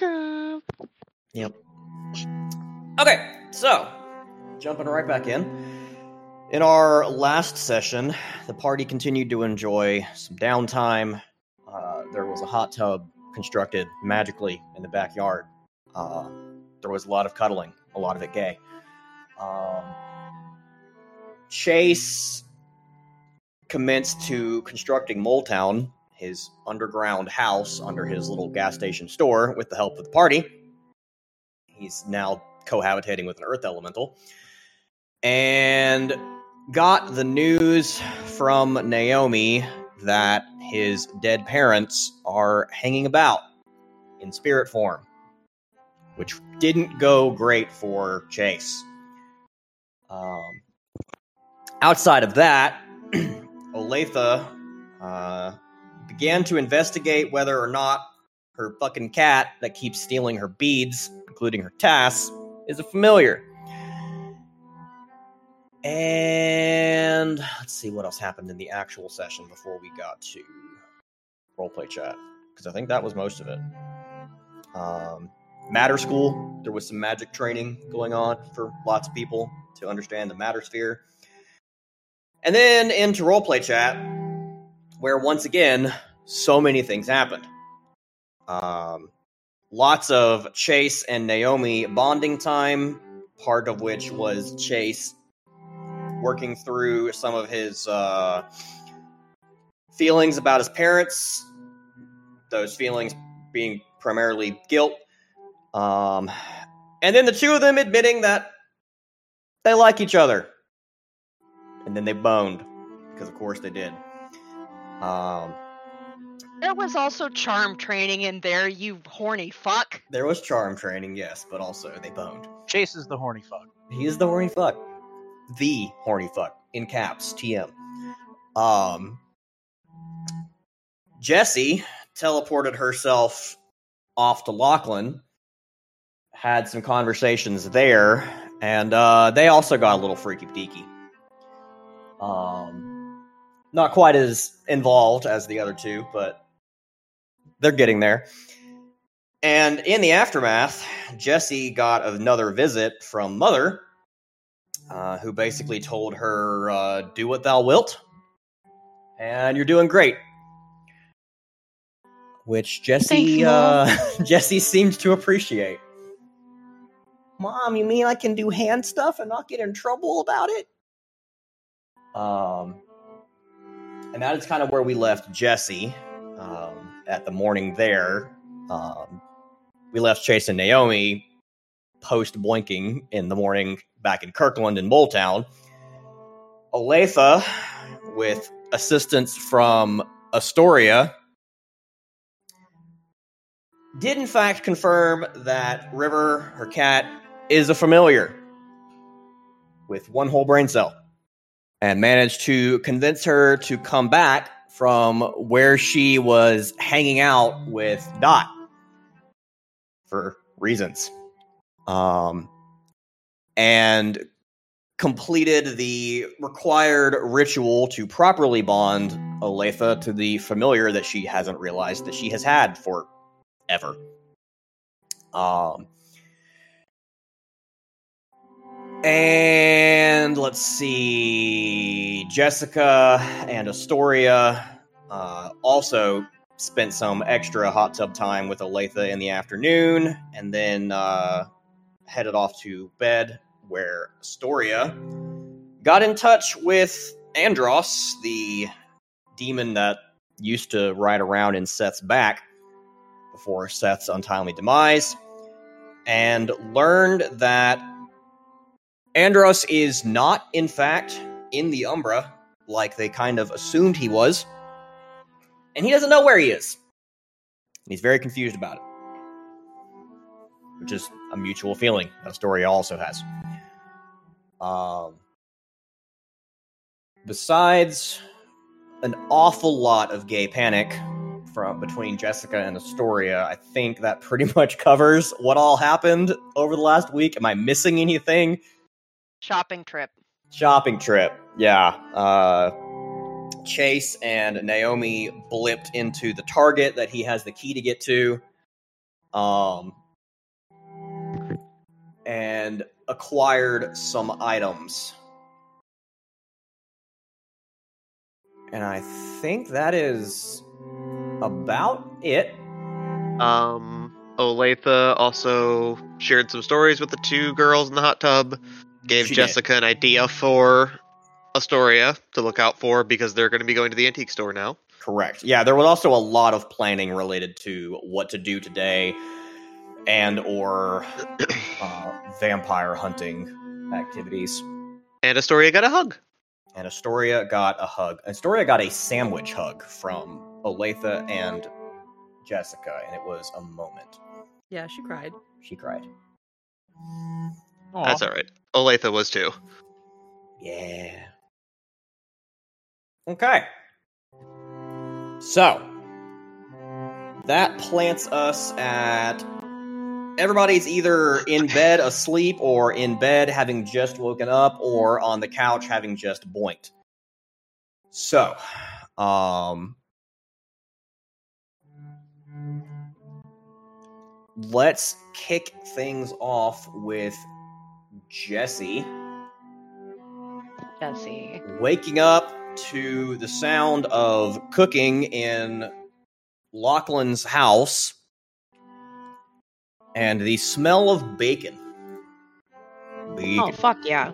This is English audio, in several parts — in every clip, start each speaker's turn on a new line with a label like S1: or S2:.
S1: Yep. Okay, so jumping right back in. In our last session, the party continued to enjoy some downtime. Uh, there was a hot tub constructed magically in the backyard. Uh, there was a lot of cuddling, a lot of it gay. Um, Chase commenced to constructing Moletown, his underground house under his little gas station store, with the help of the party. He's now cohabitating with an earth elemental. And got the news from Naomi that his dead parents are hanging about in spirit form, which didn't go great for Chase. Um, outside of that, Olathe uh, began to investigate whether or not her fucking cat that keeps stealing her beads, including her tasks, is a familiar. And let's see what else happened in the actual session before we got to roleplay chat, because I think that was most of it. Um, Matter School, there was some magic training going on for lots of people to understand the matter sphere. And then into roleplay chat, where once again, so many things happened. Um, lots of Chase and Naomi bonding time, part of which was Chase working through some of his uh, feelings about his parents, those feelings being primarily guilt. Um, and then the two of them admitting that they like each other. And then they boned, because of course they did. Um,
S2: There was also charm training in there, you horny fuck.
S1: there was charm training, yes, but also they boned.
S3: Chase is the horny fuck.
S1: He is the horny fuck. The horny fuck. In caps, TM. Um Jesse teleported herself off to Lachlan, had some conversations there, and uh, they also got a little freaky deaky. Um, not quite as involved as the other two, but they're getting there. And in the aftermath, Jesse got another visit from Mother, uh, who basically told her, uh, "Do what thou wilt, and you're doing great." Which Jesse uh, Jesse seemed to appreciate. Mom, you mean I can do hand stuff and not get in trouble about it? Um, and that is kind of where we left Jesse um, at the morning there. Um, we left Chase and Naomi post blinking in the morning back in Kirkland and Moletown. Olathe, with assistance from Astoria, did in fact confirm that River, her cat, is a familiar with one whole brain cell and managed to convince her to come back from where she was hanging out with Dot for reasons. Um, and completed the required ritual to properly bond Olathe to the familiar that she hasn't realized that she has had for ever. Um, and let's see, Jessica and Astoria uh, also spent some extra hot tub time with Olathe in the afternoon, and then uh, headed off to bed, where Astoria got in touch with Andros, the demon that used to ride around in Seth's back before Seth's untimely demise, and learned that Andros is not, in fact, in the Umbra like they kind of assumed he was, and he doesn't know where he is. And he's very confused about it, which is a mutual feeling that Astoria also has. Um, besides an awful lot of gay panic from between Jessica and Astoria, I think that pretty much covers what all happened over the last week. Am I missing anything?
S2: Shopping trip.
S1: Shopping trip. Yeah. Uh, Chase and Naomi blipped into the Target that he has the key to get to. um, and acquired some items. And I think that is about it.
S3: Um, Olathe also shared some stories with the two girls in the hot tub. Gave
S1: She did.
S3: Jessica an idea for Astoria to look out for because they're going to be going to the antique store now.
S1: Correct. Yeah, there was also a lot of planning related to what to do today and or uh, vampire hunting activities.
S3: And Astoria got a hug.
S1: And Astoria got a hug. Astoria got a sandwich hug from Olathe and Jessica, and it was a moment.
S4: Yeah, she cried.
S1: She cried.
S3: That's all right. Olathe was too.
S1: Yeah. Okay. So, that plants us at everybody's either in bed asleep or in bed having just woken up or on the couch having just boinked. So, um let's kick things off with Jesse
S2: Jesse.
S1: waking up to the sound of cooking in Lachlan's house and the smell of bacon. Bacon.
S2: Oh fuck yeah.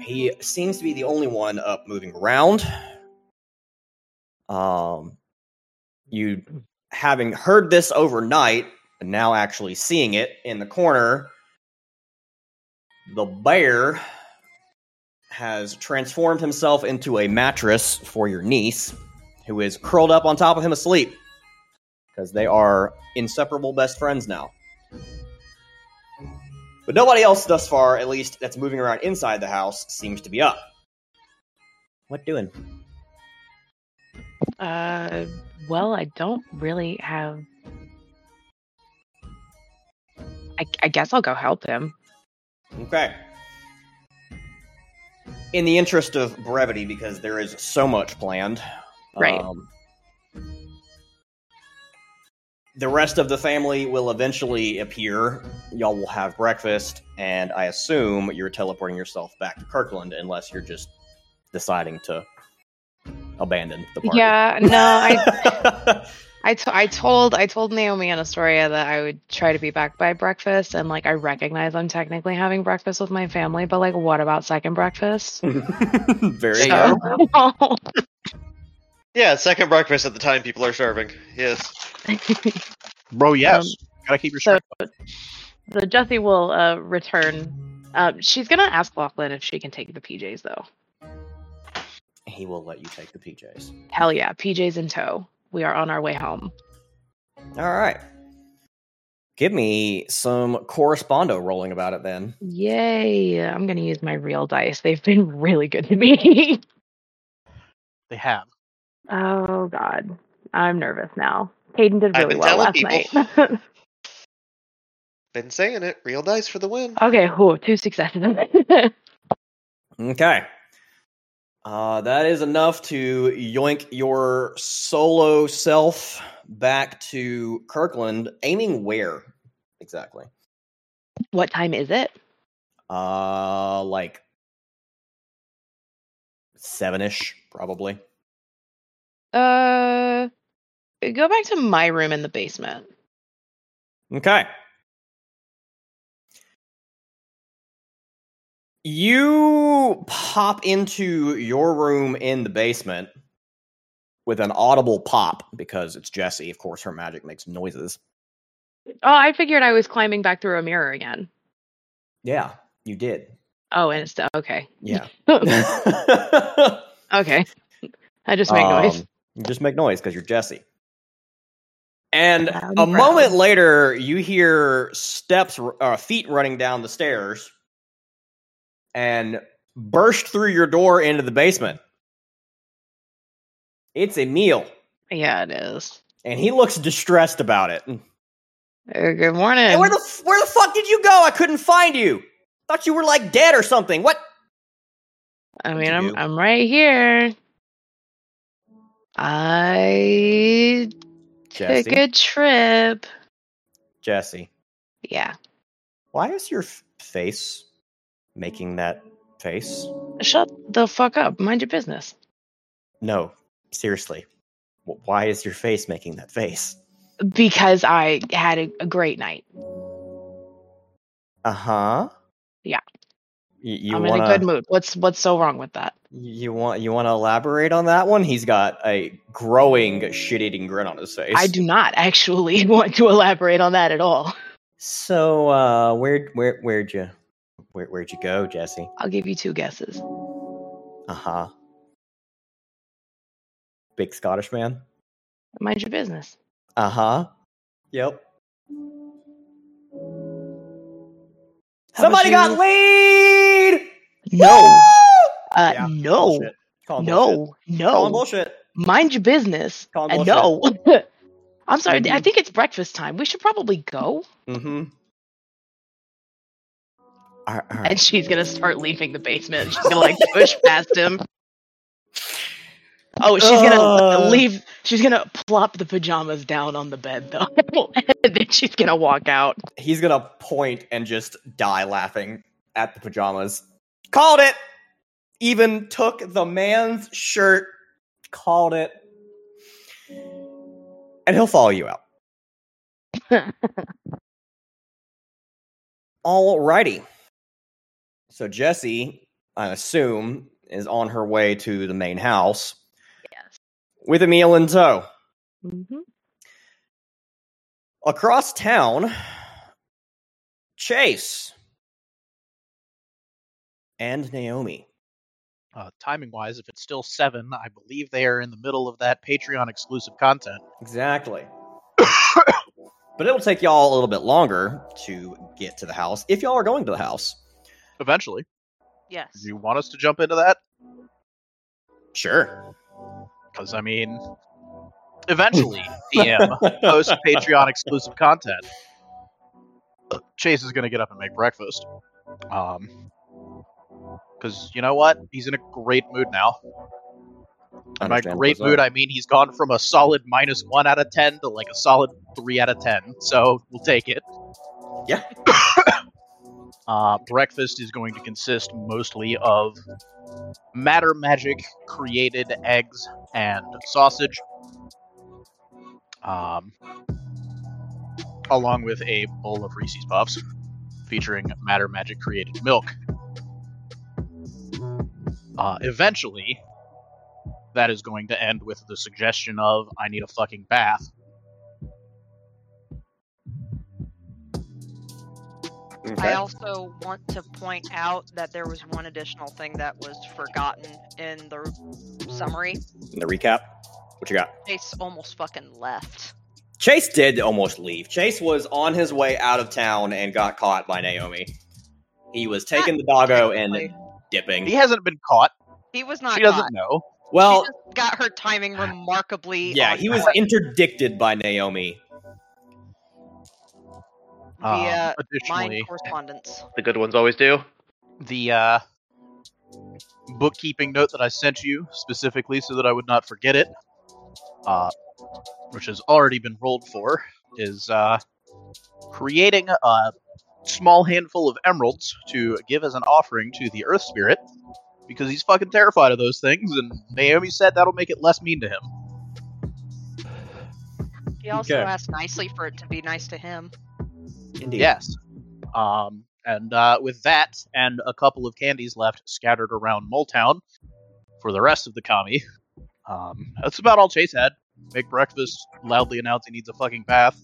S1: He seems to be the only one up moving around. Um, you having heard this overnight now actually seeing it in the corner, the bear has transformed himself into a mattress for your niece, who is curled up on top of him asleep because they are inseparable best friends now. But nobody else thus far, at least that's moving around inside the house, seems to be up. What doing?
S5: Uh, well, I don't really have. I, I guess I'll go help him.
S1: Okay. In the interest of brevity, because there is so much planned,
S5: Right.
S1: um, the rest of the family will eventually appear. Y'all will have breakfast, and I assume you're teleporting yourself back to Kirkland, unless you're just deciding to abandon the party.
S5: Yeah, no, I I, t- I told I told Naomi and Astoria that I would try to be back by breakfast, and like I recognize I'm technically having breakfast with my family, but like, what about second breakfast?
S1: Very
S3: So-
S1: good.
S3: Yeah, second breakfast at the time people are serving. Yes.
S6: Bro, yes.
S5: Um,
S6: Gotta keep your
S5: so,
S6: strength.
S5: so Jesse will uh, return. Uh, she's gonna ask Lachlan if she can take the PJs though.
S1: He will let you take the PJs.
S5: Hell yeah, PJs in tow. We are on our way home.
S1: All right. Give me some correspondo rolling about it then.
S5: Yay! I'm gonna use my real dice. They've been really good to me.
S6: They have.
S5: oh god, I'm nervous now. Hayden did really well last
S3: telling
S5: night.
S3: Been saying it. Real dice for the win.
S5: okay, whew, two successes.
S1: Okay. Uh, that is enough to yoink your solo self back to Kirkland, aiming where exactly?
S5: what time is it?
S1: Uh, like seven ish, probably.
S5: Uh, go back to my room in the basement.
S1: Okay. You pop into your room in the basement with an audible pop because it's Jesse. Of course, her magic makes noises.
S5: Oh, I figured I was climbing back through a mirror again.
S1: Yeah, you did.
S5: Oh, and it's okay.
S1: Yeah.
S5: okay. I just make noise.
S1: Um, You just make noise because you're Jesse. And
S5: and
S1: a
S5: proud.
S1: moment later, you hear steps, uh, feet running down the stairs, and burst through your door into the basement. It's Emil,
S5: Yeah, it is.
S1: and he looks distressed about it.
S5: Uh, good morning.
S1: Hey, where the where the fuck did you go? I couldn't find you. Thought you were like dead or something. What?
S5: I mean, I'm
S1: do?
S5: I'm right here. I
S1: Jesse.
S5: Took a trip.
S1: Jesse,
S5: Yeah.
S1: why is your face making that face?
S5: Shut the fuck up. Mind your business.
S1: No, seriously. Why is your face making that face?
S5: Because I had a, a great night.
S1: Uh huh.
S5: Yeah.
S1: You, you
S5: I'm
S1: wanna
S5: in a good mood. What's what's so wrong with that?
S1: you want you want to elaborate on that one? He's got a growing shit-eating grin on his face.
S5: I do not actually want to elaborate on that at all.
S1: So, uh, where where where'd you where where'd you go, Jesse?
S5: I'll give you two guesses.
S1: Uh huh. Big Scottish man.
S5: Mind your business.
S1: Uh huh. Yep.
S5: How
S1: Somebody got laid.
S5: No. Uh,
S1: Yeah,
S5: no.
S1: bullshit. Calling bullshit.
S5: No.
S1: Calling
S5: No.
S1: bullshit.
S5: Mind your business.
S1: Calling
S5: And no. I'm sorry. I
S1: Mhm.
S5: think it's breakfast time. We should probably go.
S1: Mm-hmm. All right, all right.
S5: And she's gonna start leaving the basement. She's gonna like push past him. Oh, she's gonna leave. She's gonna plop the pajamas down on the bed though, and then she's gonna walk out.
S1: He's gonna point and just die laughing at the pajamas. Called it. Even took the man's shirt. Called it. And he'll follow you out. Alrighty. So Jesse, I assume, is on her way to the main house
S5: Yes.
S1: with Emil in tow.
S5: hmm
S1: Across town, Chase and Naomi.
S6: Uh, timing wise, if it's still seven, I believe they are in the middle of that Patreon exclusive content.
S1: Exactly. but it'll take y'all a little bit longer to get to the house if y'all are going to the house.
S6: Eventually,
S2: Yes.
S6: do you want us to jump into that?
S1: Sure.
S6: Because I mean, eventually, DM post Patreon exclusive content. Chase is gonna get up and make breakfast. Um, because you know what? He's in a great mood now. And by great mood, I mean he's gone from a solid minus one out of ten to like a solid three out of ten. So we'll take it.
S1: Yeah.
S6: uh, breakfast is going to consist mostly of matter magic created eggs and sausage, um, along with a bowl of Reese's Puffs featuring matter magic created milk. Uh, eventually, that is going to end with the suggestion of I need a fucking bath.
S1: Okay.
S2: I also want to point out that there was one additional thing that was forgotten in the summary.
S1: In the recap, what you got?
S2: Chase almost fucking left.
S1: Chase did almost leave. Chase was on his way out of town and got caught by Naomi. He was taking the doggo and dipping.
S6: He hasn't been caught.
S2: He was not
S6: she doesn't know.
S1: Well,
S2: she just got her timing remarkably.
S1: yeah,
S2: on
S1: he was interdicted by Naomi.
S2: Via
S6: um, additionally,
S2: mind correspondence.
S3: The good ones always do.
S6: the uh, bookkeeping note that I sent you specifically so that I would not forget it, uh, which has already been rolled for, is uh, creating a small handful of emeralds to give as an offering to the Earth Spirit because he's fucking terrified of those things, and Naomi said that'll make it less mean to him.
S2: He also
S1: Okay.
S2: asked nicely for it to be nice to him.
S1: Indeed.
S6: Yes. Um, and uh, with that and a couple of candies left scattered around Moletown for the rest of the commie, um, that's about all Chase had. Make breakfast, loudly announce he needs a fucking bath.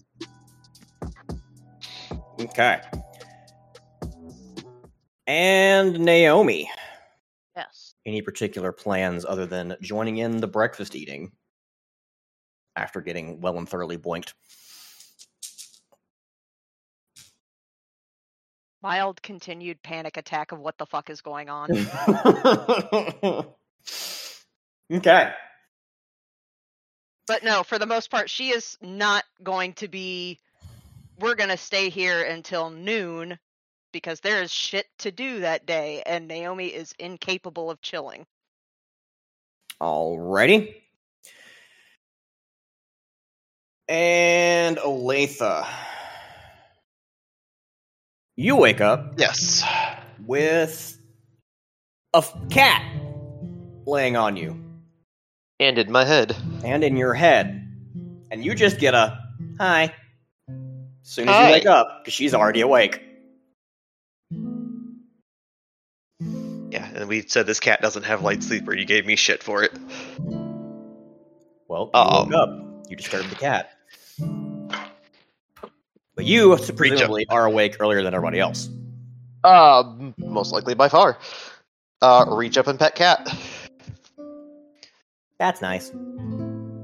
S1: Okay. And Naomi.
S2: Yes.
S1: Any particular plans other than joining in the breakfast eating after getting well and thoroughly boinked?
S2: Mild continued panic attack of what the fuck is going on.
S1: okay.
S2: but no, for the most part, she is not going to be. We're going to stay here until noon because there is shit to do that day, and Naomi is incapable of chilling.
S1: Alrighty. And Olathe. You wake up
S3: Yes.
S1: with a f- cat laying on you
S3: And in my head.
S1: and in your head. And you just get a hi. As soon as
S3: Hi.
S1: you wake up, because she's already awake.
S3: Yeah, and we said this cat doesn't have light sleeper. You gave me shit for it.
S1: Well, you woke up. You disturbed the cat. But you presumably are awake earlier than everybody else.
S3: Uh, most likely by far. Uh, reach up and pet cat.
S1: That's nice.
S3: I'm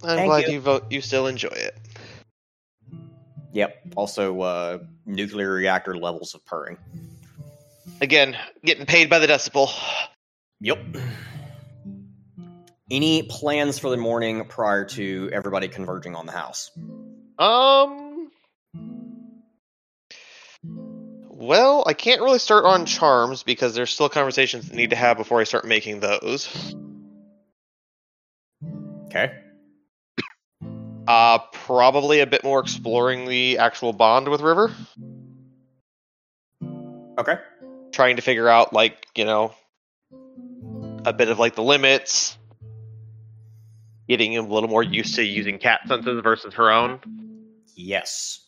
S1: Thank
S3: glad
S1: you.
S3: you. vote. You still enjoy it.
S1: Yep. Also, uh, nuclear reactor levels of purring.
S3: Again, getting paid by the decibel.
S1: Yep. Any plans for the morning prior to everybody converging on the house?
S3: Um. Well, I can't really start on charms because there's still conversations that need to have before I start making those.
S1: Okay.
S3: Uh, probably a bit more exploring the actual bond with River,
S1: Okay.
S3: trying to figure out like you know a bit of like the limits, getting him a little more used to using cat senses versus her own.
S1: Yes.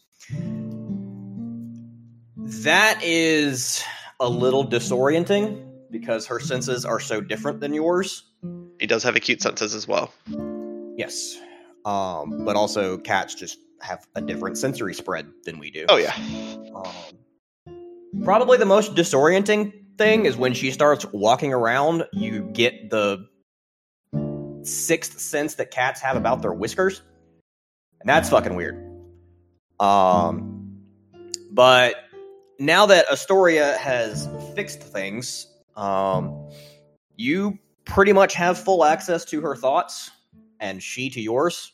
S1: That is a little disorienting because her senses are so different than yours.
S3: He does have acute senses as well.
S1: Yes. Um, but also cats just have a different sensory spread than we do.
S3: Oh yeah.
S1: Um, probably the most disorienting thing is when she starts walking around, you get the sixth sense that cats have about their whiskers. And that's fucking weird. Um, but now that Astoria has fixed things, um, you pretty much have full access to her thoughts and she to yours.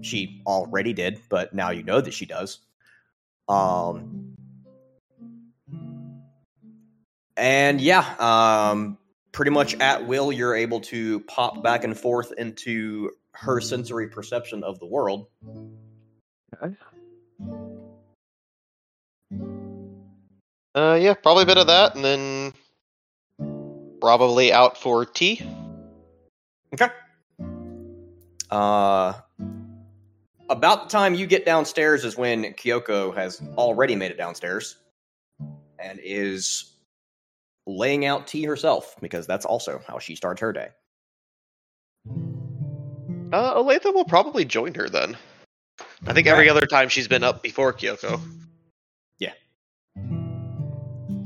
S1: She already did, but now you know that she does. Um, and yeah, um, pretty much at will, you're able to pop back and forth into her sensory perception of the world.
S3: Uh, yeah, probably a bit of that, and then probably out for tea.
S1: Okay. Uh, about the time you get downstairs is when Kyoko has already made it downstairs and is laying out tea herself because that's also how she starts her day.
S3: Uh, Olathe will probably join her then. I think every other time she's been up before Kyoko.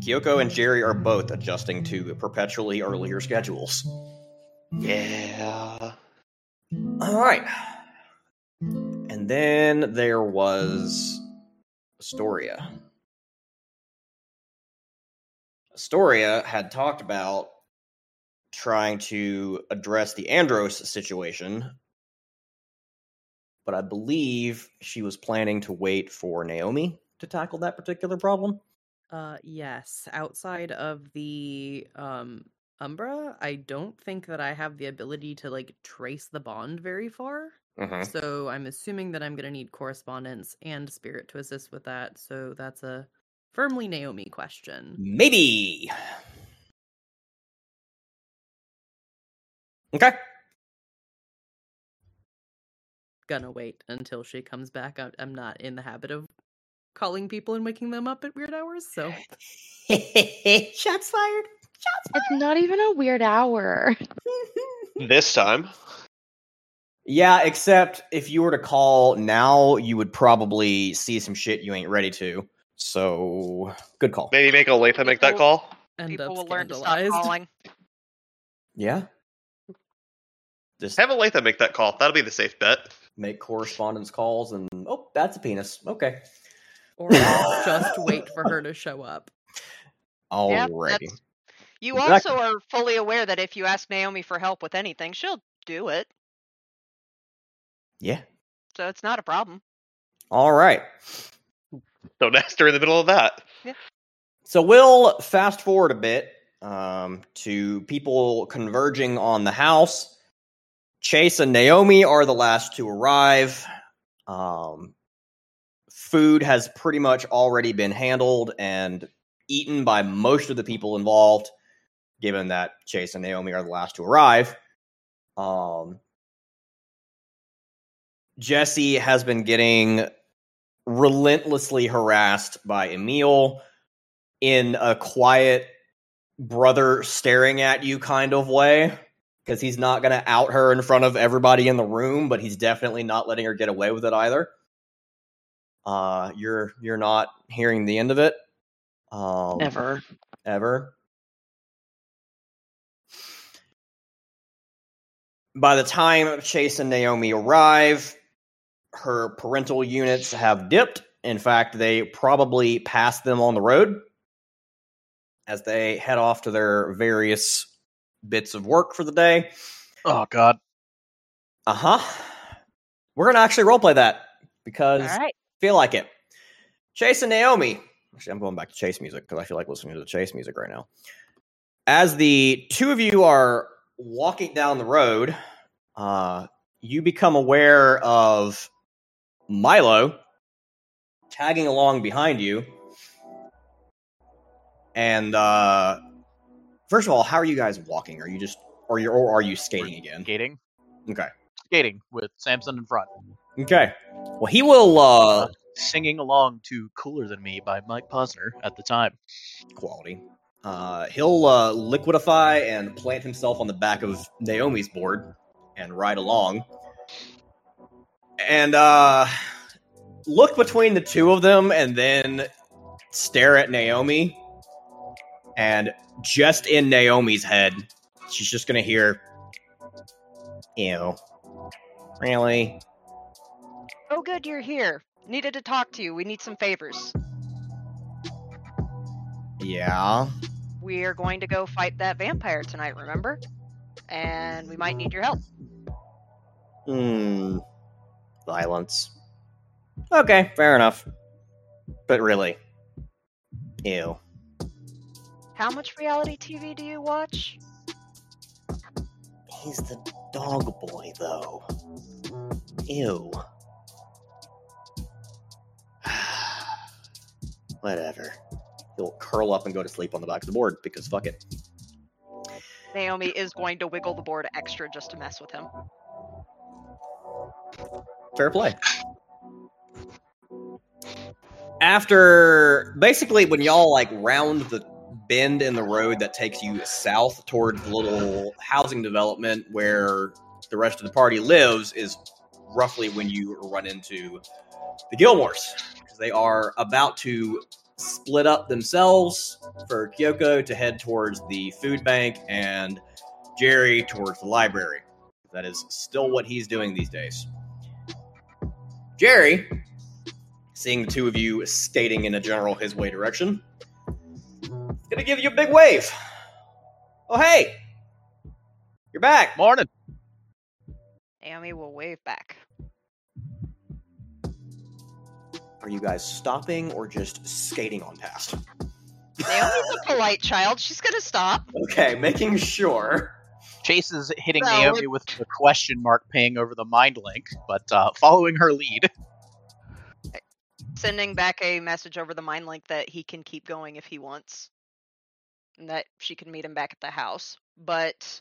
S1: Kyoko and Jerry are both adjusting to perpetually earlier schedules.
S3: Yeah.
S1: All right. And then there was Astoria. Astoria had talked about trying to address the Andros situation, but I believe she was planning to wait for Naomi to tackle that particular problem.
S4: Uh yes, outside of the um Umbra, I don't think that I have the ability to like trace the bond very far.
S1: Mm-hmm.
S4: So I'm assuming that I'm going to need correspondence and spirit to assist with that. So that's a firmly Naomi question.
S1: Maybe. Okay.
S4: Gonna wait until she comes back. I'm, I'm not in the habit of calling people and waking them up at weird hours, so
S1: Shots fired. Shots
S5: It's not even a weird hour.
S3: This time.
S1: Yeah, except if you were to call now, you would probably see some shit you ain't ready to. So, good call.
S3: Maybe make Olathe make that call.
S4: end
S2: People
S4: up
S2: will learn to stop calling.
S1: Yeah. Just
S3: Have Olathe make that call. That'll be the safe bet.
S1: make correspondence calls and oh, that's a penis. Okay.
S4: Or just wait for her to show up.
S2: Yep,
S1: Alrighty.
S2: that's- You
S1: Exactly.
S2: also are fully aware that if you ask Naomi for help with anything, she'll do it.
S1: Yeah.
S2: So it's not a problem.
S1: All right.
S3: Don't ask her in the middle of that.
S1: So we'll fast forward a bit um, to people converging on the house. Chase and Naomi are the last to arrive. Um, food has pretty much already been handled and eaten by most of the people involved, given that Chase and Naomi are the last to arrive. Um, Jesse has been getting relentlessly harassed by Emil in a quiet brother staring at you kind of way because he's not going to out her in front of everybody in the room, but he's definitely not letting her get away with it either. Uh, you're you're not hearing the end of it. Um,
S5: Ever.
S1: ever. By the time Chase and Naomi arrive, her parental units have dipped. In fact, they probably passed them on the road as they head off to their various bits of work for the day.
S6: Oh God.
S1: Uh huh. We're gonna actually roleplay that because
S2: All right.
S1: Feel like it. Chase and Naomi. Actually, I'm going back to Chase music because I feel like listening to the Chase music right now. As the two of you are walking down the road, uh, you become aware of Milo tagging along behind you. And uh, first of all, how are you guys walking? Are you just, or you, or are you skating again?
S6: Skating.
S1: Okay.
S6: Skating with Samson in front.
S1: Okay. Well, he will uh,
S6: Singing along to Cooler Than Me by Mike Posner at the time.
S1: quality. Uh, he'll uh, liquidify and plant himself on the back of Naomi's board and ride along. And uh, look between the two of them and then stare at Naomi. And just in Naomi's head, she's just going to hear, Ew. Really?
S2: Oh, good, you're here. Needed to talk to you. We need some favors.
S1: Yeah.
S2: We are going to go fight that vampire tonight, remember? And we might need your help.
S1: Hmm. Violence. Okay, fair enough. But really. Ew.
S2: How much reality TV do you watch?
S1: He's the dog boy, though. Ew. Whatever. He'll curl up and go to sleep on the back of the board because fuck it.
S2: Naomi is going to wiggle the board extra just to mess with him.
S1: Fair play. After basically when y'all like round the bend in the road that takes you south towards the little housing development where the rest of the party lives is roughly when you run into the Gilmores. Because they are about to split up themselves for Kyoko to head towards the food bank and Jerry towards the library. That is still what he's doing these days. Jerry, seeing the two of you skating in a general his way direction, is gonna give you a big wave. Oh hey, you're back.
S6: Morning.
S2: Naomi will wave back.
S1: Are you guys stopping or just skating on past?
S2: Naomi's a polite child. She's gonna stop.
S1: Okay, making sure.
S6: Chase is hitting
S2: No,
S6: Naomi
S2: it-
S6: with the question mark paying over the mind link, but uh, following her lead.
S2: Sending back a message over the mind link that he can keep going if he wants. And that she can meet him back at the house. But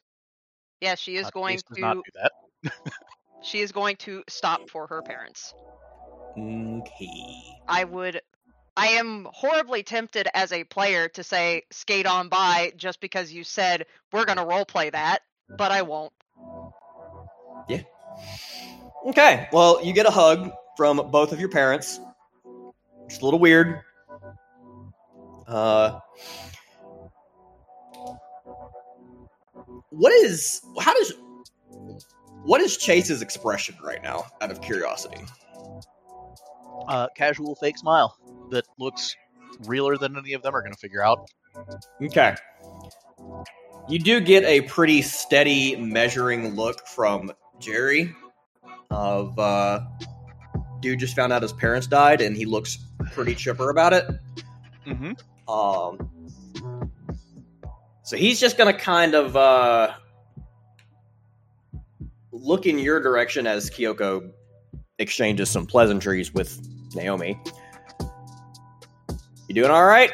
S2: yeah, she is
S6: Uh,
S2: going
S6: Chase does not
S2: to
S6: do that.
S2: she is going to stop for her parents.
S1: Okay.
S2: I would I am horribly tempted as a player to say skate on by just because you said we're gonna roleplay that, but I won't. Yeah.
S1: Okay, well, you get a hug from both of your parents. It's a little weird. Uh, what is how does what is Chase's expression right now? Out of curiosity,
S6: Uh, casual fake smile that looks realer than any of them are going to figure out.
S1: okay. You do get a pretty steady measuring look from Jerry. Of uh, dude just found out his parents died, and he looks pretty chipper about it.
S6: Mm-hmm.
S1: Um, so he's just gonna kind of uh, look in your direction as Kyoko exchanges some pleasantries with Naomi. You doing all right?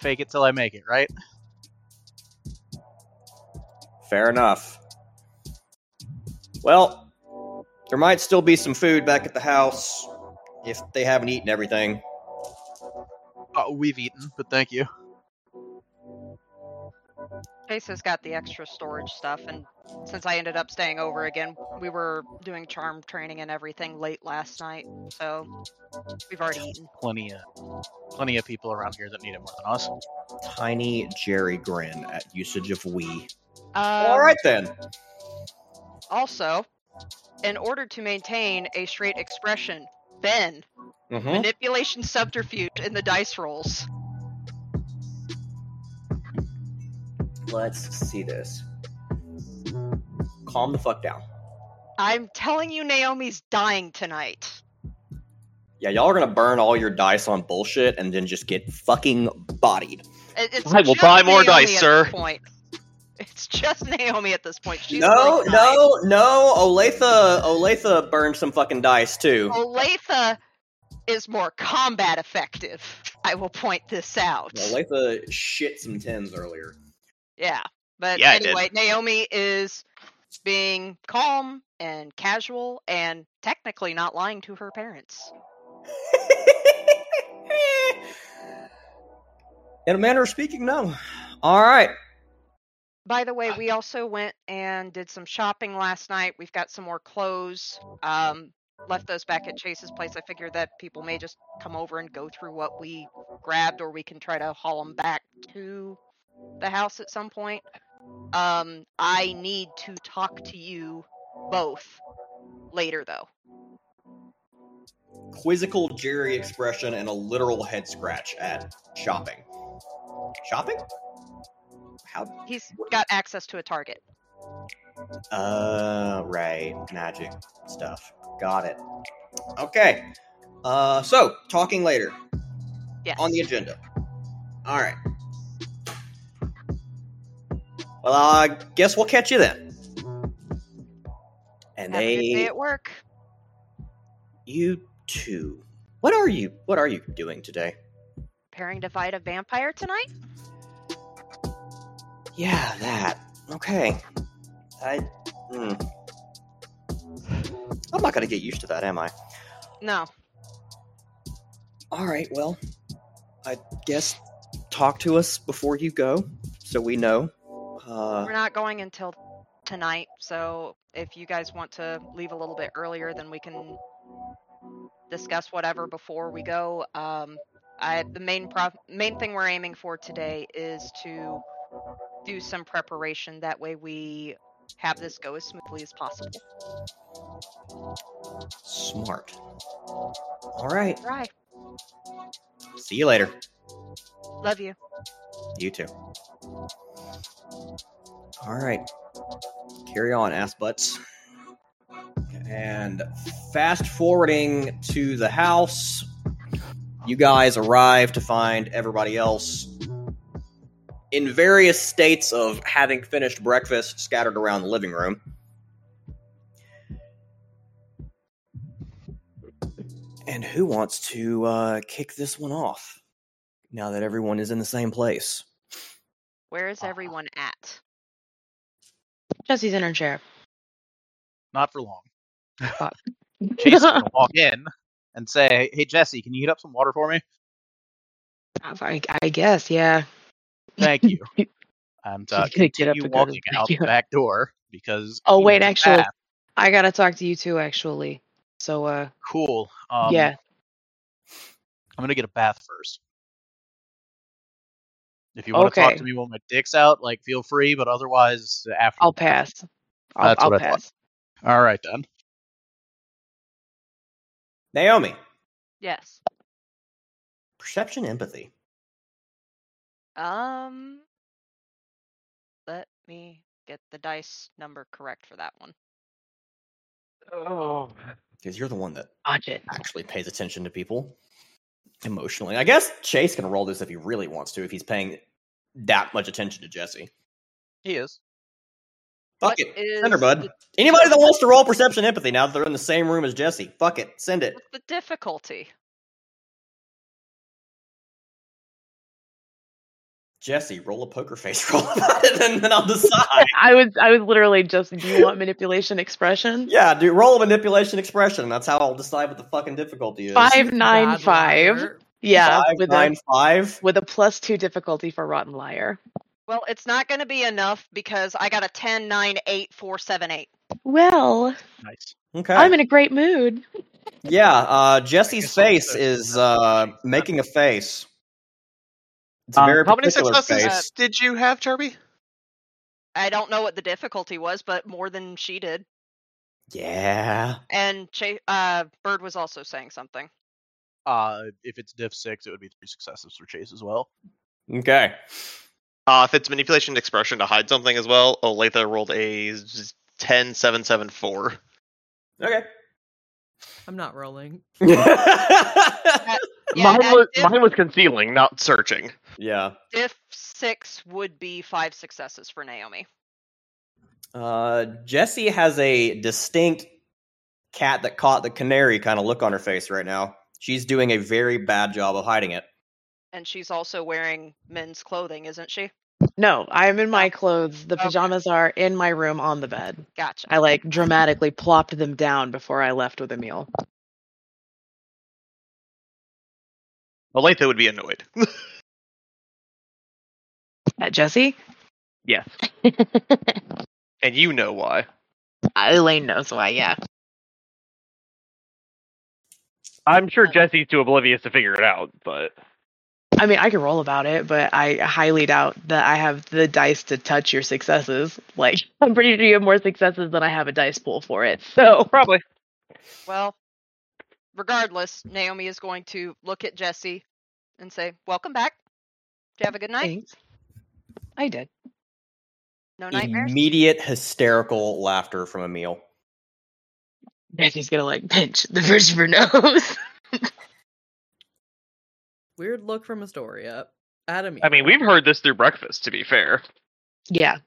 S6: Fake it till I make it, right?
S1: Fair enough. Well, there might still be some food back at the house if they haven't eaten everything.
S6: Uh, we've eaten, but thank you.
S2: Chase has got the extra storage stuff, and since I ended up staying over again, we were doing charm training and everything late last night, so we've already eaten.
S6: Plenty of plenty of people around here that need it more than us.
S1: Tiny Jerry grin at usage of we.
S2: Um,
S1: all right then.
S2: Also, in order to maintain a straight expression, Ben,
S1: Mhm.
S2: manipulation subterfuge in the dice rolls.
S1: Let's see this. Calm the fuck down.
S2: I'm telling you, Naomi's dying tonight.
S1: Yeah, y'all are gonna burn all your dice on bullshit and then just get fucking bodied.
S2: It- It's
S3: I will buy more
S2: Naomi
S3: dice, sir.
S2: Point. It's just Naomi at this point. She's
S1: no,
S2: like
S1: no, no. Olathe, Olathe burned some fucking dice too.
S2: Olathe is more combat effective. I will point this out.
S1: Olathe shit some tens earlier.
S2: Yeah. But
S3: Yeah,
S2: anyway, Naomi is being calm and casual and technically not lying to her parents.
S1: In a manner of speaking, no. All right.
S2: By the way, we also went and did some shopping last night. We've got some more clothes. Um, left those back at Chase's place. I figured that people may just come over and go through what we grabbed, or we can try to haul them back to the house at some point. Um, I need to talk to you both later, though.
S1: Quizzical Jerry expression and a literal head scratch at shopping. Shopping? How?
S2: He's got access to a target.
S1: Uh, right. Magic stuff. Got it. Okay. Uh, so talking later
S2: Yes.
S1: on the agenda. All right. Well, I guess we'll catch you then. And
S2: Have a good day
S1: they,
S2: at work.
S1: you too. What are you? What are you doing today?
S2: Preparing to fight a vampire tonight?
S1: Yeah, that. Okay. I. Hmm. I'm not gonna get used to that, am I?
S2: No.
S1: All right. Well, I guess talk to us before you go, so we know. Uh,
S2: We're not going until tonight, so if you guys want to leave a little bit earlier, then we can discuss whatever before we go. Um, I the main main thing we're aiming for today is to do some preparation. That way, we have this go as smoothly as possible.
S1: smart. All right.
S2: Right.
S1: See you later.
S2: Love you.
S1: You too. All right. Carry on, ass butts. And fast forwarding to the house, you guys arrive to find everybody else in various states of having finished breakfast scattered around the living room. And who wants to uh, kick this one off now that everyone is in the same place?
S2: Where is everyone at?
S5: Jesse's in her chair.
S6: Not for long.
S5: Fuck.
S6: Chase is gonna walk in and say, "Hey Jesse, can you heat up some water for me?"
S5: I, I guess, yeah.
S6: Thank you. And uh,
S5: She's gonna get up
S6: continue
S5: and to
S6: walking out the back door because.
S5: Oh, wait, actually-
S6: bath.
S5: I gotta talk to you too, actually. So, uh,
S6: cool. Um,
S5: yeah.
S6: I'm gonna get a bath first. If you want to talk to me while my dick's out, like feel free, but otherwise after.
S5: I'll pass. I'll,
S6: That's
S5: I'll
S6: what I thought. All right then.
S1: Naomi,
S2: Yes.
S1: perception, empathy.
S2: Um. Let me get the dice number correct for that one.
S5: Oh,
S1: Because you're the one that
S5: watch
S1: actually pays attention to people emotionally. I guess Chase can roll this if he really wants to, if he's paying that much attention to Jesse.
S6: He is.
S1: Fuck
S2: What
S1: it. Send her, bud.
S2: the-
S1: Anybody that wants to roll perception empathy now that they're in the same room as Jesse, fuck it. Send it.
S2: What's the difficulty?
S1: Jesse, roll a poker face roll about it, and then I'll decide.
S5: I was I was literally just. Do you want manipulation expression?
S1: yeah, do roll a manipulation expression. That's how I'll decide what the fucking difficulty is.
S5: Five nine
S4: Bad
S5: five.
S4: liar.
S5: Yeah,
S1: Five,
S5: with
S1: nine,
S5: a
S1: five.
S5: with a plus two difficulty for rotten liar.
S2: Well, it's not going to be enough because I got a 10, 9, 8, 4, 7, 8.
S5: Well,
S6: Nice.
S1: Okay.
S5: I'm in a great mood.
S1: Yeah, uh, Jesse's face is uh, making a face. It's a
S3: Uh,
S1: very
S3: how many successes
S1: face.
S3: did you have, Charby?
S2: I don't know what the difficulty was, but more than she did.
S1: Yeah.
S2: And Cha- uh, Bird was also saying something.
S6: Uh, if it's diff six, it would be three successes for Chase as well.
S1: Okay.
S3: Uh, if it's manipulation expression to hide something as well, Olathe rolled a 10, 7, 7, 4.
S1: Okay.
S4: I'm not rolling.
S2: Yeah,
S3: mine,
S2: at
S3: was,
S2: diff-
S3: mine was concealing, not searching.
S1: yeah.
S2: Diff 6 would be five successes for Naomi.
S1: Uh, Jesse has a distinct cat that caught the canary kind of look on her face right now. She's doing a very bad job of hiding it.
S2: And she's also wearing men's clothing, isn't she?
S5: No, I'm in my clothes. The
S2: Okay.
S5: pajamas are in my room on the bed.
S2: Gotcha.
S5: I like dramatically plopped them down before I left with a
S3: Olathe would be annoyed.
S5: At Jesse?
S3: yes. And you know why.
S5: Elaine knows why, yeah.
S3: I'm sure Jesse's too oblivious to figure it out, but
S5: I mean, I can roll about it, but I highly doubt that I have the dice to touch your successes. Like, I'm pretty sure you have more successes than I have a dice pool for it. So,
S3: probably.
S2: Well, regardless, Naomi is going to look at Jesse and say, Welcome back. Did you have a good night?
S5: thanks. I did.
S2: No nightmares?
S1: Immediate hysterical laughter from Emil.
S5: Jesse's gonna like pinch the bridge of her nose.
S4: Weird look from Astoria. Adam.
S3: I mean, we've heard this through breakfast, to be fair.
S5: yeah.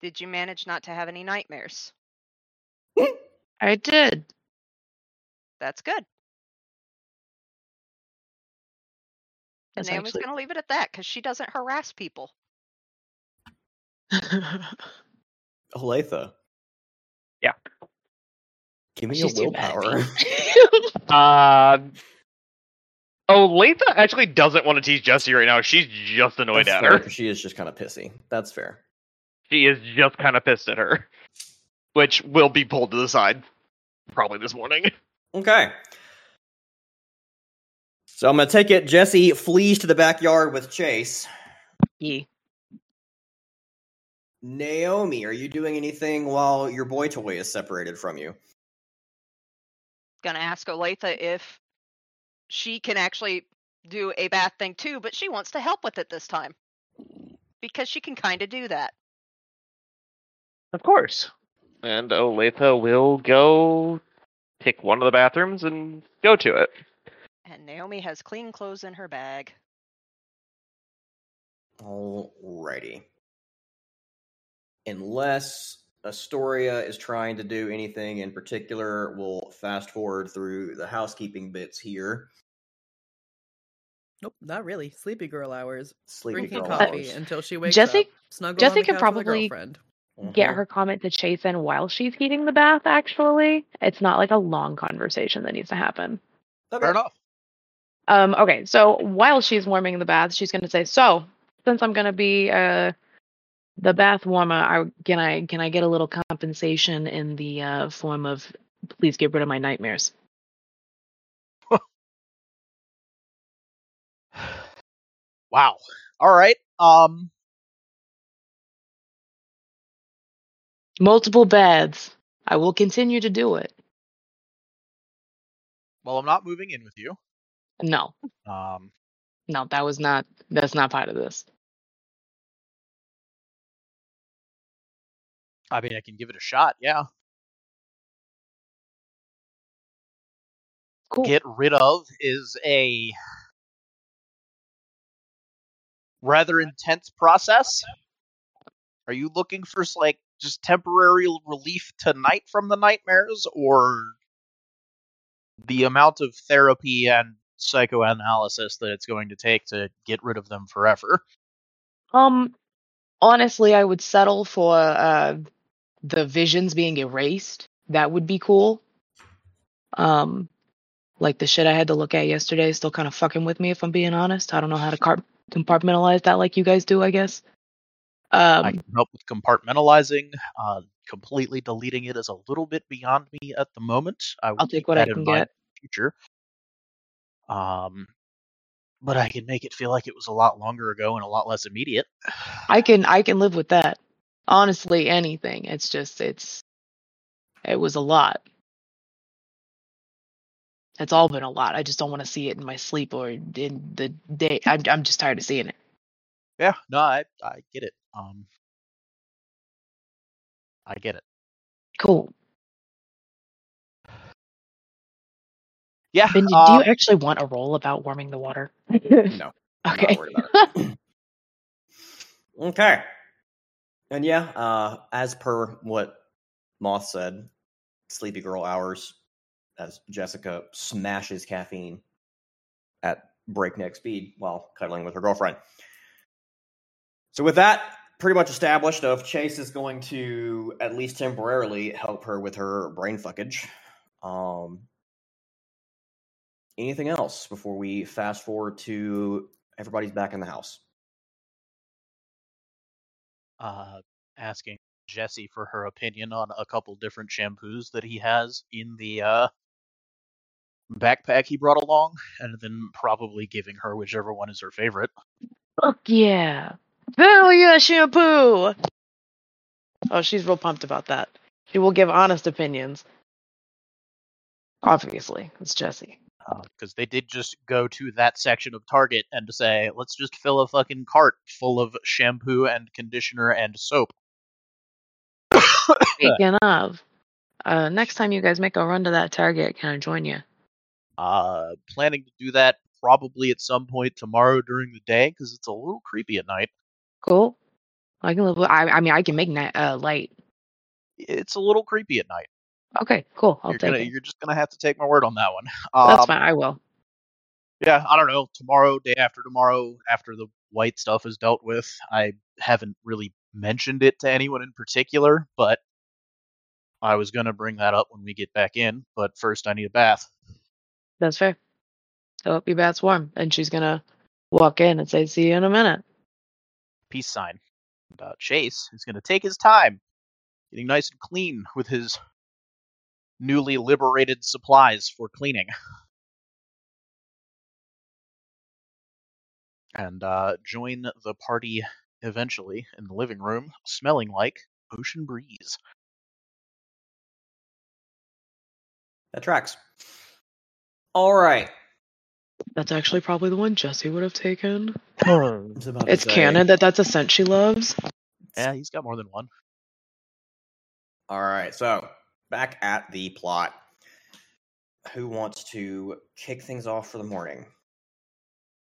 S2: Did you manage not to have any nightmares?
S5: I did.
S2: That's good. And Naomi's
S5: actually-
S2: going to leave it at that because she doesn't harass people.
S1: Olathe.
S3: Yeah.
S1: Give me
S5: She's
S1: your
S5: too mad at
S1: willpower.
S3: Uh, Latha actually doesn't want to tease Jesse right now. She's just annoyed
S1: That's
S3: at
S1: fair,
S3: her.
S1: She is just kind of pissy. That's fair.
S3: She is just kind of pissed at her, which will be pulled to the side probably this morning.
S1: Okay. So I'm gonna take it. Jesse flees to the backyard with Chase.
S5: Ye.
S1: Naomi, are you doing anything while your boy toy is separated from you?
S2: Going to ask Olathe if she can actually do a bad thing too, but she wants to help with it this time because she can kind of do that.
S3: Of course. And Olathe will go pick one of the bathrooms and go to it.
S2: And Naomi has clean clothes in her bag.
S1: Alrighty. Unless Astoria is trying to do anything in particular, we'll fast forward through the housekeeping bits here.
S4: Nope, not really. Sleepy girl hours.
S1: Sleepy
S4: Drinking
S1: girl
S4: coffee
S1: hours.
S4: until she wakes
S5: Jesse-
S4: up. Snuggle
S5: Jesse
S4: on the
S5: could
S4: couch with
S5: probably-
S4: girlfriend.
S5: Get her comment to chase in while she's heating the bath, actually. It's not like a long conversation that needs to happen.
S1: Okay.
S6: Fair enough.
S5: Um, okay, so while she's warming the bath, she's gonna say, So, since I'm gonna be uh the bath warmer, I, can I can I get a little compensation in the uh, form of please get rid of my nightmares?
S6: Wow. All right. Um.
S5: Multiple beds. I will continue to do it.
S6: Well, I'm not moving in with you.
S5: No,
S6: Um.
S5: no, that was not that's not part of this.
S6: I mean, I can give it a shot. Yeah.
S5: Cool.
S6: Get rid of is a rather intense process. Are you looking for like just temporary relief tonight from the nightmares, or the amount of therapy and psychoanalysis that it's going to take to get rid of them forever?
S5: Um, honestly, I would settle for uh the visions being erased. That would be cool. Um, like the shit I had to look at yesterday is still kind of fucking with me, if I'm being honest. I don't know how to car- compartmentalize that like you guys do, I guess. Um,
S6: I can help with compartmentalizing. Uh, completely deleting it is a little bit beyond me at the moment. I will
S5: I'll take what I can get.
S6: in the future. Um, but I can make it feel like it was a lot longer ago and a lot less immediate.
S5: I can I can live with that. Honestly, anything. It's just it's it was a lot. It's all been a lot. I just don't want to see it in my sleep or in the day. I'm I'm just tired of seeing it.
S6: Yeah, no, I I get it. Um, I get it.
S5: Cool.
S6: Yeah.
S5: Benji, do
S6: um,
S5: you actually want a roll about warming the water?
S1: No.
S5: Okay.
S1: Not worried about it. okay. And yeah, uh, as per what Moth said, sleepy girl hours as Jessica smashes caffeine at breakneck speed while cuddling with her girlfriend. So with that pretty much established of Chase is going to at least temporarily help her with her brain fuckage. Um anything else before we fast forward to everybody's back in the house?
S6: uh, asking Jesse for her opinion on a couple different shampoos that he has in the uh, backpack he brought along, and then probably giving her whichever one is her favorite.
S5: Fuck yeah. Hell yeah, shampoo. Oh, she's real pumped about that. She will give honest opinions. Obviously, it's Jesse.
S6: Because they did just go to that section of Target and say, let's just fill a fucking cart full of shampoo and conditioner and soap.
S5: Speaking of, uh, next time you guys make a run to that Target, can I join you?
S6: Uh, planning to do that probably at some point tomorrow during the day because it's a little creepy at night.
S5: Cool. I can live. With, I I mean, I can make night uh, light.
S6: It's a little creepy at night.
S5: Okay, cool. I'll
S6: you're
S5: take
S6: gonna,
S5: it.
S6: you're just gonna have to take my word on that one.
S5: That's
S6: Um,
S5: fine. I will.
S6: Yeah, I don't know. Tomorrow, day after tomorrow, after the Wight stuff is dealt with, I haven't really mentioned it to anyone in particular, but I was gonna bring that up when we get back in. But first, I need a bath.
S5: That's fair. So hope your bath's warm, and she's gonna walk in and say, "See you in a minute."
S6: Peace sign. And, uh, Chase is gonna take his time, getting nice and clean with his newly liberated supplies for cleaning. And uh, join the party eventually in the living room, smelling like ocean breeze.
S1: That tracks. All right.
S5: That's actually probably the one Jesse would have taken.
S1: I was about to
S5: It's
S1: say-
S5: canon that that's a scent she loves.
S6: Yeah, he's got more than one.
S1: All right, so back at the plot. Who wants to kick things off for the morning?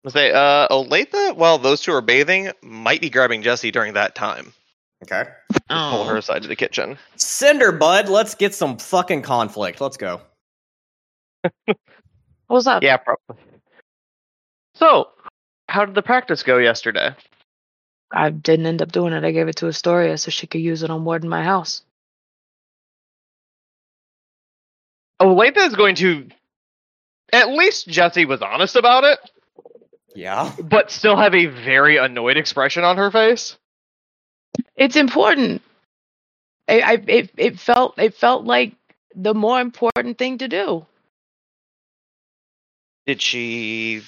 S3: I say, uh, Olathe, while those two are bathing, might be grabbing Jesse during that time.
S1: Okay.
S3: Pull her aside to the kitchen.
S1: Cinder Bud, let's get some fucking conflict. Let's go.
S5: What's up?
S3: Yeah, probably. So, how did the practice go yesterday?
S5: I didn't end up doing it. I gave it to Astoria so she could use it on Ward in my house.
S3: Oh, Olathe is going to. At least Jesse was honest about it,
S1: Yeah.
S3: but still have a very annoyed expression on her face.
S5: It's important. I, I it, it felt it felt like the more important thing to do.
S3: Did she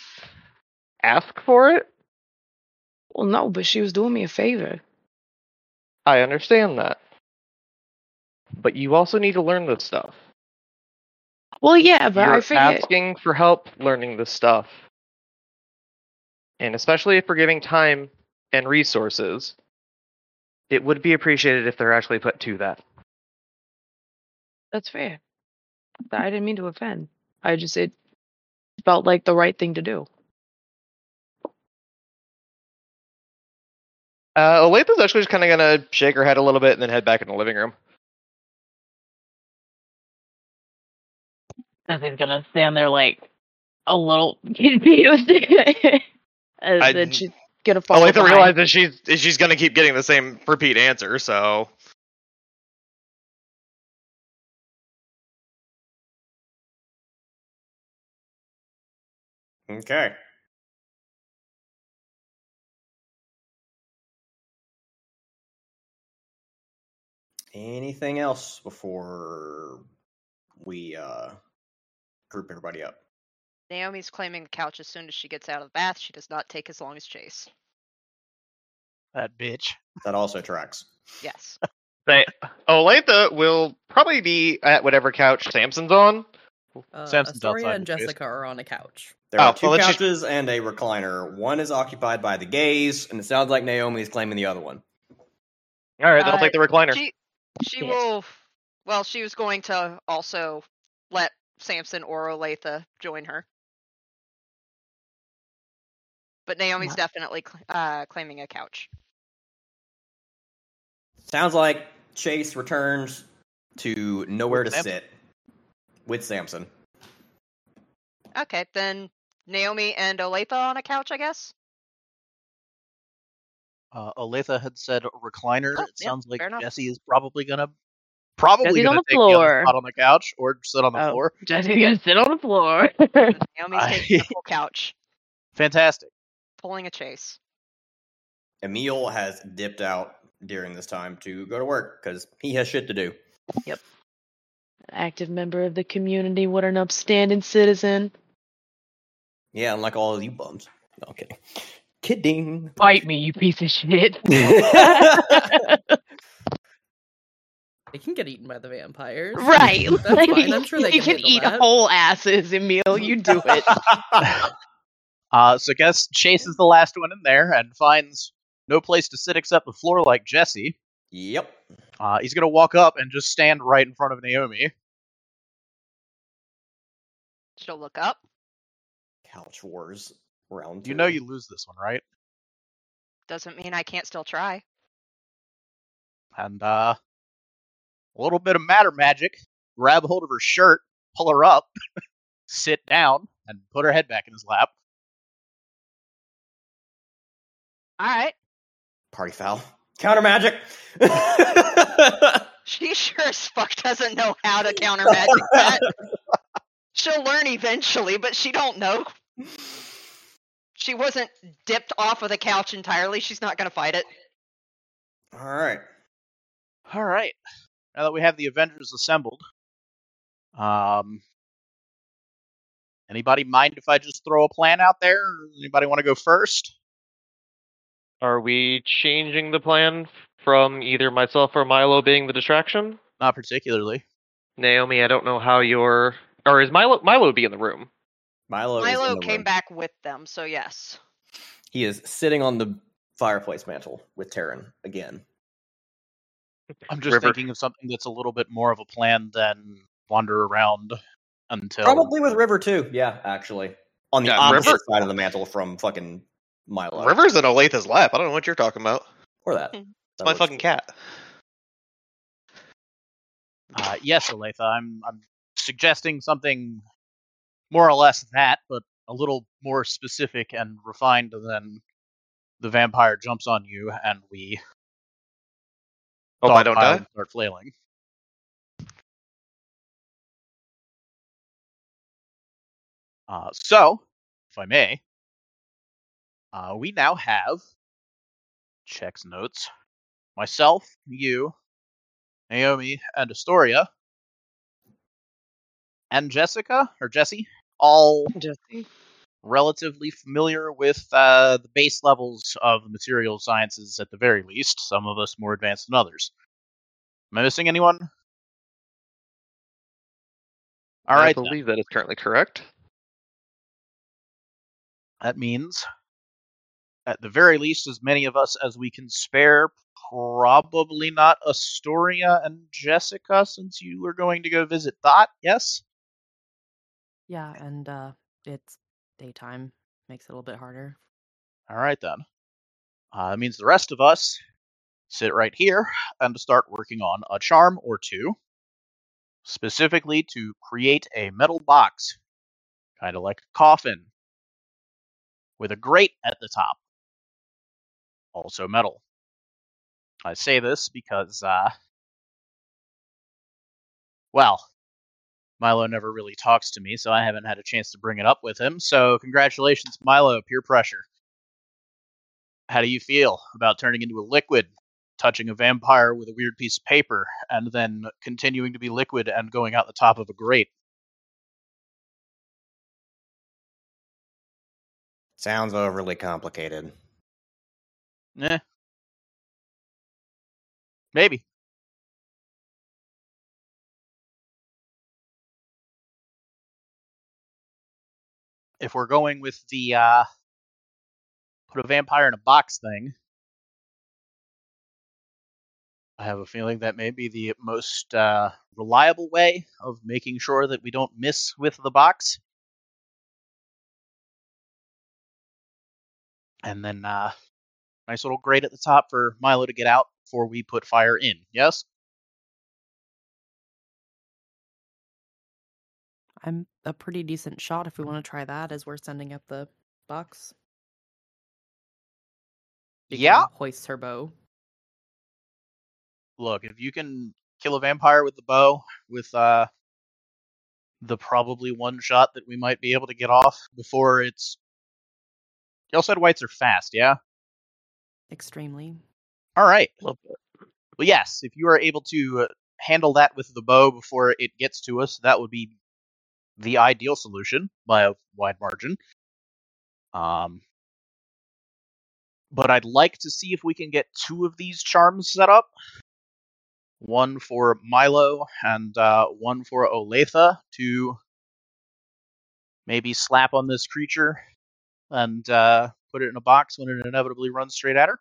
S3: ask for it?
S5: Well, no, but she was doing me a favor.
S3: I understand that. But you also need to learn this stuff.
S5: Well, yeah, but
S3: You're
S5: I figured
S3: asking for help learning this stuff. And especially if we're giving time and resources, it would be appreciated if they're actually put to that.
S5: that's fair. I didn't mean to offend. I just it felt like the right thing to do.
S3: Uh, Olathe's actually just kind of gonna shake her head a little bit and then head back in the living room.
S5: Jesse's gonna stand there like a little confused. and
S3: I-
S5: then she's gonna fall
S3: Olathe
S5: behind.
S3: realizes she's she's gonna keep getting the same repeat answer, so
S1: Okay. Anything else before we uh group everybody up?
S2: Naomi's claiming the couch as soon as she gets out of the bath. She does not take as long as Chase.
S6: That bitch.
S1: That also tracks.
S2: Yes.
S3: they Olathe will probably be at whatever couch Samson's on.
S4: Uh,
S6: Samson's
S4: Astoria
S6: outside
S4: and
S6: the space.
S4: Jessica are on a couch.
S1: There
S3: Oh,
S1: are two
S3: well, let's just-
S1: couches and a recliner. One is occupied by the gays, and it sounds like Naomi is claiming the other one.
S3: All right, then I'll
S2: Uh,
S3: take the recliner.
S2: She she
S5: Yes.
S2: will. Well, she was going to also let Samson or Olathe join her, but Naomi's
S5: What?
S2: definitely cl- uh, claiming a couch.
S1: Sounds like Chase returns to nowhere to
S6: Samson.
S1: sit with Samson.
S2: Okay, then Naomi and Olathe on a couch, I guess.
S6: Uh, Olathe had said recliner.
S2: Oh,
S6: it
S2: yeah,
S6: sounds like
S2: fair enough.
S6: Jesse is probably gonna probably
S5: Jesse's
S6: gonna
S5: on the
S6: take the
S5: floor.
S6: spot on the couch or sit on the
S5: Oh,
S6: floor.
S5: Jesse's gonna sit on the floor.
S2: Naomi's
S6: I-
S2: taking the full couch,
S6: Fantastic.
S2: pulling a chase.
S1: Emil has dipped out during this time to go to work because he has shit to do. Yep.
S5: Active member of the community. What an upstanding citizen.
S1: Yeah, unlike all of you bums. No, kidding. Kidding.
S5: Bite me, you piece of shit.
S4: They can get eaten by the vampires.
S5: right.
S4: That's
S5: like,
S4: fine. I'm sure they
S5: you
S4: can,
S5: can eat
S4: that.
S5: whole asses, Emil. You do it.
S6: uh, so guess Chase is the last one in there and finds no place to sit except the floor like Jesse.
S1: Yep.
S6: Uh, he's gonna walk up and just stand right in front of Naomi.
S2: She'll look up.
S1: Couch Wars round
S6: You
S1: two.
S6: know you lose this one, right?
S2: Doesn't mean I can't still try.
S6: And uh, a little bit of matter magic. Grab hold of her shirt, pull her up, sit down, and put her head back in his lap.
S2: All right.
S1: Party foul. Counter magic.
S2: She sure as fuck doesn't know how to counter magic that. She'll learn eventually, but she don't know. She wasn't dipped off of the couch entirely. She's not gonna fight it.
S1: All right.
S6: All right. Now that we have the Avengers assembled, um, anybody mind if I just throw a plan out there? Anybody want to go first?
S3: Are we changing the plan from either myself or Milo being the distraction?
S6: Not particularly.
S3: Naomi, I don't know how you're. Or is Milo Milo would be in the room?
S1: Milo.
S2: Milo came
S1: room.
S2: back with them, so yes.
S1: He is sitting on the fireplace mantle with Terran again.
S6: I'm just
S3: River.
S6: thinking of something that's a little bit more of a plan than wander around until.
S1: Probably with River too. Yeah, actually, on the
S3: Yeah,
S1: opposite
S3: River-
S1: side of the mantle from fucking Milo.
S3: River's in Olathe's lap. I don't know what you're talking about.
S1: or that.
S2: Hmm.
S3: It's
S1: That
S3: my fucking
S1: too.
S3: cat.
S6: Uh, yes, Olathe, I'm I'm suggesting something more or less that, but a little more specific and refined than the vampire jumps on you and we
S3: Hope I don't die.
S6: start flailing. Uh, so, if I may, uh, we now have checks notes. Myself, you, Naomi, and Astoria, and Jessica or Jesse, all relatively familiar with uh, the base levels of the material sciences at the very least. Some of us more advanced than others. Am I missing anyone? All
S3: I
S6: right, then.
S3: believe that is currently correct.
S6: That means, at the very least, as many of us as we can spare. Probably not Astoria and Jessica, since you were going to go visit Dot. Yes.
S4: Yeah, and uh it's daytime. Makes it a little bit harder.
S6: All right then. Uh, it means the rest of us sit right here and start working on a charm or two, specifically to create a metal box, kind of like a coffin, with a grate at the top, also metal. I say this because, uh, well, Milo never really talks to me, so I haven't had a chance to bring it up with him. So, congratulations, Milo, peer pressure. How do you feel about turning into a liquid, touching a vampire with a weird piece of paper, and then continuing to be liquid and going out the top of a grate?
S1: Sounds overly complicated.
S6: Eh. Maybe. If we're going with the uh, put a vampire in a box thing, I have a feeling that may be the most uh, reliable way of making sure that we don't miss with the box. And then uh, nice little grate at the top for Milo to get out before we put fire in. Yes?
S4: I'm a pretty decent shot if we want to try that as we're sending up the box.
S6: Yeah.
S4: of hoists her bow.
S6: Look, if you can kill a vampire with the bow, with uh, the probably one shot that we might be able to get off before it's. Y'all said Wights are fast, yeah?
S4: Extremely.
S6: All right. Well, yes, if you are able to uh, handle that with the bow before it gets to us, that would be the ideal solution by a wide margin. Um, but I'd like to see if we can get two of these charms set up. One for Milo and uh, one for Olathe to maybe slap on this creature and uh, put it in a box when it inevitably runs straight at her.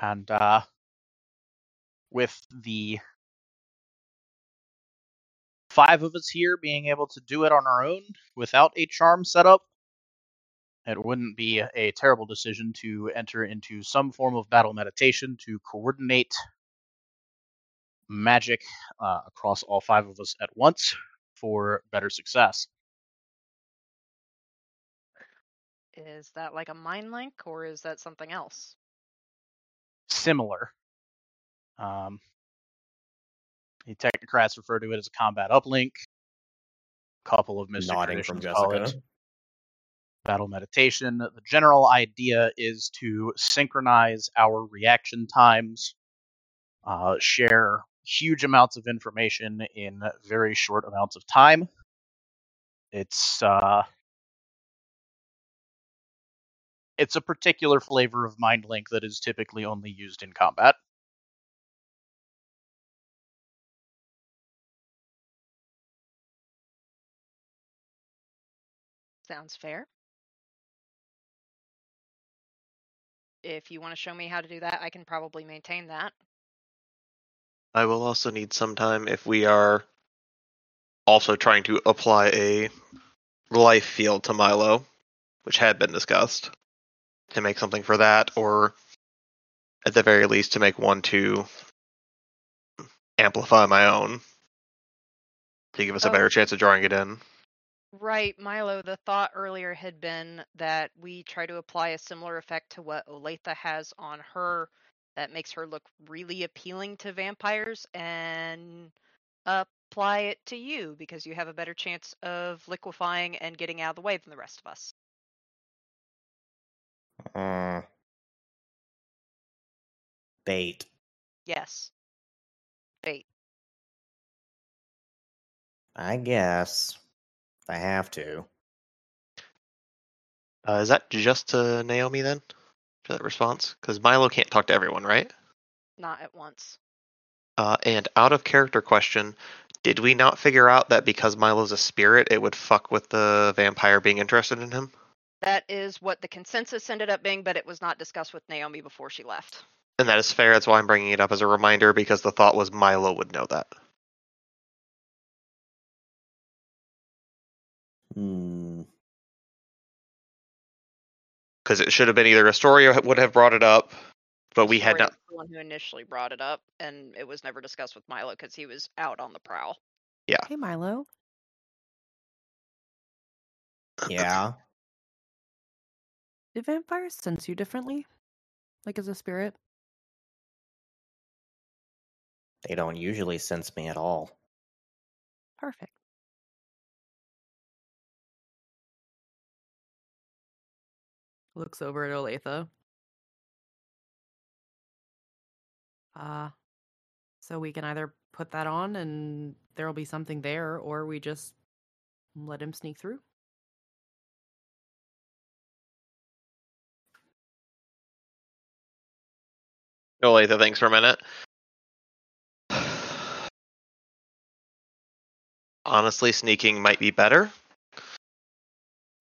S6: and uh, with the five of us here being able to do it on our own without a charm setup, it wouldn't be a terrible decision to enter into some form of battle meditation to coordinate magic uh, across all five of us at once for better success.
S2: Is that like a mind link or is that something else?
S6: Similar. Um, the technocrats refer to it as a combat uplink. A couple of mystic
S1: Nodding from Jessica.
S6: battle meditation. The general idea is to synchronize our reaction times, uh, share huge amounts of information in very short amounts of time. It's uh, it's a particular flavor of mind link that is typically only used in combat.
S2: Sounds fair. If you want to show me how to do that, I can probably maintain that.
S3: I will also need some time if we are also trying to apply a life field to Milo, which had been discussed, to make something for that, or at the very least to make one to amplify my own to give us a
S2: Oh.
S3: better chance of drawing it in.
S2: Right, Milo, the thought earlier had been that we try to apply a similar effect to what Olathe has on her that makes her look really appealing to vampires and apply it to you because you have a better chance of liquefying and getting out of the way than the rest of us.
S1: Uh, bait.
S2: Yes. Bait.
S1: I guess. If I have to.
S3: Uh, is that just to Naomi then? For that response? Because Milo can't talk to everyone, right?
S2: Not at once.
S3: Uh, and out of character question, did we not figure out that because Milo's a spirit, it would fuck with the vampire being interested in him?
S2: That is what the consensus ended up being, but it was not discussed with Naomi before she left.
S3: And that is fair. That's why I'm bringing it up as a reminder because the thought was Milo would know that.
S1: Hmm.
S3: because it should have been either Astoria would have brought it up, but we had not.
S2: the one who initially brought it up, and it was never discussed with Milo because he was out on the prowl. Yeah.
S4: Hey, Milo.
S1: Yeah.
S4: Did vampires sense you differently? Like as a spirit?
S1: They don't usually sense me at all.
S4: Perfect. Looks over at Olathe. Uh, so we can either put that on and there'll be something there, or we just let him sneak through.
S3: Olathe, thanks for a minute. Honestly, sneaking might be better.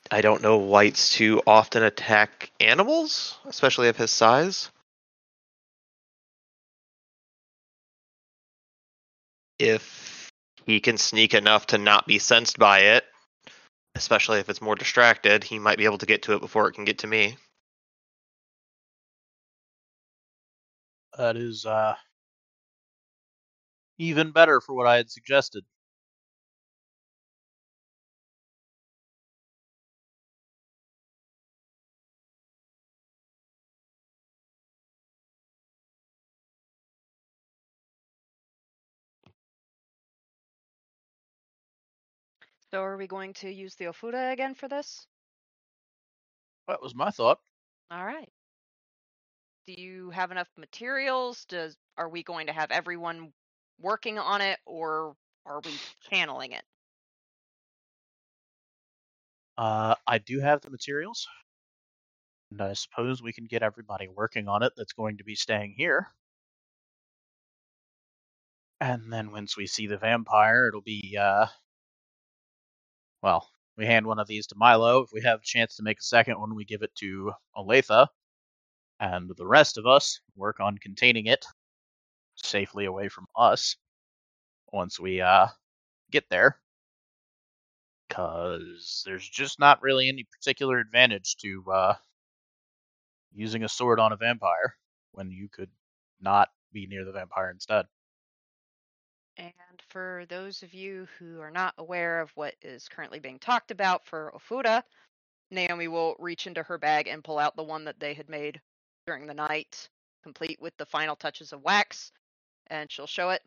S3: I don't know Wights to often attack animals, especially of his size. If he can sneak enough to not be sensed by it, especially if it's more distracted, he might be able to get to it before it can get to me.
S6: That is uh, even better for what I had suggested.
S2: So are we going to use the Ofuda again for this?
S6: That was my thought.
S2: All right. Do you have enough materials? Does are we going to have everyone working on it, or are we channeling it?
S6: Uh, I do have the materials, and I suppose we can get everybody working on it that's going to be staying here. And then once we see the vampire, it'll be uh, well, we hand one of these to Milo. If we have a chance to make a second one, we give it to Olathe, and the rest of us work on containing it safely away from us once we uh get there because there's just not really any particular advantage to uh, using a sword on a vampire when you could not be near the vampire instead.
S2: And for those of you who are not aware of what is currently being talked about for Ofuda, Naomi will reach into her bag and pull out the one that they had made during the night, complete with the final touches of wax, and she'll show it.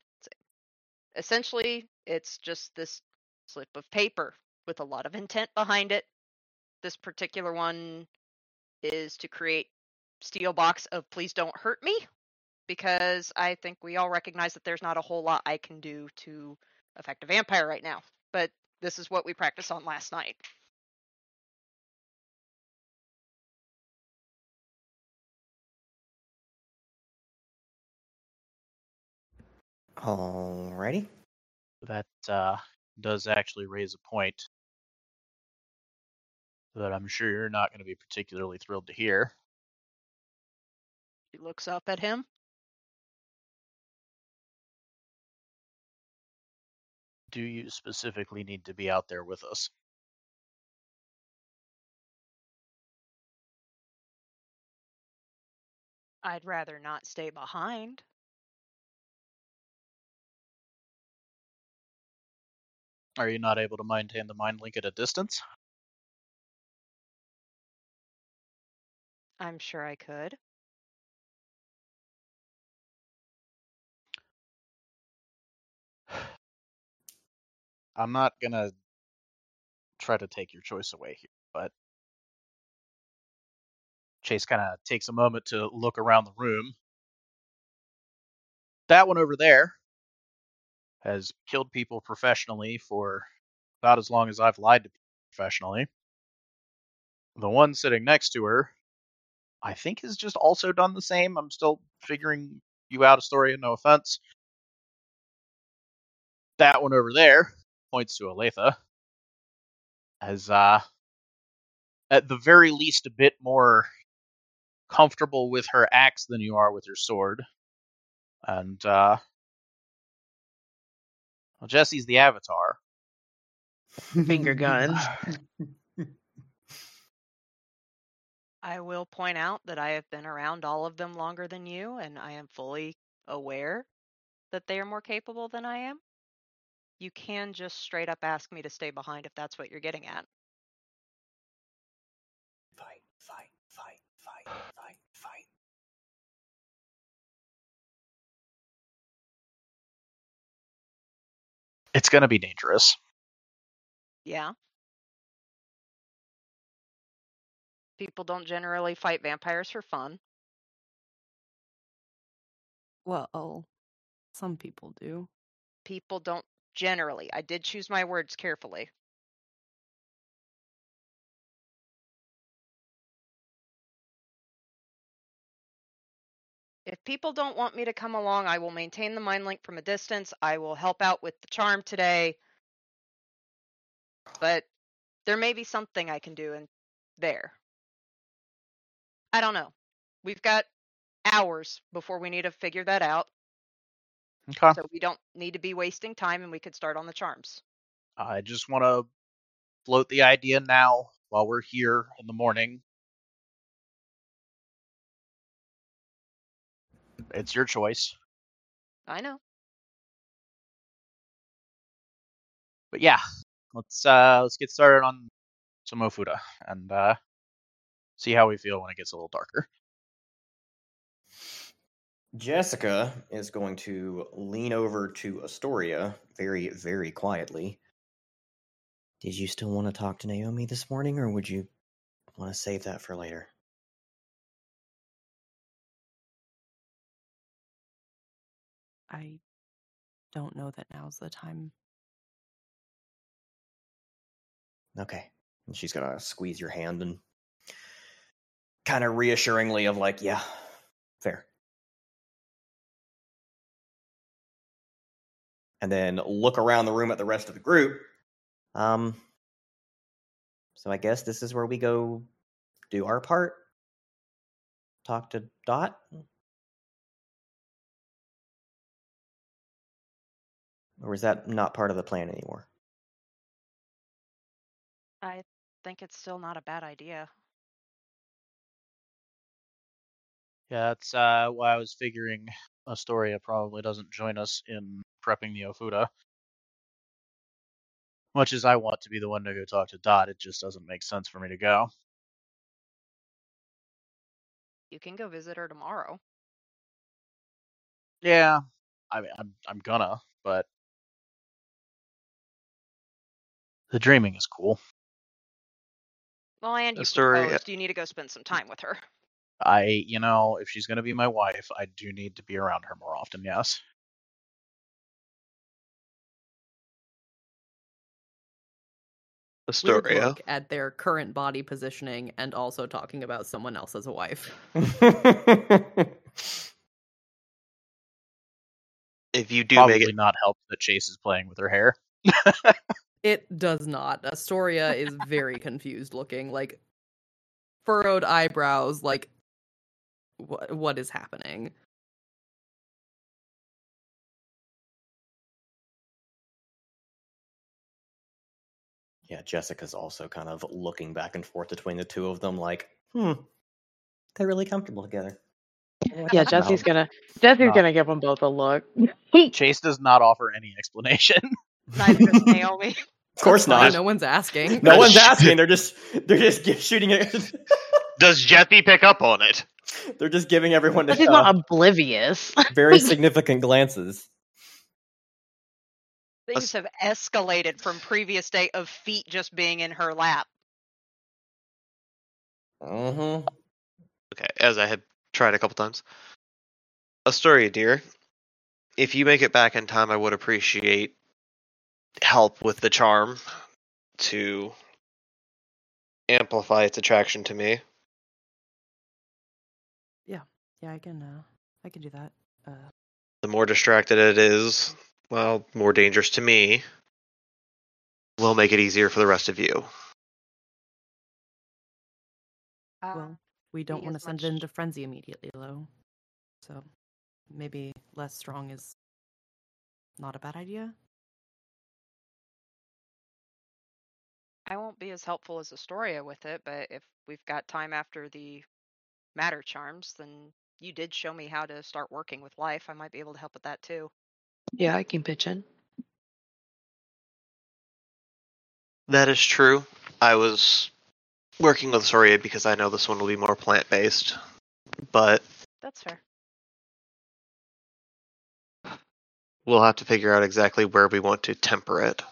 S2: Essentially, it's just this slip of paper with a lot of intent behind it. This particular one is to create steel box of please don't hurt me because I think we all recognize that there's not a whole lot I can do to affect a vampire right now. But this is what we practiced on last night.
S1: Alrighty.
S6: That uh, does actually raise a point that I'm sure you're not going to be particularly thrilled to hear.
S2: She looks up at him.
S6: Do you specifically need to be out there with us?
S2: I'd rather not stay behind.
S6: Are you not able to maintain the mind link at a distance?
S2: I'm sure I could.
S6: I'm not gonna try to take your choice away here, but Chase kind of takes a moment to look around the room. That one over there has killed people professionally for about as long as I've lied to people professionally. The one sitting next to her, I think, has just also done the same. I'm still figuring you out, Astoria, no offense. That one over there points to Olathe as uh at the very least a bit more comfortable with her axe than you are with your sword. And uh well, Jesse's the avatar.
S5: Finger guns.
S2: I will point out that I have been around all of them longer than you, and I am fully aware that they are more capable than I am. You can just straight up ask me to stay behind if that's what you're getting at.
S1: Fight, fight, fight, fight, fight, fight.
S6: It's going to be dangerous.
S2: Yeah. People don't generally fight vampires for fun.
S4: Well, some people do.
S2: People don't generally. I did choose my words carefully. If people don't want me to come along, I will maintain the mind link from a distance. I will help out with the charm today. But there may be something I can do in there. I don't know. We've got hours before we need to figure that out.
S6: Okay.
S2: So we don't need to be wasting time and we could start on the charms.
S6: I just want to float the idea now while we're here in the morning. It's your choice.
S2: I know.
S6: But yeah, let's uh let's get started on some Ofuda and uh see how we feel when it gets a little darker.
S1: Jessica is going to lean over to Astoria very, very quietly. Did you still want to talk to Naomi this morning, or would you want to save that for later?
S4: I don't know that now's the time.
S1: Okay. And she's gonna squeeze your hand and kind of reassuringly of like, yeah, fair. And then look around the room at the rest of the group. Um so I guess this is where we go do our part. Talk to Dot. Or is that not part of the plan anymore?
S2: I think it's still not a bad idea.
S6: Yeah, that's uh why I was figuring Astoria probably doesn't join us in prepping the Ofuda. Much as I want to be the one to go talk to Dot, it just doesn't make sense for me to go.
S2: You can go visit her tomorrow.
S6: Yeah, I mean, I'm I'm gonna, but the dreaming is cool.
S2: Well, and you
S3: Astoria-
S2: proposed you need to go spend some time with her.
S6: I, you know, if she's gonna be my wife, I do need to be around her more often. Yes.
S3: Astoria.
S4: look at their current body positioning and also talking about someone else as a wife.
S3: If you do
S6: Probably
S3: make it,
S6: not help that Chase is playing with her hair.
S4: It does not. Astoria is very confused looking, like furrowed eyebrows, like what what is happening?
S1: Yeah, Jessica's also kind of looking back and forth between the two of them, like, hmm, they're really comfortable together.
S5: Yeah, Jesse's gonna Jesse's
S6: Not-
S5: gonna give them both a look.
S6: Chase does not offer any explanation.
S2: Neither does Naomi.
S1: Of course
S4: Fine,
S1: not.
S4: no one's asking.
S1: No one's asking. They're just they're just shooting it.
S3: does Jeffy pick up on it?
S1: they're just giving everyone
S5: Jesse's
S1: uh,
S5: not oblivious.
S1: very significant glances.
S2: Things have escalated from previous day of feet just being in her lap.
S1: Mm-hmm.
S3: Okay, as I had tried a couple times. Astoria, dear, if you make it back in time, I would appreciate help with the charm to amplify its attraction to me.
S4: Yeah, yeah, I can uh I can do that. Uh
S3: The more distracted it is, well, more dangerous to me. Will make it easier for the rest of you.
S2: Uh,
S4: well, we don't want to send
S2: much-
S4: it into frenzy immediately though. So maybe less strong is not a bad idea.
S2: I won't be as helpful as Astoria with it, but if we've got time after the matter charms, then you did show me how to start working with life. I might be able to help with that too.
S5: Yeah, I can pitch in.
S3: That is true. I was working with Soria because I know this one will be more plant based. But
S2: That's fair.
S3: we'll have to figure out exactly where we want to temper it.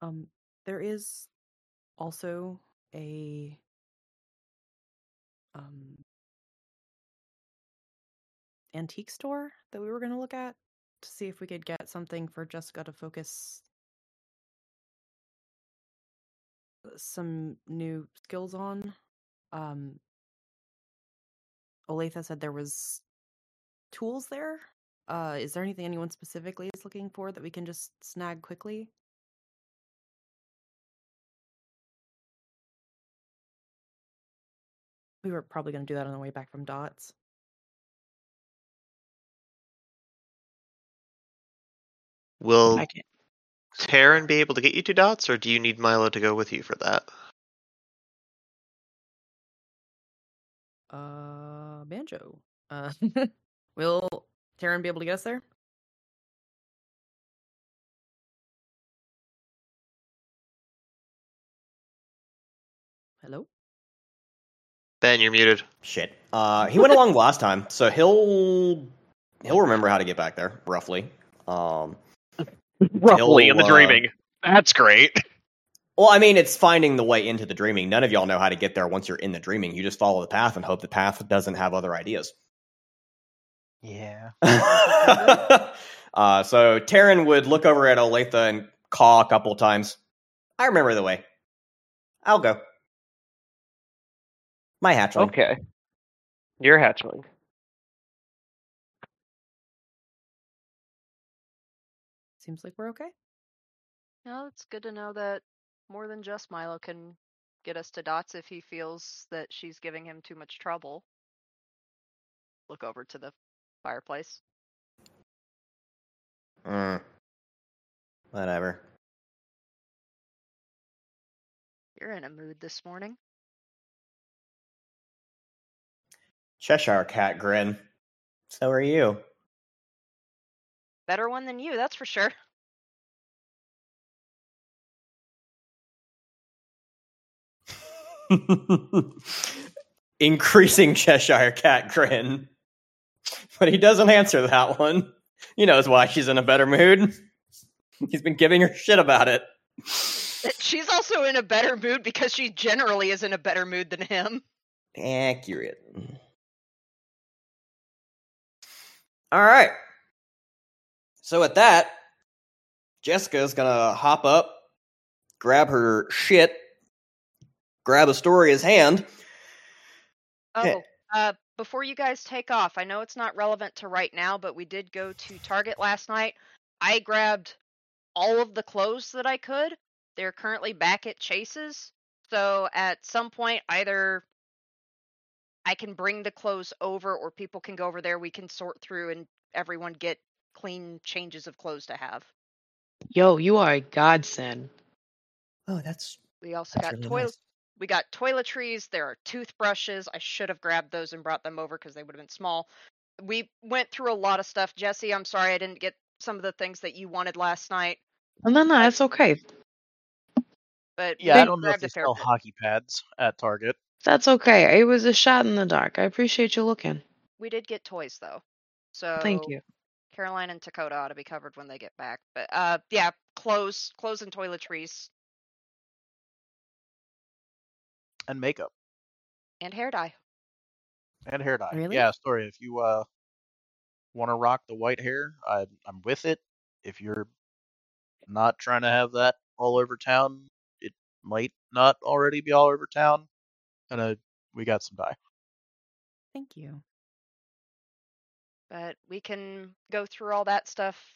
S4: Um, there is also a um antique store that we were going to look at to see if we could get something for Jessica to focus uh, some new skills on. Um, Olathe said there was tools there. Uh, is there anything anyone specifically is looking for that we can just snag quickly? We were probably going to do that on the way back from Dots.
S3: Will
S5: I can.
S3: Taryn be able to get you to dots, or do you need Milo to go with you for that?
S4: Uh, Banjo. Uh, will Taryn be able to get us there? Hello?
S3: Ben, you're muted.
S1: Shit. Uh, he went along last time, so he'll he'll remember how to get back there roughly. Um,
S7: Roughly in the
S1: He'll, uh,
S7: dreaming. That's great.
S1: well, I mean, it's finding the way into the dreaming. None of y'all know how to get there once you're in the dreaming. You just follow the path and hope the path doesn't have other ideas.
S6: Yeah.
S1: uh, so Taryn would look over at Olathe and caw a couple times. I remember the way. I'll go. My hatchling.
S7: Okay. You're a hatchling.
S4: Seems like we're okay.
S2: No, it's good to know that more than just Milo can get us to Dots if he feels that she's giving him too much trouble. Look over to the fireplace.
S1: Mm. Whatever.
S2: You're in a mood this morning.
S1: Cheshire cat grin. So are you.
S2: Better one than you, that's for sure.
S1: Increasing Cheshire cat grin. But he doesn't answer that one. He knows why she's in a better mood. He's been giving her shit about it.
S2: Eh, she's also in a better mood because she generally is in a better mood than him.
S1: Accurate. All right. So at that, Jessica's gonna hop up, grab her shit, grab Astoria's hand.
S2: Oh, uh, before you guys take off, I know it's not relevant to right now, but we did go to Target last night. I grabbed all of the clothes that I could. They're currently back at Chase's. So at some point, either I can bring the clothes over or people can go over there. We can sort through and everyone get clean changes of clothes to have.
S5: Yo, you are a godsend.
S1: Oh, that's
S2: We also
S1: that's
S2: got
S1: really
S2: toilet
S1: nice.
S2: we got toiletries there are toothbrushes i should have grabbed those and brought them over because they would have been small we went through a lot of stuff jesse i'm sorry i didn't get some of the things that you wanted last night
S5: No, no, no, that's okay.
S2: but
S6: Yeah, I don't know if
S2: grabbed
S6: they sell hockey pads at Target.
S5: That's okay. It was a shot in the dark. I appreciate you looking.
S2: we did get toys though so
S5: Thank you.
S2: Caroline and dakota ought to be covered when they get back but uh yeah clothes clothes and toiletries
S6: And makeup.
S2: and hair dye
S6: And hair dye.
S4: Really?
S6: Yeah, story. If you uh want to rock the white hair, I, I'm with it. If you're not trying to have that all over town, it might not already be all over town. And uh, we got some dye.
S4: Thank you.
S2: But we can go through all that stuff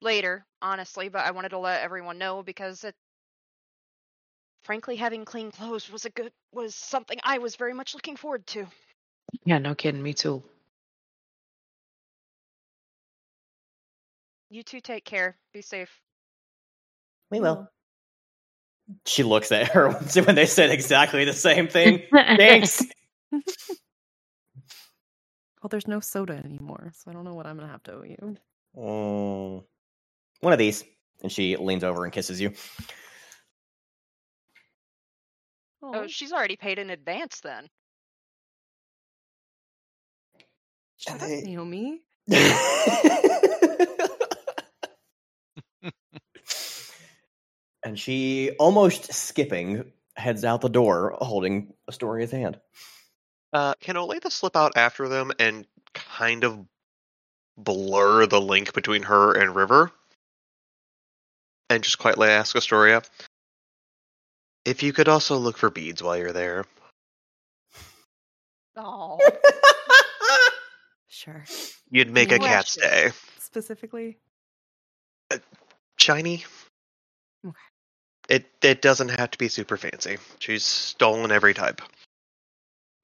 S2: later honestly but i wanted to let everyone know because it frankly having clean clothes was a good was something i was very much looking forward to
S5: Yeah, no kidding. Me too.
S2: you two take care be safe
S1: We will. Mm. She looks at her when they said exactly the same thing. Thanks.
S4: Well, there's no soda anymore, so I don't know what I'm gonna have to owe you.
S1: Mm, one of these. And she leans over and kisses you.
S2: Oh, she's already paid in advance then.
S4: Shut up,
S1: Hey.
S4: Naomi.
S1: and she, almost skipping, heads out the door holding Astoria's hand.
S3: Uh, can Olathe slip out after them and kind of blur the link between her and River? And just quietly ask Astoria if you could also look for beads while you're there.
S2: Oh,
S4: Sure.
S3: You'd make a cat's day.
S4: Specifically,
S3: Shiny.
S4: Okay.
S3: It it doesn't have to be super fancy. She's stolen every type.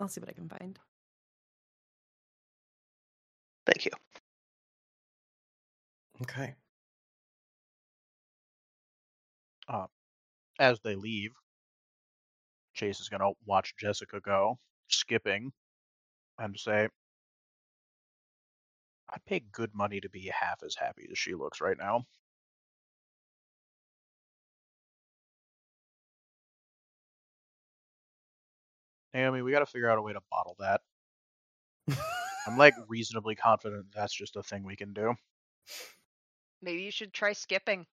S4: I'll see what I can find.
S3: Thank you.
S1: Okay.
S6: Uh, as they leave, Chase is gonna watch Jessica go, skipping, and say, I'd pay good money to be half as happy as she looks right now. Naomi, we gotta figure out a way to bottle that. I'm like reasonably confident that's just a thing we can do.
S2: maybe you should try skipping.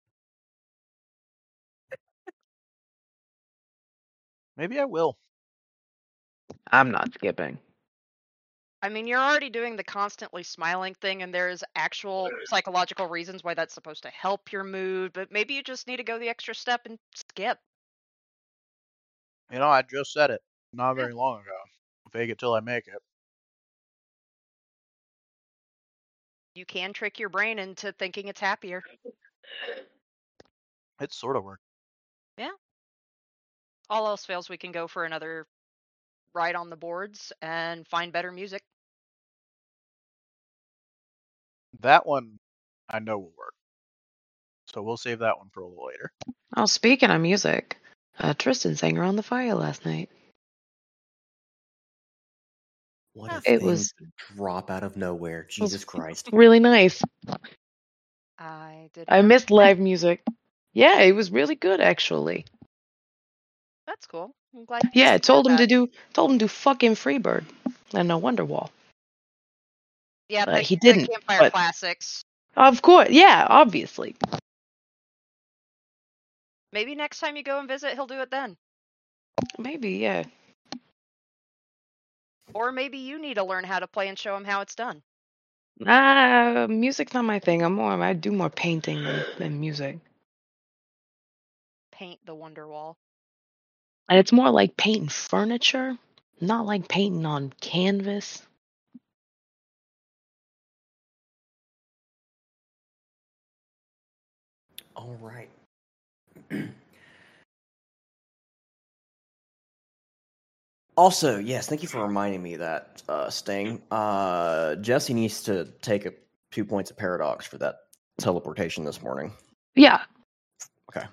S6: Maybe I will.
S5: I'm not skipping.
S2: I mean, you're already doing the constantly smiling thing, and there's actual psychological reasons why that's supposed to help your mood, but maybe you just need to go the extra step and skip.
S6: You know, I just said it not very long ago. Fake it till I make it.
S2: You can trick your brain into thinking it's happier.
S6: It sort of worked. Yeah.
S2: All else fails, we can go for another ride on the boards and find better music.
S6: That one I know will work. So we'll save that one for a little later.
S5: Oh, speaking of music, uh, Tristan sang around the fire last night.
S1: What a
S5: It was-
S1: drop out of nowhere. Jesus Christ.
S5: Really nice.
S2: I did.
S5: I missed live music. Yeah, it was really good actually.
S2: That's cool. I'm glad. you
S5: Yeah, I told him to do told him to fucking Freebird and no Wonderwall.
S2: Yeah,
S5: uh,
S2: the,
S5: he didn't,
S2: Campfire
S5: but-
S2: classics.
S5: Of course, yeah, obviously.
S2: Maybe next time you go and visit, he'll do it then.
S5: Maybe, yeah.
S2: Or maybe you need to learn how to play and show him how it's done.
S5: Ah, music's not my thing. I'm more I do more painting than, than music.
S2: Paint the wonder wall.
S5: And it's more like painting furniture, not like painting on canvas.
S1: All right. also, yes, thank you for reminding me that, uh, Sting. Uh, Jesse needs to take a two points of paradox for that teleportation this morning.
S5: Yeah.
S1: Okay,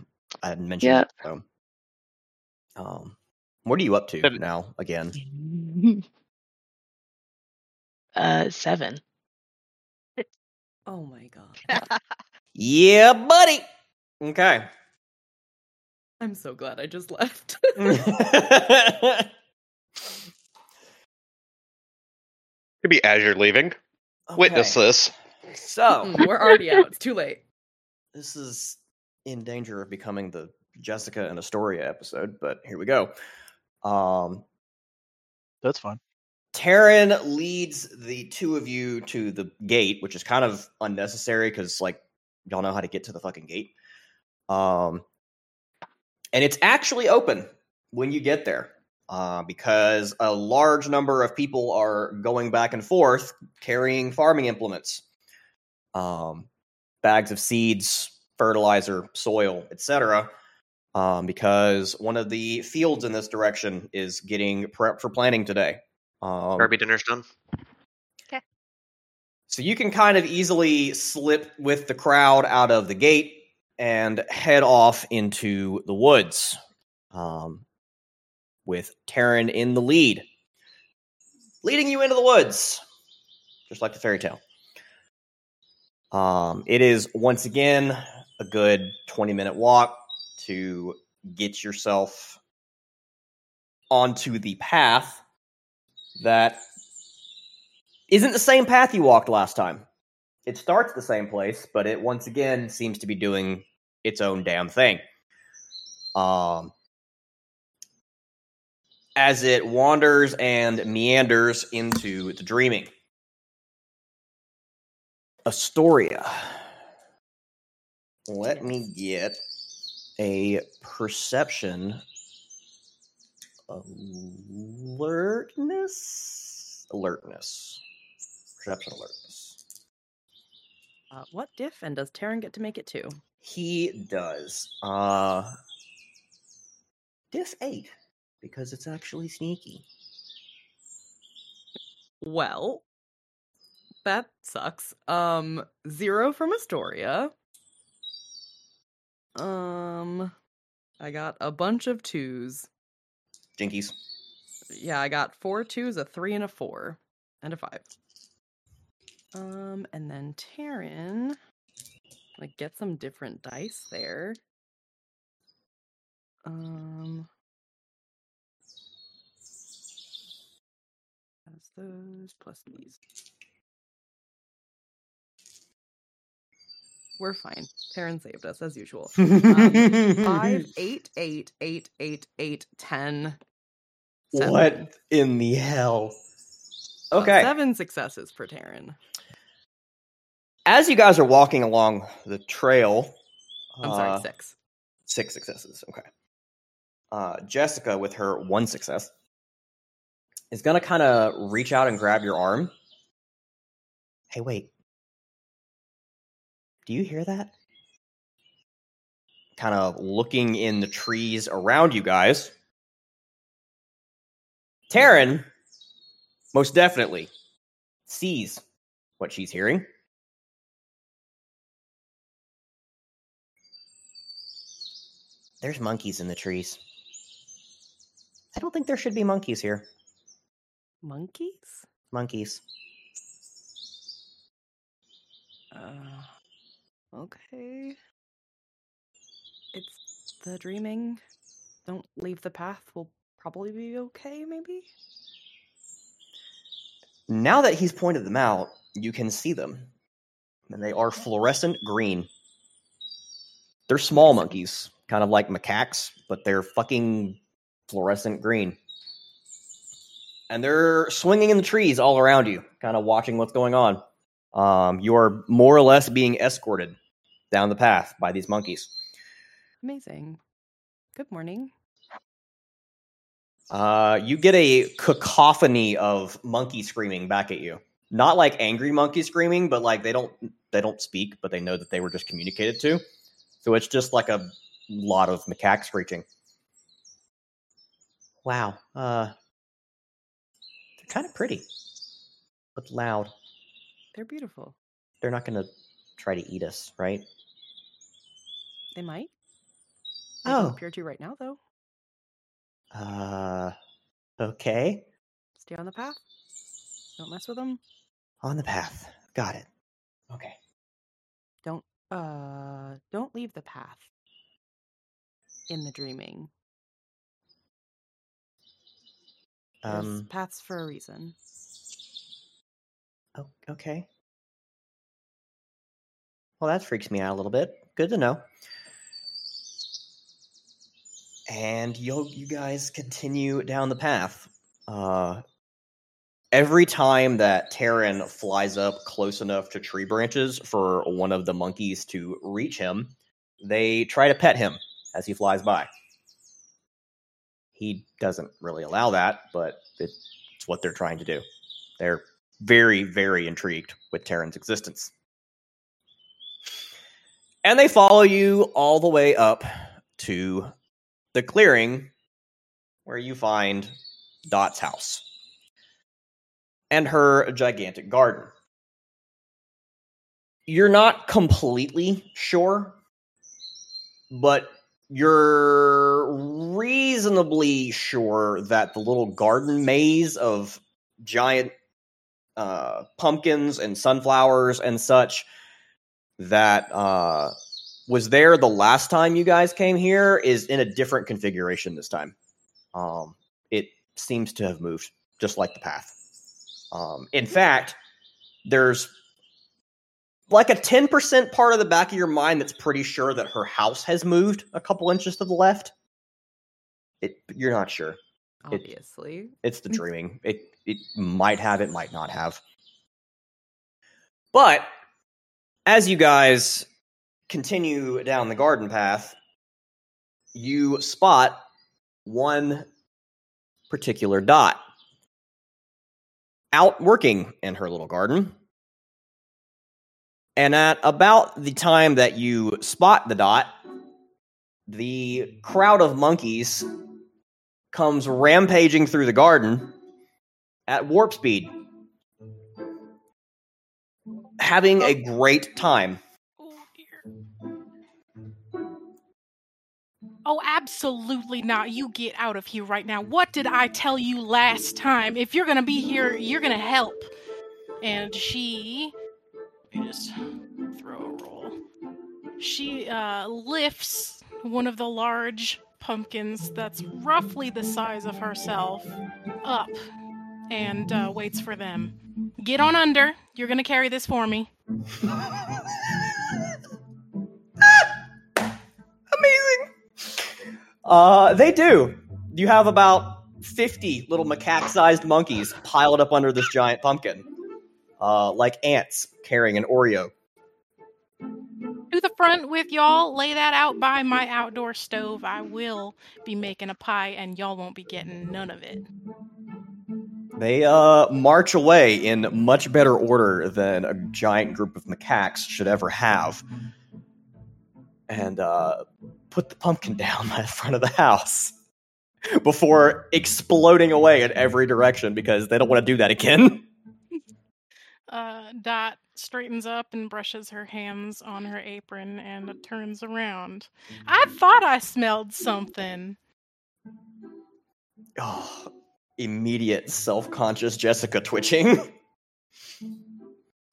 S1: I hadn't mentioned
S5: Yeah.
S1: it. So. Um, what are you up to
S7: But-
S1: now again?
S5: uh, seven.
S4: Oh my god.
S1: Yeah, buddy. Okay.
S4: I'm so glad I just left.
S3: Could be as you're leaving. Witness this.
S1: So
S4: We're already out. It's too late.
S1: this is in danger of becoming the Jessica and Astoria episode, but here we go. Um,
S6: That's fine.
S1: Taryn leads the two of you to the gate, which is kind of unnecessary because, like, y'all know how to get to the fucking gate. Um, and it's actually open when you get there uh, because a large number of people are going back and forth carrying farming implements, um, bags of seeds, fertilizer, soil, etc. Um, because one of the fields in this direction is getting prepped for planting today. Um,
S3: Kirby dinner's done. Okay.
S1: So you can kind of easily slip with the crowd out of the gate and head off into the woods um, with Taryn in the lead, leading you into the woods, just like the fairy tale. Um, it is once again a good 20 minute walk to get yourself onto the path that isn't the same path you walked last time. It starts the same place, but it once again seems to be doing its own damn thing. Um, as it wanders and meanders into the dreaming. Astoria. Let me get a perception alertness. Alertness. Perception alertness.
S4: Uh, what diff and does Taryn get to make it too?
S1: He does. Uh diff eight because it's actually sneaky.
S4: Well, that sucks. Um, zero from Astoria. Um, I got a bunch of twos.
S1: Jinkies.
S4: Yeah, I got four twos, a three, and a four, and a five. Um, and then Taryn, like, get some different dice there. Um, those plus these. We're fine. Taryn saved us as usual. Um, five, eight, eight, eight, eight, eight, ten. seven.
S1: What in the hell?
S4: Uh,
S1: Okay.
S4: seven successes for Taryn.
S1: As you guys are walking along the trail,
S4: I'm sorry,
S1: uh,
S4: six.
S1: Six successes. Okay. Uh, Jessica, with her one success, is going to kind of reach out and grab your arm. Hey, wait. Do you hear that? Kind of looking in the trees around you guys. Taryn, most definitely, sees what she's hearing. There's monkeys in the trees. I don't think there should be monkeys here.
S4: Monkeys?
S1: Monkeys.
S4: Uh, okay. It's the dreaming. Don't leave the path. We'll probably be okay, maybe?
S1: Now that he's pointed them out, you can see them. And they are fluorescent green. They're small monkeys, kind of like macaques, but they're fucking fluorescent green. And they're swinging in the trees all around you, kind of watching what's going on. Um, you are more or less being escorted down the path by these monkeys.
S4: Amazing. Good morning.
S1: Uh, you get a cacophony of monkey screaming back at you. Not like angry monkey screaming, but like they don't they don't speak, but they know that they were just communicated to. So it's just like a lot of macaque screeching. Wow. Uh, they're kind of pretty, but loud.
S4: They're beautiful.
S1: They're not going to try to eat us, right?
S4: They might. They
S1: Oh.
S4: appear to right now, though.
S1: Uh, okay.
S4: Stay on the path. Don't mess with them.
S1: On the path. Got it. Okay.
S4: Don't uh don't leave the path in the dreaming. There's
S1: Um.
S4: paths for a reason.
S1: Oh, okay. Well, that freaks me out a little bit. Good to know. And you you guys continue down the path. Uh, every time that Taryn flies up close enough to tree branches for one of the monkeys to reach him, they try to pet him as he flies by. He doesn't really allow that, but it's what they're trying to do. They're very, very intrigued with Taryn's existence. And they follow you all the way up to the clearing where you find Dot's house and her gigantic garden. You're not completely sure, but you're reasonably sure that the little garden maze of giant uh, pumpkins and sunflowers and such that uh, was there the last time you guys came here is in a different configuration this time. Um, it seems to have moved, just like the path. Um, in fact, there's like a 10% part of the back of your mind that's pretty sure that her house has moved a couple inches to the left. It, you're not sure. It-
S4: Obviously.
S1: It's the mm. dreaming. It it might have, it might not have. But as you guys continue down the garden path, you spot one particular dot out working in her little garden. And at about the time that you spot the dot, the crowd of monkeys comes rampaging through the garden at warp speed, having a great time.
S8: Oh dear. Oh, absolutely not. You get out of here right now. What did I tell you last time? If you're gonna be here, you're gonna help. And she. Let me just throw a roll. She uh, lifts one of the large pumpkins that's roughly the size of herself up and uh, waits for them. Get on under. You're gonna carry this for me.
S1: Amazing. Uh, they do. You have about 50 little macaque sized monkeys piled up under this giant pumpkin, uh, like ants carrying an Oreo.
S8: to the front with y'all. Lay that out by my outdoor stove. I will be making a pie, and y'all won't be getting none of it.
S1: They uh, march away in much better order than a giant group of macaques should ever have, and uh, put the pumpkin down by the front of the house before exploding away in every direction because they don't want to do that again.
S8: Uh, Dot straightens up and brushes her hands on her apron and turns around. I thought I smelled something.
S1: Oh, immediate self-conscious Jessica twitching.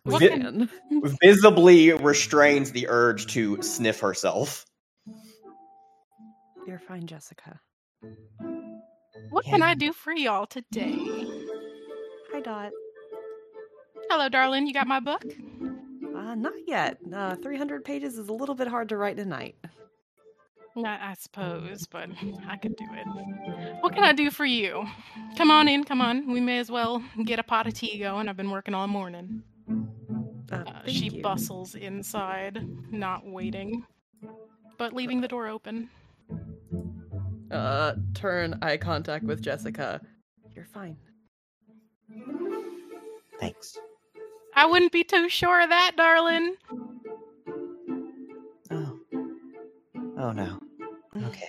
S1: Vi- visibly restrains the urge to sniff herself.
S4: You're fine, Jessica.
S8: What can I do for y'all today?
S4: Hi, Dot.
S8: Hello, darling. You got my book?
S4: Uh, not yet. Uh, 300 pages is a little bit hard to write tonight.
S8: Not, I suppose, but I could do it. What can I do for you? Come on in, come on. We may as well get a pot of tea going. I've been working all morning.
S4: Uh,
S8: Uh, she
S4: you.
S8: bustles inside, not waiting, but leaving the door open.
S4: Uh, turn eye contact with Jessica. You're fine.
S1: Thanks.
S8: I wouldn't be too sure of that, darling.
S1: Oh. Oh no. Okay.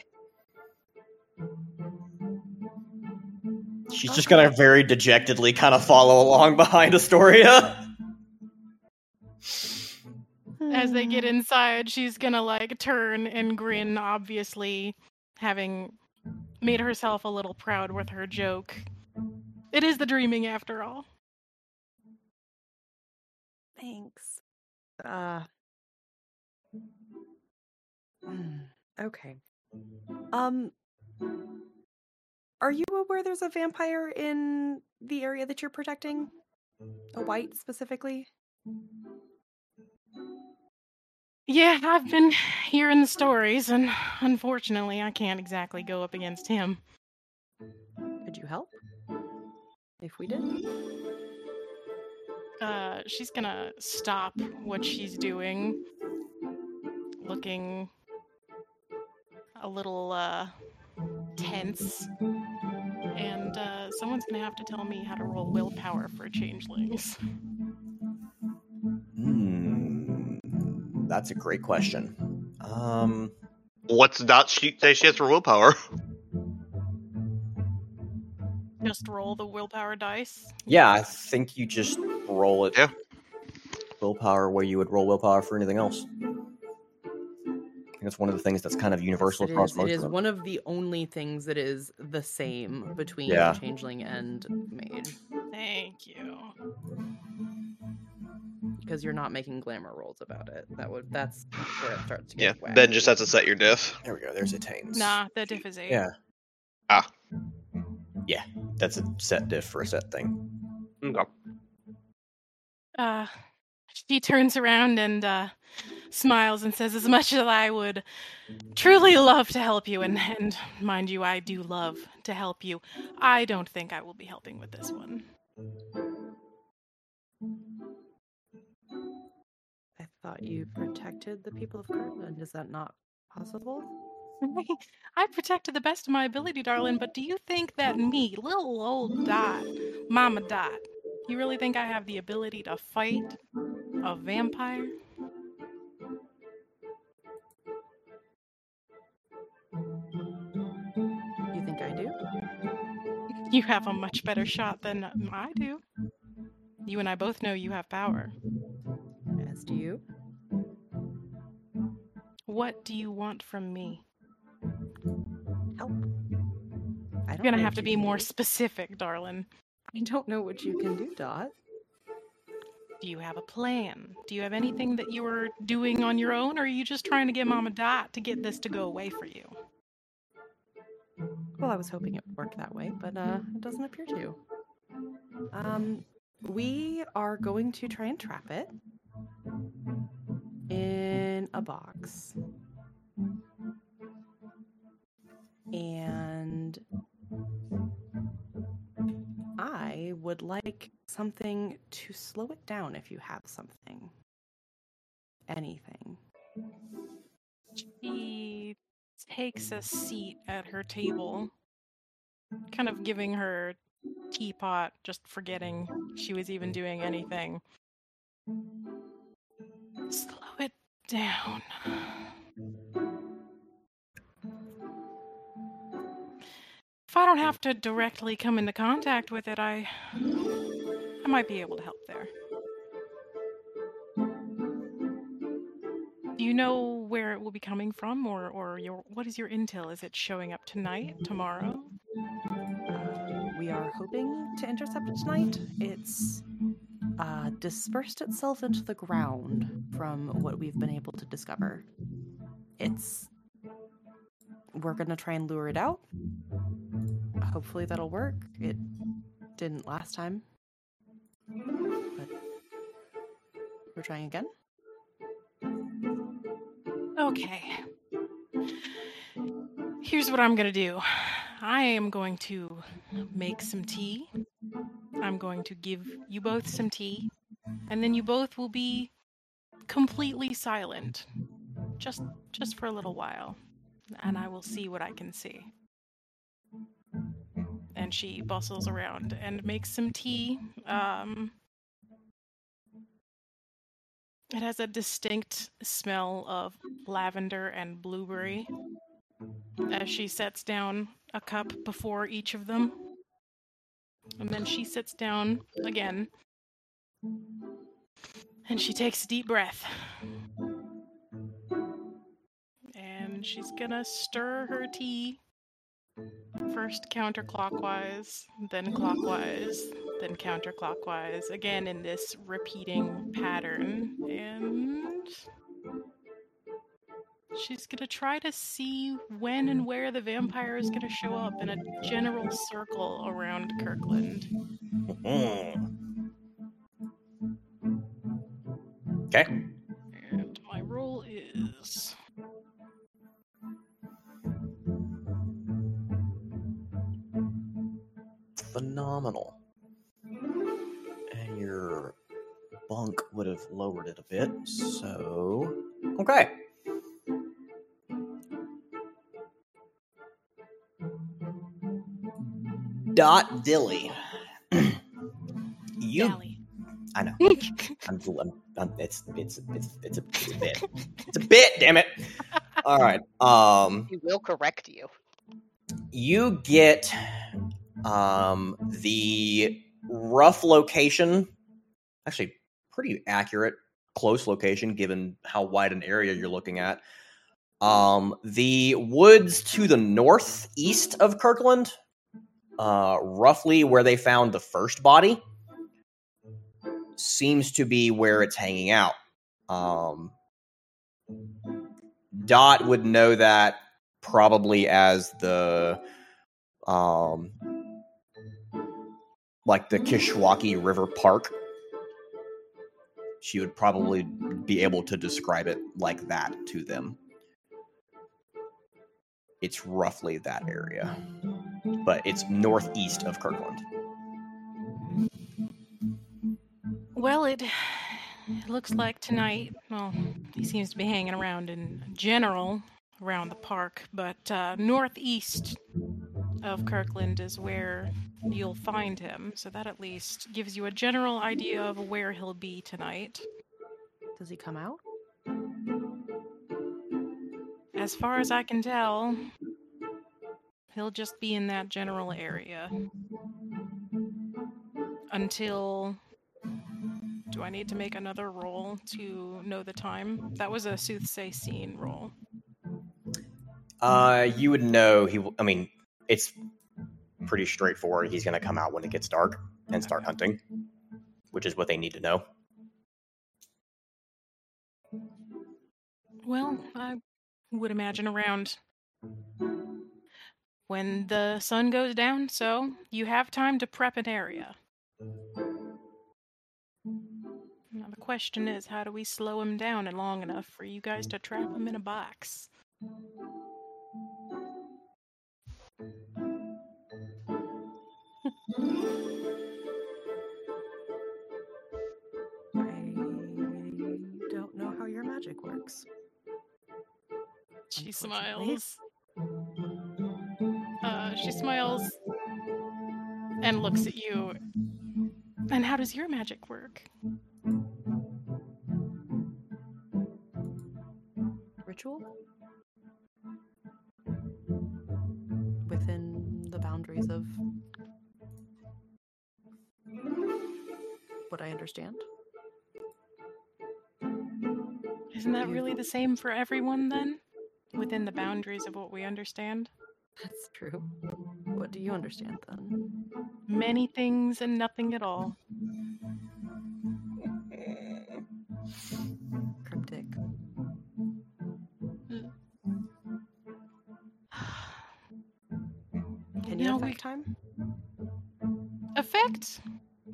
S1: She's just gonna very dejectedly kind of follow along behind Astoria.
S8: As they get inside, she's gonna like turn and grin, obviously, having made herself a little proud with her joke. It is the dreaming after all.
S4: Thanks. Uh. Okay. Um. Are you aware there's a vampire in the area that you're protecting? A Wight specifically?
S8: Yeah, I've been hearing the stories, and unfortunately, I can't exactly go up against him.
S4: Could you help? If we did?
S8: Uh, she's gonna stop what she's doing, looking a little uh, tense, and uh, someone's gonna have to tell me how to roll willpower for changelings.
S1: Hmm. That's a great question. Um.
S3: What's Dot she say she has for willpower?
S8: Just roll the willpower dice.
S1: Yeah, I think you just roll it.
S3: Yeah.
S1: Willpower where you would roll willpower for anything else. I think it's one of the things that's kind of universal
S4: It
S1: across
S4: is,
S1: most
S4: it
S1: of
S4: is
S1: them.
S4: one of the only things that is the same between
S1: Yeah.
S4: changeling and mage
S8: Thank you.
S4: because you're not making glamour rolls about it. That would that's where it starts to
S3: Yeah,
S4: get
S3: Ben just
S4: wacky.
S3: has to set your diff.
S1: There we go. There's a attains.
S8: Nah, the diff is eight.
S1: Yeah.
S3: Ah.
S1: Yeah, that's a set diff for a set thing.
S7: Okay.
S8: Uh, she turns around and uh, smiles and says, "As much as I would truly love to help you, and and mind you, I do love to help you. I don't think I will be helping with this one.
S4: I thought you protected the people of Kirkland. Is that not possible?
S8: I protect to the best of my ability, darling. But do you think that me, little old Dot, Mama Dot, you really think I have the ability to fight a vampire?"
S4: You think I do?
S8: You have a much better shot than I do. You and I both know you have power.
S4: As do you.
S8: What do you want from me?
S4: Help. I
S8: You're gonna have to be more specific, darling.
S4: I don't know what you can do, Dot.
S8: Do you have a plan? Do you have anything that you are doing on your own, or are you just trying to get Mama Dot to get this to go away for you?
S4: Well, I was hoping it would work that way, but uh, it doesn't appear to. Um, we are going to try and trap it in a box. And Would like something to slow it down if you have something. Anything.
S8: She takes a seat at her table, kind of giving her teapot, just forgetting she was even doing anything. Slow it down. If I don't have to directly come into contact with it, I I might be able to help there. Do you know where it will be coming from, or or your what is your intel? Is it showing up tonight, tomorrow?
S4: Uh, we are hoping to intercept it tonight. It's uh, dispersed itself into the ground from what we've been able to discover. It's. We're gonna try and lure it out. Hopefully that'll work. It didn't last time. But we're trying again.
S8: Okay. Here's what I'm gonna do. I am going to make some tea. I'm going to give you both some tea, and then you both will be completely silent, just just for a little while, and I will see what I can see. And she bustles around and makes some tea. Um, it has a distinct smell of lavender and blueberry as she sets down a cup before each of them. And then she sits down again. And she takes a deep breath. And she's gonna stir her tea. First counterclockwise, then clockwise, then counterclockwise, again in this repeating pattern. And she's gonna try to see when and where the vampire is gonna show up in a general circle around Kirkland.
S1: Okay. Your bunk would have lowered it a bit, so. Okay. Dot Dilly. you.
S8: Dally.
S1: I know. I'm, I'm, I'm, it's, it's, it's, it's, a, it's a bit. It's a bit, damn it. All right. Um,
S2: We will correct you.
S1: you get um the rough location actually pretty accurate close location given how wide an area you're looking at Um, the woods to the northeast of Kirkland, uh, roughly where they found the first body, seems to be where it's hanging out. Um, Dot would know that probably as the um like the Kishwaukee River Park. She would probably be able to describe it like that to them. It's roughly that area, but it's northeast of Kirkland.
S8: Well, it, it looks like tonight, well, he seems to be hanging around in general around the park, but uh, northeast of Kirkland is where you'll find him. So that at least gives you a general idea of where he'll be tonight.
S4: Does he come out?
S8: As far as I can tell, he'll just be in that general area until. Do I need to make another roll to know the time? That was a soothsay scene roll.
S1: Uh, you would know he. w- I mean, it's pretty straightforward. He's going to come out when it gets dark and start hunting, which is what they need to know.
S8: Well, I would imagine around when the sun goes down, so you have time to prep an area. Now, the question is how do we slow him down and long enough for you guys to trap him in a box?
S4: Magic.
S8: She smiles. Uh, she smiles and looks at you. And how does your magic work?
S4: Ritual? Within the boundaries of what I understand.
S8: Isn't that really the same for everyone then? Within the boundaries of what we understand?
S4: That's true. What do you understand then?
S8: Many things and nothing at all.
S4: Cryptic. Can you affect
S8: we-
S4: time?
S8: Effect?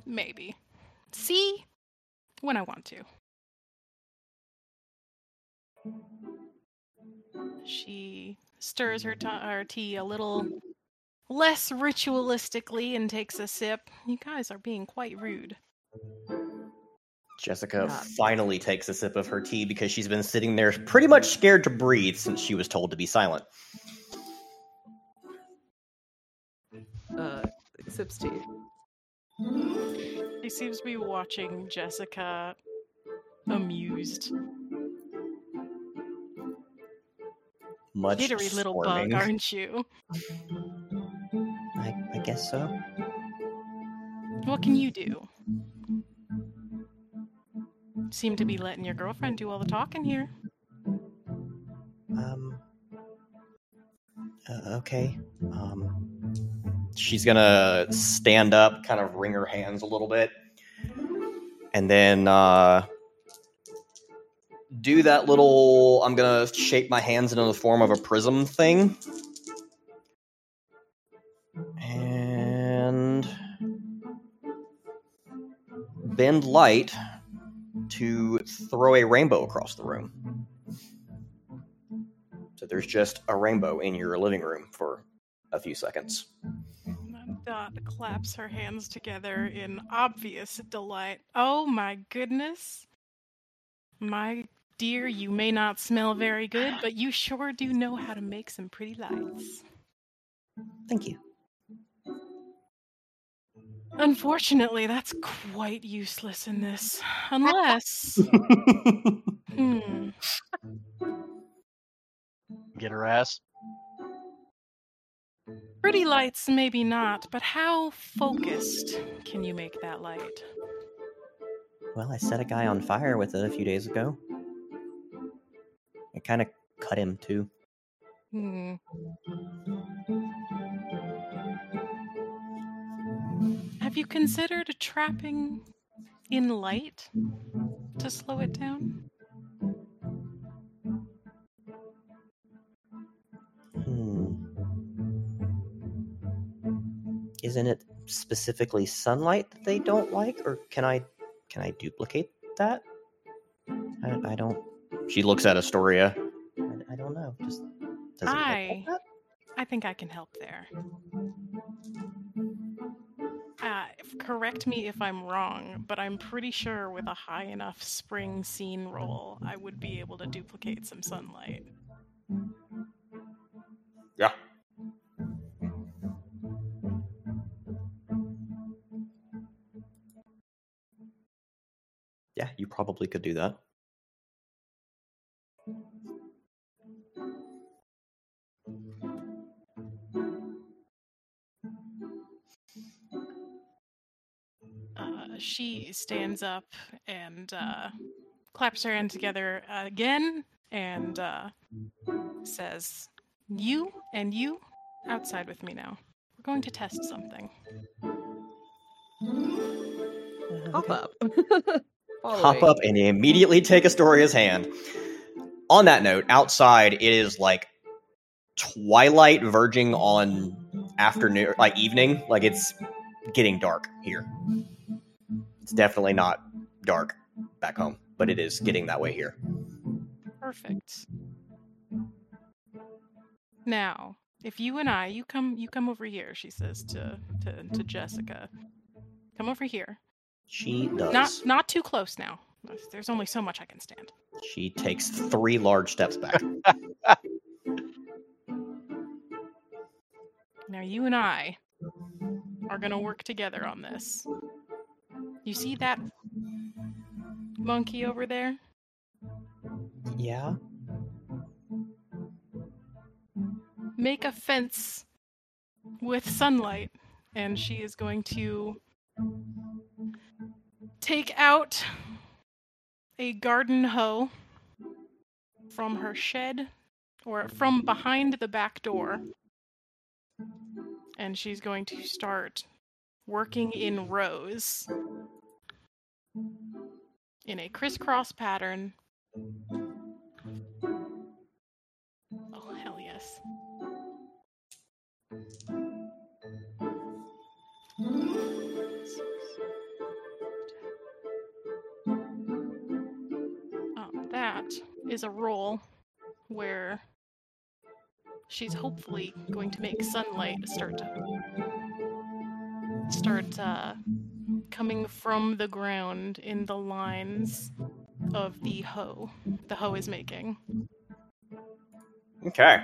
S8: Maybe. See? When I want to. She stirs her, t- her tea a little less ritualistically and takes a sip. You guys are being quite rude.
S1: Jessica
S4: Yeah.
S1: finally takes a sip of her tea because she's been sitting there pretty much scared to breathe since she was told to be silent.
S4: Uh, sips tea.
S8: He seems to be watching Jessica amused.
S1: Much
S8: Jittery little
S1: squirming.
S8: bug, aren't you?
S1: I, I guess so.
S8: What can you do? Seem to be letting your girlfriend do all the talking here.
S1: Um. uh, okay. Um. She's gonna stand up, kind of wring her hands a little bit, and then uh, do that little. I'm gonna shape my hands into the form of a prism thing, and bend light to throw a rainbow across the room. So there's just a rainbow in your living room for a few seconds.
S8: Dot claps her hands together in obvious delight. Oh my goodness. My dear, you may not smell very good, but you sure do know how to make some pretty lights.
S1: Thank you.
S8: Unfortunately, that's quite useless in this. Unless. hmm.
S6: Get her ass.
S8: Pretty lights, maybe not, but how focused can you make that light?
S1: well, I set a guy on fire with it a few days ago. It kind of cut him too.
S8: Hmm. Have you considered trapping in light to slow it down?
S1: Hmm. Isn't it specifically sunlight that they don't like, or can I can I duplicate that? I, I don't. She looks at Astoria. I, I don't know. Just does it
S8: I-
S1: like?
S8: I think I can help there. Uh, correct me if I'm wrong, but I'm pretty sure with a high enough spring scene roll, I would be able to duplicate some sunlight.
S1: Yeah. Yeah, you probably could do that.
S8: She stands up and uh, claps her hands together again and uh, says, You and you outside with me now. We're going to test something.
S9: Hop up.
S1: Hop up and immediately take Astoria's hand. On that note, outside it is like twilight verging on afternoon, like evening. Like it's getting dark here. It's definitely not dark back home, but it is getting that way here.
S8: Perfect. Now, if you and I, you come, you come over here. She says to to, to Jessica, "Come over here.
S1: She does.
S8: Not not too close now. There's- There's only so much I can stand."
S1: She takes three large steps back.
S8: Now you and I are gonna work together on this. You see that monkey over there?
S1: yeah.
S8: Make a fence with sunlight, and she is going to take out a garden hoe from her shed or from behind the back door. And she's going to start working in rows in a crisscross pattern. Oh, hell yes. Um, that is a roll where she's hopefully going to make sunlight start to start uh, coming from the ground in the lines of the hoe the hoe is making.
S1: Okay.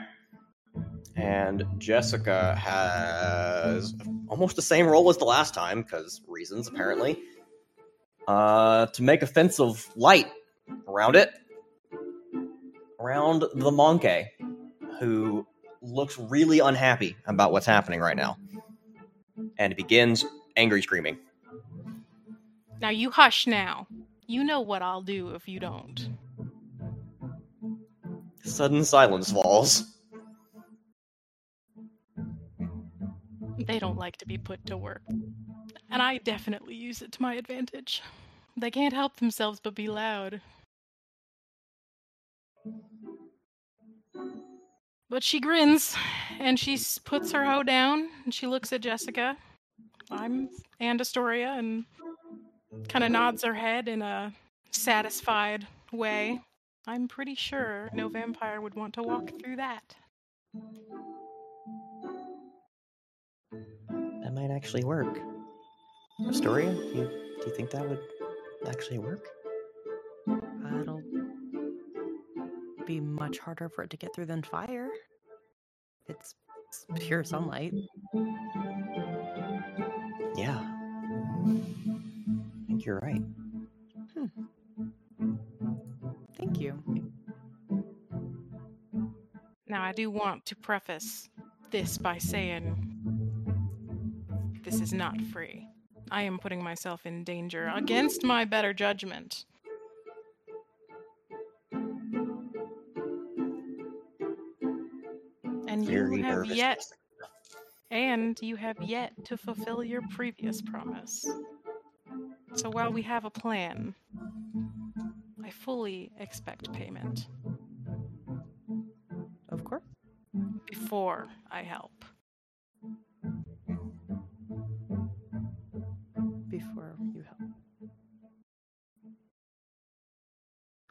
S1: And Jessica has almost the same role as the last time, because reasons apparently. Uh, to make a fence of light around it, around the monkey, who looks really unhappy about what's happening right now, and begins angry screaming.
S8: Now you hush now. You know what I'll do if you don't.
S1: Sudden silence falls.
S8: They don't like to be put to work. And I definitely use it to my advantage. They can't help themselves but be loud. But she grins and she puts her hoe down and she looks at Jessica. I'm and Astoria and kind of mm-hmm. nods her head in a satisfied way. I'm pretty sure no vampire would want to walk through that.
S1: That might actually work. Astoria, do you, do you think that would actually work?
S4: It'll be much harder for it to get through than fire. It's, it's pure sunlight.
S1: Yeah. I think you're right. Hmm.
S4: Thank you.
S8: Now, I do want to preface this by saying this is not free. I am putting myself in danger against my better judgment. And
S1: very
S8: you have
S1: nervous.
S8: yet and you have yet to fulfill your previous promise. So while we have a plan, I fully expect payment
S4: Of course.
S8: before I help.
S4: Before you help.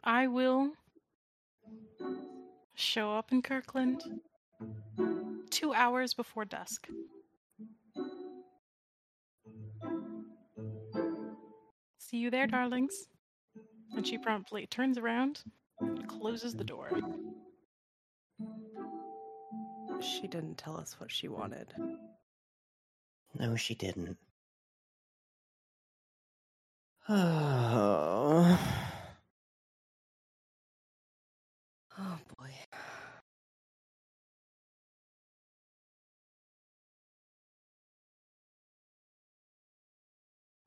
S8: I will show up in Kirkland two hours before dusk. See you there, darlings. And she promptly turns around and closes the door.
S4: She didn't tell us what she wanted.
S1: No, she didn't. Oh.
S4: Oh boy.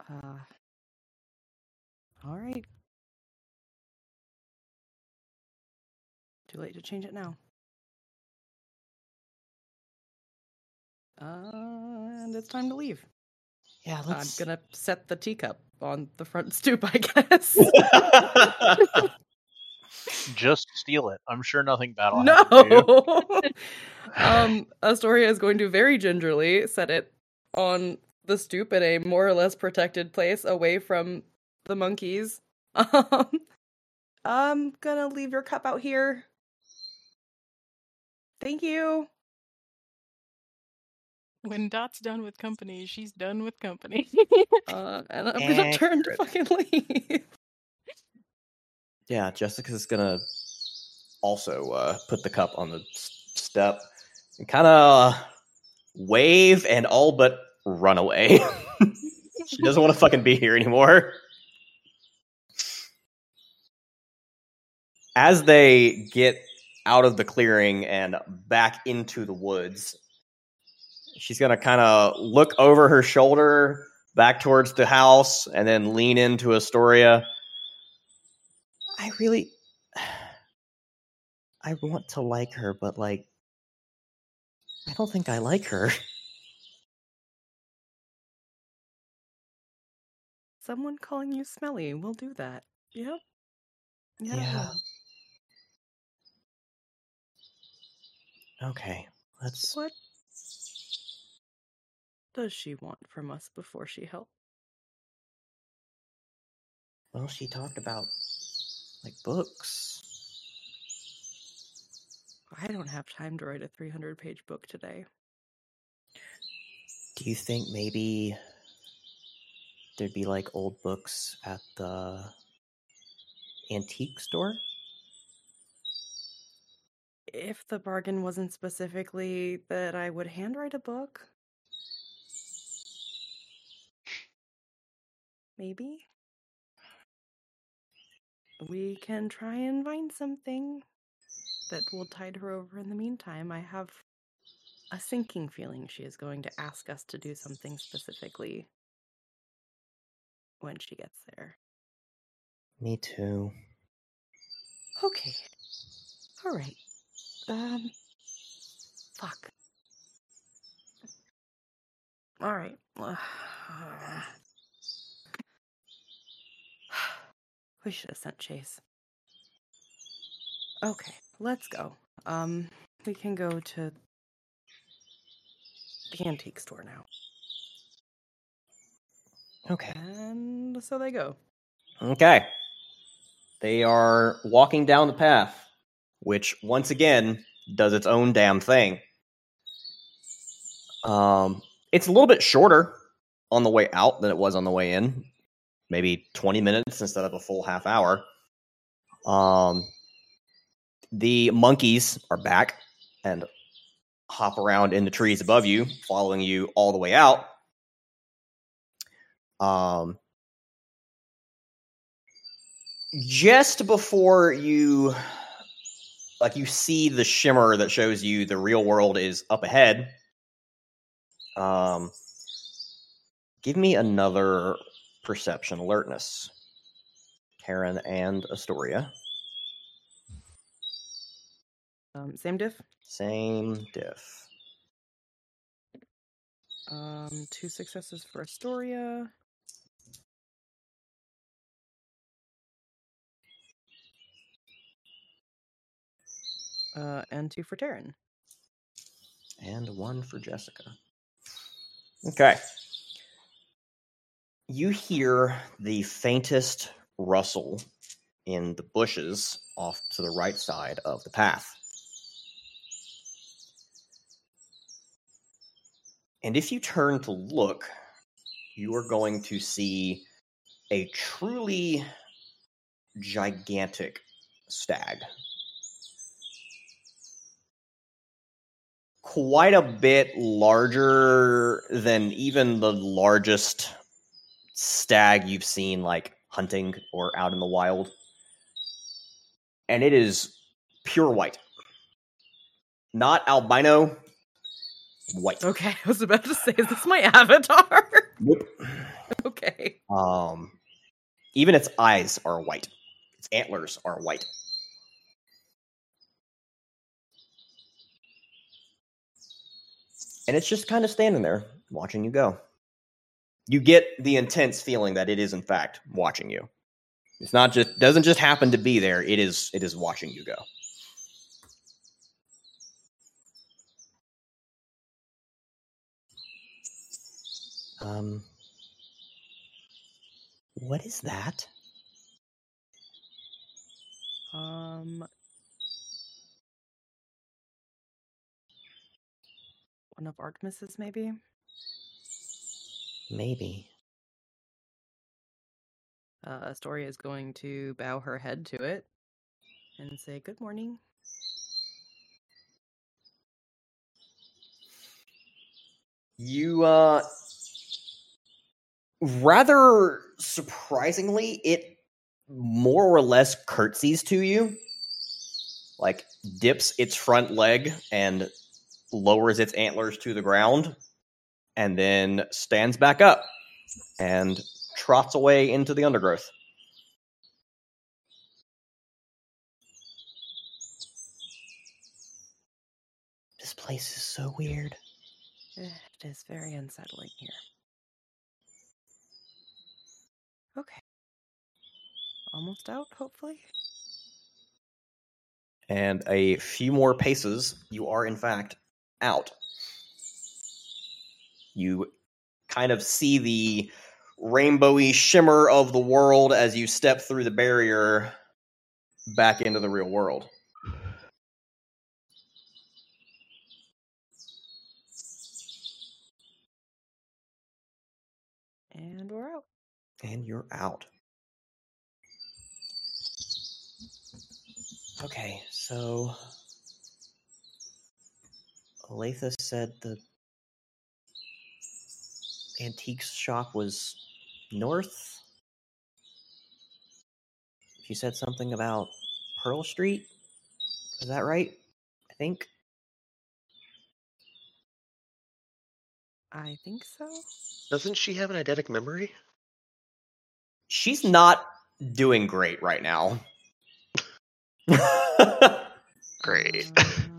S4: Uh. All right. Too late to change it now. Uh, and it's time to leave.
S1: Yeah, let's...
S4: I'm gonna set the teacup on the front stoop, I guess.
S6: Just steal it. I'm sure nothing bad will happen
S4: no. um, Astoria is going to very gingerly set it on the stoop in a more or less protected place away from the monkeys. Um, I'm gonna leave your cup out here. Thank you.
S8: When Dot's done with company, she's done with company.
S4: Uh, and I'm gonna turn to fucking leave.
S1: Yeah, Jessica's gonna also uh, put the cup on the step and kind of wave and all but run away. she doesn't want to fucking be here anymore. As they get out of the clearing and back into the woods, she's gonna kind of look over her shoulder back towards the house and then lean into Astoria. I really I want to like her, but like I don't think I like her.
S4: Someone calling you smelly will do that. Yep. Yeah.
S1: Yeah. Okay, let's
S4: What does she want from us before she helps?
S1: well she talked about like books.
S4: I don't have time to write a 300 page book today.
S1: Do you think maybe there'd be like old books at the antique store?
S4: If the bargain wasn't specifically that I would handwrite a book, maybe we can try and find something that will tide her over in the meantime. I have a sinking feeling she is going to ask us to do something specifically when she gets there.
S1: Me too.
S4: Okay. All right. Um. Fuck. All right. We should have sent Chase. Okay, let's go. Um, we can go to the antique store now.
S1: Okay.
S4: And so they go.
S1: Okay. They are walking down the path, which once again does its own damn thing. Um, it's a little bit shorter on the way out than it was on the way in. Maybe 20 minutes instead of a full half hour. Um, the monkeys are back and hop around in the trees above you, following you all the way out. Um, just before you like you see the shimmer that shows you the real world is up ahead um give me another perception alertness Taryn and astoria
S4: Um, same diff.
S1: Same diff.
S4: Um, two successes for Astoria. Uh, and two for Taryn.
S1: and one for Jessica. Okay. You hear the faintest rustle in the bushes off to the right side of the path. And if you turn to look, you are going to see a truly gigantic stag. Quite a bit larger than even the largest stag you've seen like hunting or out in the wild. And it is pure white. Not albino, white.
S4: Okay, I was about to say, is this my avatar?
S1: Nope.
S4: okay.
S1: Um even its eyes are white. Its antlers are white. And it's just kind of standing there watching you go. You get the intense feeling that it is in fact watching you. It's not just doesn't just happen to be there. It is it is watching you go. Um what is that?
S4: Um, one of Artemis's, maybe.
S1: Maybe.
S4: Uh, Astoria is going to bow her head to it and say, "Good morning."
S1: You uh rather surprisingly it more or less curtsies to you. Like dips its front leg and lowers its antlers to the ground and then stands back up and trots away into the undergrowth. This place is so weird.
S4: It is very unsettling here. Okay. Almost out, hopefully.
S1: and a few more paces, you are in fact out. You kind of see the rainbowy shimmer of the world as you step through the barrier back into the real world.
S4: And we're out.
S1: And you're out. Okay, so Olathe said the antiques shop was north. She said something about Pearl Street. Is that right? I think.
S4: I think so.
S3: Doesn't she have an eidetic memory?
S1: She's not doing great right now.
S3: Great.
S1: Mm.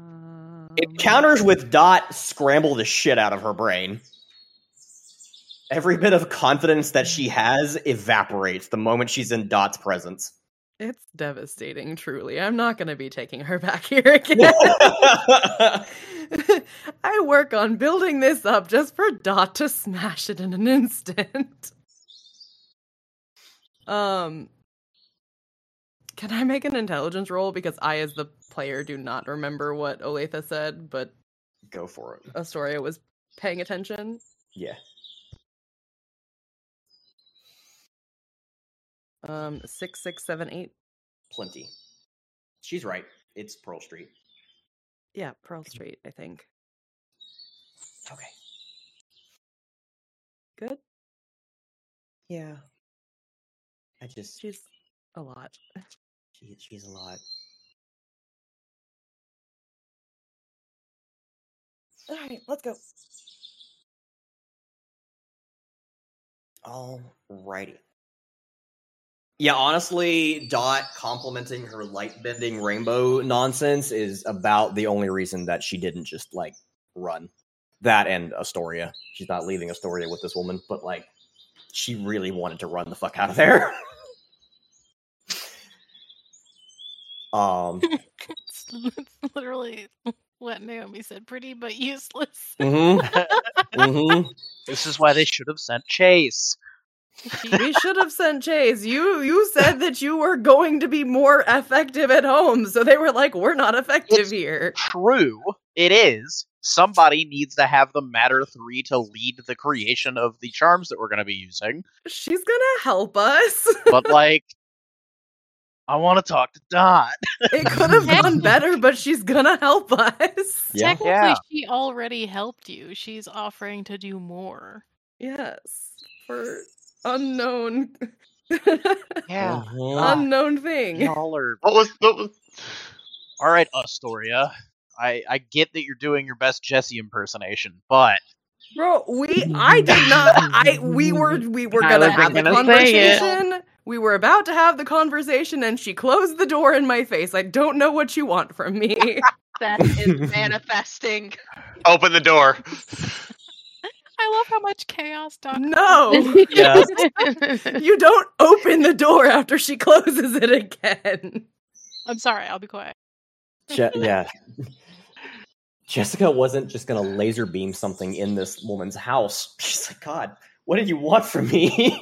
S4: It
S1: counters with Dot scramble the shit out of her brain. Every bit of confidence that she has evaporates the moment she's in Dot's presence.
S4: It's devastating, truly. I'm not going to be taking her back here again. I work on building this up just for Dot to smash it in an instant. Um, can I make an intelligence roll because I, as the player, do not remember what Olathe said, but
S1: Go for it.
S4: Astoria was paying attention.
S1: Yeah.
S4: Um, six, six, seven, eight.
S1: Plenty. She's right. It's Pearl Street.
S4: Yeah, Pearl Street, I think.
S1: Okay.
S4: Good.
S1: Yeah. I just
S4: She's a lot.
S1: she, she's a lot.
S4: All right, let's go.
S1: Alrighty. Yeah, honestly, Dot complimenting her light bending rainbow nonsense is about the only reason that she didn't just like run. That and Astoria. She's not leaving Astoria with this woman, but like she really wanted to run the fuck out of there. um
S8: it's, it's literally what Naomi said. Pretty but useless.
S1: mhm, mhm.
S6: This is why they should have sent Chase.
S4: we should have sent Chase. You you said that you were going to be more effective at home, so they were like, "We're not effective
S6: It's-
S4: here."
S6: True, it is. Somebody needs to have the Matter 3 to lead the creation of the charms that we're going to be using.
S4: She's gonna help us.
S6: But, like, I want to talk to Dot.
S4: it could have gone better, but she's gonna help us.
S1: Yeah.
S8: Technically,
S6: Yeah.
S8: she already helped you. She's offering to do more.
S4: Yes, for unknown,
S6: Yeah.
S1: Mhm.
S4: unknown thing.
S6: Y'all are.
S3: What was what was
S6: All right, Astoria. I, I get that you're doing your best Jesse impersonation, but
S4: Bro, we I did not I we were we were gonna have the
S5: gonna say it.
S4: conversation. We were about to have the conversation and she closed the door in my face. I don't know what you want from me.
S2: That is manifesting.
S3: open the door?
S8: I love how much chaos Doc.
S4: no.
S1: Yes.
S4: You don't open the door after she closes it again.
S8: I'm sorry. I'll be quiet.
S1: Je- yeah. Jessica wasn't just gonna laser beam something in this woman's house. She's like, God, what did you want from me?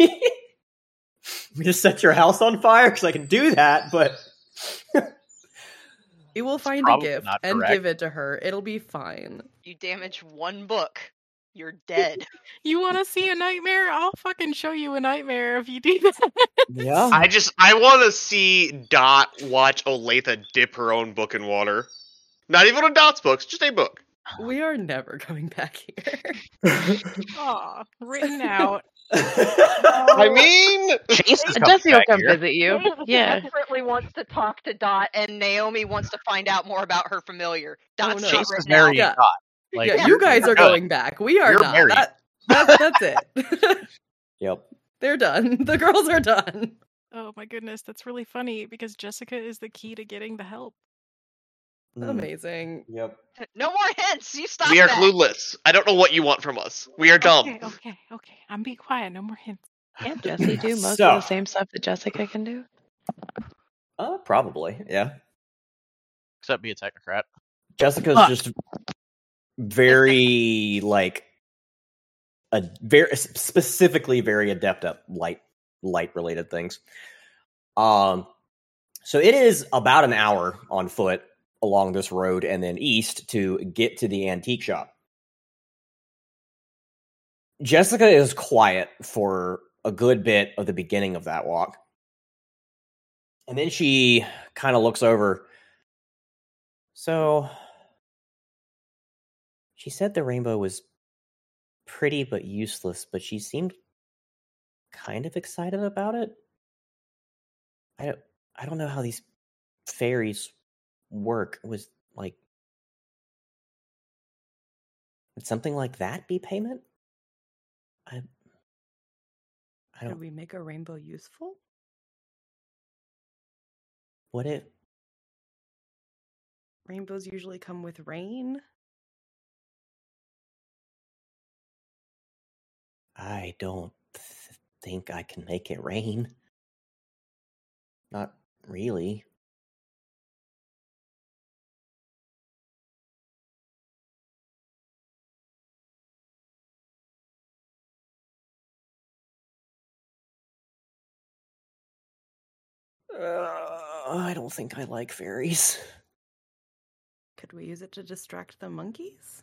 S1: We just set your house on fire because I can do that, but
S4: We will find a gift and give it to her. It'll be fine.
S2: You damage one book, you're dead.
S8: You want to see a nightmare? I'll fucking show you a nightmare if you do that.
S1: yeah.
S3: I just I want to see Dot watch Olathe dip her own book in water. Not even one of Dot's books, just a book.
S4: We are never coming back here.
S8: Aw, written out.
S3: I mean,
S6: Chase is coming
S5: Jesse will
S6: back
S5: come
S6: here.
S5: visit you. Yeah.
S2: Desperately wants to talk to Dot, and Naomi wants to find out more about her familiar. Oh, Dot's
S4: no.
S2: not
S6: Chase is
S2: written
S6: marrying
S2: out.
S4: Yeah.
S6: Dot. Like,
S4: yeah, you guys are going back. We are
S6: You're
S4: not.
S6: married.
S4: That, that, that's it.
S1: yep.
S4: They're done. The girls are done.
S8: Oh my goodness, that's really funny because Jessica is the key to getting the help.
S1: Mm,
S4: Amazing.
S1: Yep.
S2: No more hints. You stop
S3: we are
S2: that.
S3: clueless. I don't know what you want from us. We are dumb.
S8: Okay, okay, okay. I'm being quiet. No more hints.
S5: Can't Jesse do most
S1: So-
S5: of the same stuff that Jessica can do?
S1: Uh, probably. Yeah.
S6: Except be a technocrat.
S1: Jessica's
S6: Fuck.
S1: just very like a very specifically very adept at light light related things. Um so it is about an hour on foot along this road and then east to get to the antique shop. Jessica is quiet for a good bit of the beginning of that walk. And then she kind of looks over. So she said the rainbow was pretty but useless, but she seemed kind of excited about it. I don't I don't know how these fairies work. Was like would something like that be payment? I I
S4: Could
S1: don't
S4: we make a rainbow useful?
S1: What if
S4: Rainbows usually come with rain.
S1: I don't th- think I can make it rain. Not really. Uh, I don't think I like fairies.
S4: Could we use it to distract the monkeys?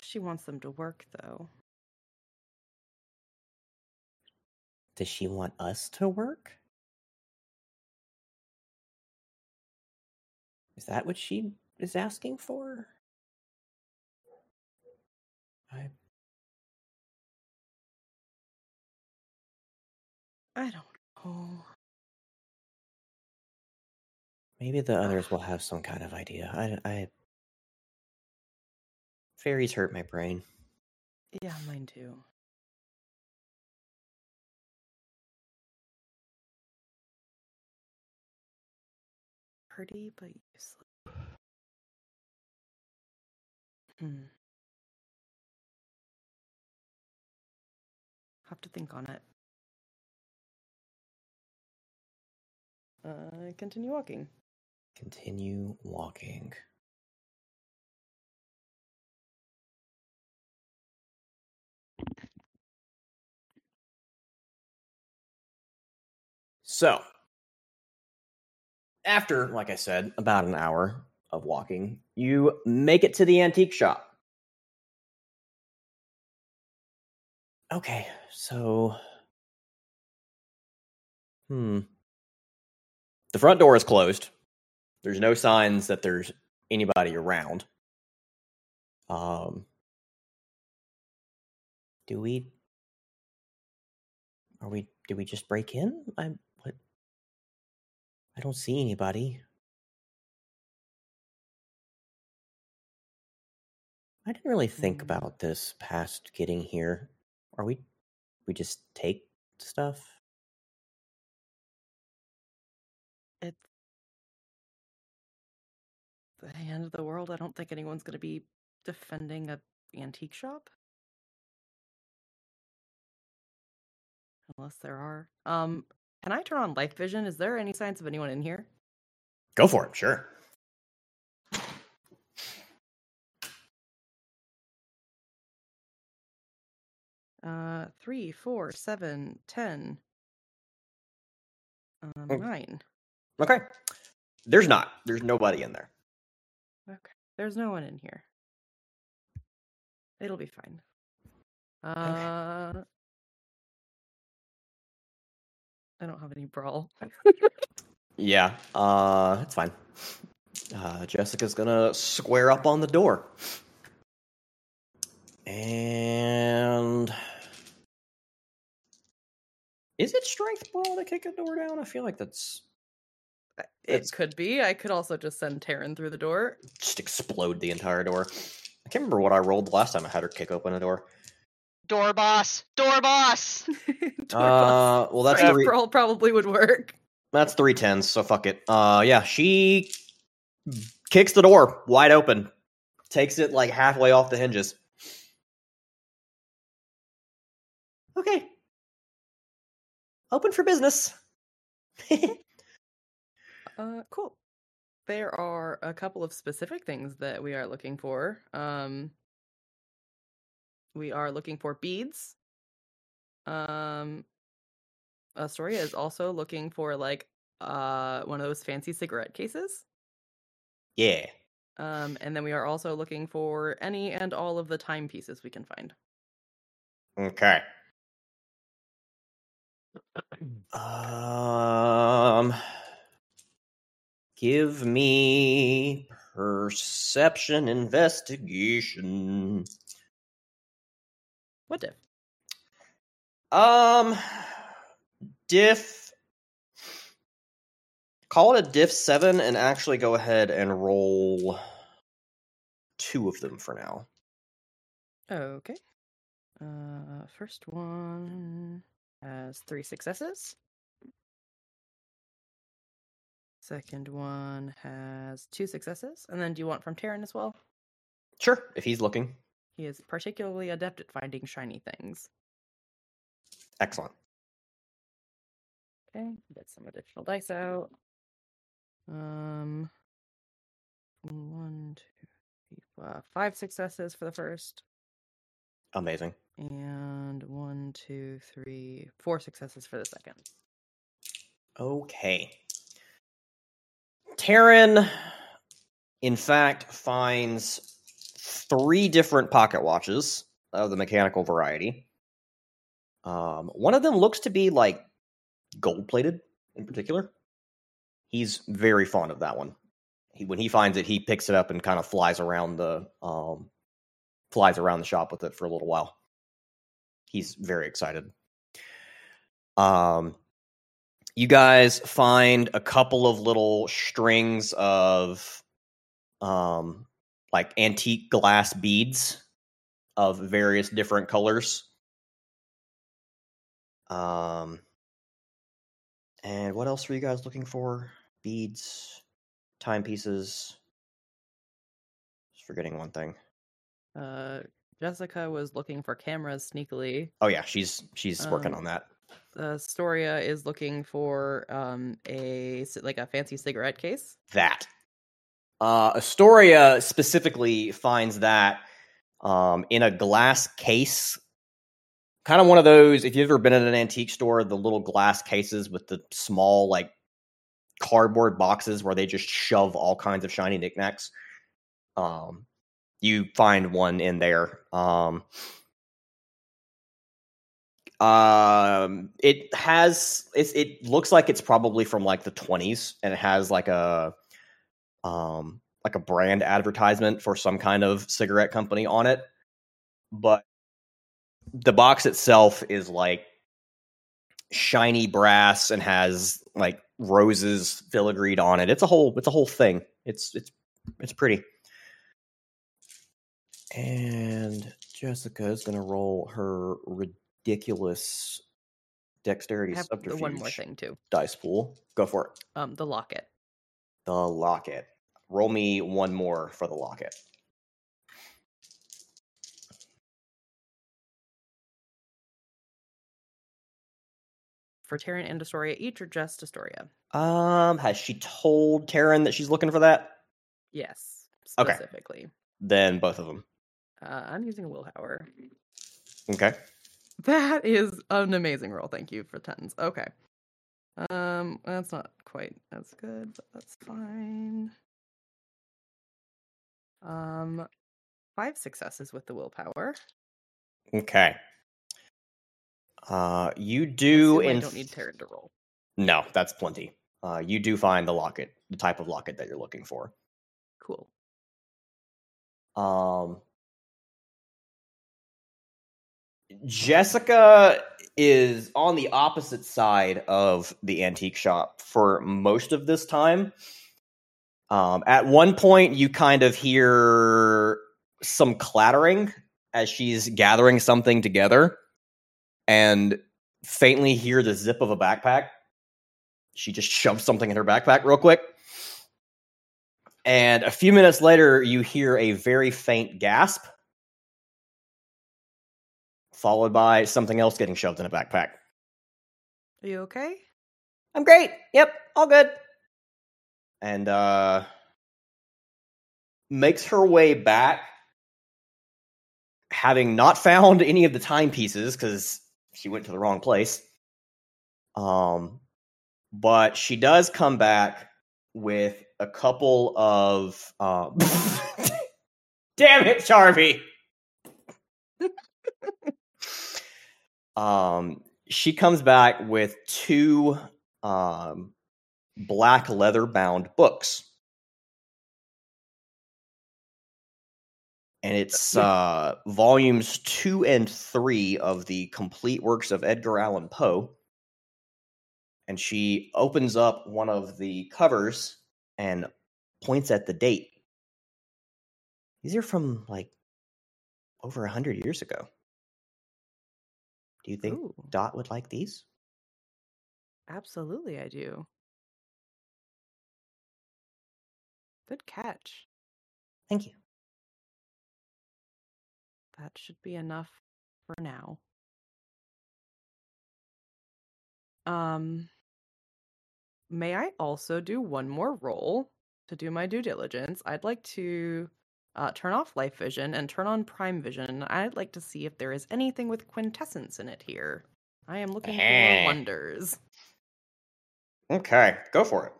S4: She wants them to work, though.
S1: Does she want us to work? Is that what she is asking for? I
S4: I don't know.
S1: maybe the others will have some kind of idea. I, I fairies hurt my brain.
S4: Yeah, mine too. Pretty but useless. Hmm. Have to think on it. Uh, continue walking.
S1: Continue walking. So, after, like I said, about an hour of walking, you make it to the antique shop. Okay, so. Hmm. The front door is closed. There's no signs that there's anybody around. Um. Do we? Are we? Do we just break in? I what? I don't see anybody. I didn't really think
S4: Mm.
S1: about this past getting here. Are we? We just take stuff.
S4: The end of the world. I don't think anyone's going to be defending a antique shop. Unless there are. Um, can I turn on light vision? Is there any signs of anyone in here?
S1: Go for it, sure.
S4: Uh, three, four, seven, ten, um,
S1: Mm.
S4: nine.
S1: Okay. There's not. There's nobody in there.
S4: Okay, there's no one in here. It'll be fine. Uh, I don't have any brawl.
S1: Yeah, uh, it's fine. Uh, Jessica's gonna square up on the door. And. Is it strength brawl to kick a door down? I feel like that's.
S4: It could be. I could also just send Taryn through the door.
S1: Just explode the entire door. I can't remember what I rolled the last time I had her kick open a door.
S2: Door boss. Door boss.
S4: Door
S1: Uh,
S4: boss.
S1: well, that's
S4: Strength
S1: three.
S4: brawl probably would work.
S1: That's three tens, so fuck it. Uh, yeah, she kicks the door wide open, takes it like halfway off the hinges. Okay. Open for business.
S4: Uh, cool. There are a couple of specific things that we are looking for. Um, we are looking for beads. Um, Astoria is also looking for like uh one of those fancy cigarette cases.
S1: yeah.
S4: Um, and then we are also looking for any and all of the timepieces we can find.
S1: Okay. Um, give me perception investigation.
S4: What diff?
S1: Um, diff. Call it a diff seven, and actually go ahead and roll two of them for now.
S4: Okay. Uh, first one has three successes. Second one has two successes. And then do you want from Taryn as well?
S1: Sure, if he's looking.
S4: He is particularly adept at finding shiny things.
S1: Excellent.
S4: Okay, get some additional dice out. Um, one, two, three, uh, five successes for the first,
S1: Amazing.
S4: and one, two, three, four successes for the second.
S1: Okay. Taryn, in fact, finds three different pocket watches of the mechanical variety. Um, one of them looks to be like gold plated in particular. He's very fond of that one. He, when he finds it, he picks it up and kind of flies around the um, flies around the shop with it for a little while. He's very excited. Um, you guys find a couple of little strings of um like antique glass beads of various different colors. Um, and what else were you guys looking for? Beads, timepieces. Just forgetting one thing.
S4: Uh, Jessica was looking for cameras sneakily.
S1: Oh yeah, she's she's working
S4: Um,
S1: on that.
S4: Uh, Storia is looking for um a like a fancy cigarette case.
S1: That. Uh, Astoria specifically finds that um, in a glass case. Kind of one of those, if you've ever been in an antique store, the little glass cases with the small, like, cardboard boxes where they just shove all kinds of shiny knickknacks. Um, you find one in there. Um, um, it has it's, it looks like it's probably from like the 20s, and it has like a um like a brand advertisement for some kind of cigarette company on it, but the box itself is like shiny brass and has like roses filigreed on it. It's a whole it's a whole thing. It's it's it's pretty. And Jessica is going to roll her ridiculous
S4: I
S1: dexterity
S4: have the one more thing too.
S1: dice pool. Go for it.
S4: Um, the locket.
S1: The locket. Roll me one more for the locket.
S4: For Taryn and Astoria each, or just Astoria?
S1: Um, has she told Taryn that she's looking for that?
S4: Yes,
S1: Okay.
S4: specifically.
S1: Then both of them.
S4: Uh, I'm using willpower.
S1: Okay.
S4: That is an amazing roll. Thank you for tens. Okay. Um, that's not quite as good, but that's fine. Um, five successes with the willpower.
S1: Okay. Uh, you do
S4: Assume I
S1: in
S4: don't need Taryn to roll.
S1: no, that's plenty. Uh, you do find the locket, the type of locket that you're looking for.
S4: Cool.
S1: Um, Jessica is on the opposite side of the antique shop for most of this time. Um, at one point, you kind of hear some clattering as she's gathering something together and faintly hear the zip of a backpack. She just shoves something in her backpack real quick. And a few minutes later, you hear a very faint gasp, followed by something else getting shoved in a backpack.
S4: Are you okay?
S1: I'm great. Yep, all good. And uh makes her way back having not found any of the timepieces cuz she went to the wrong place. Um but she does come back with a couple of um Damn it, Charmy. Um she comes back with two um black leather bound books. And it's uh, volumes two and three of the complete works of Edgar Allan Poe. And she opens up one of the covers and points at the date. These are from like over a hundred years ago. Do you think
S4: Ooh.
S1: Dot would like these?
S4: Absolutely, I do. Good catch.
S1: Thank you.
S4: That should be enough for now. Um, may I also do one more roll to do my due diligence? I'd like to uh, turn off life vision and turn on prime vision. I'd like to see if there is anything with quintessence in it here. I am looking
S1: Eh.
S4: for wonders.
S1: Okay, go for it.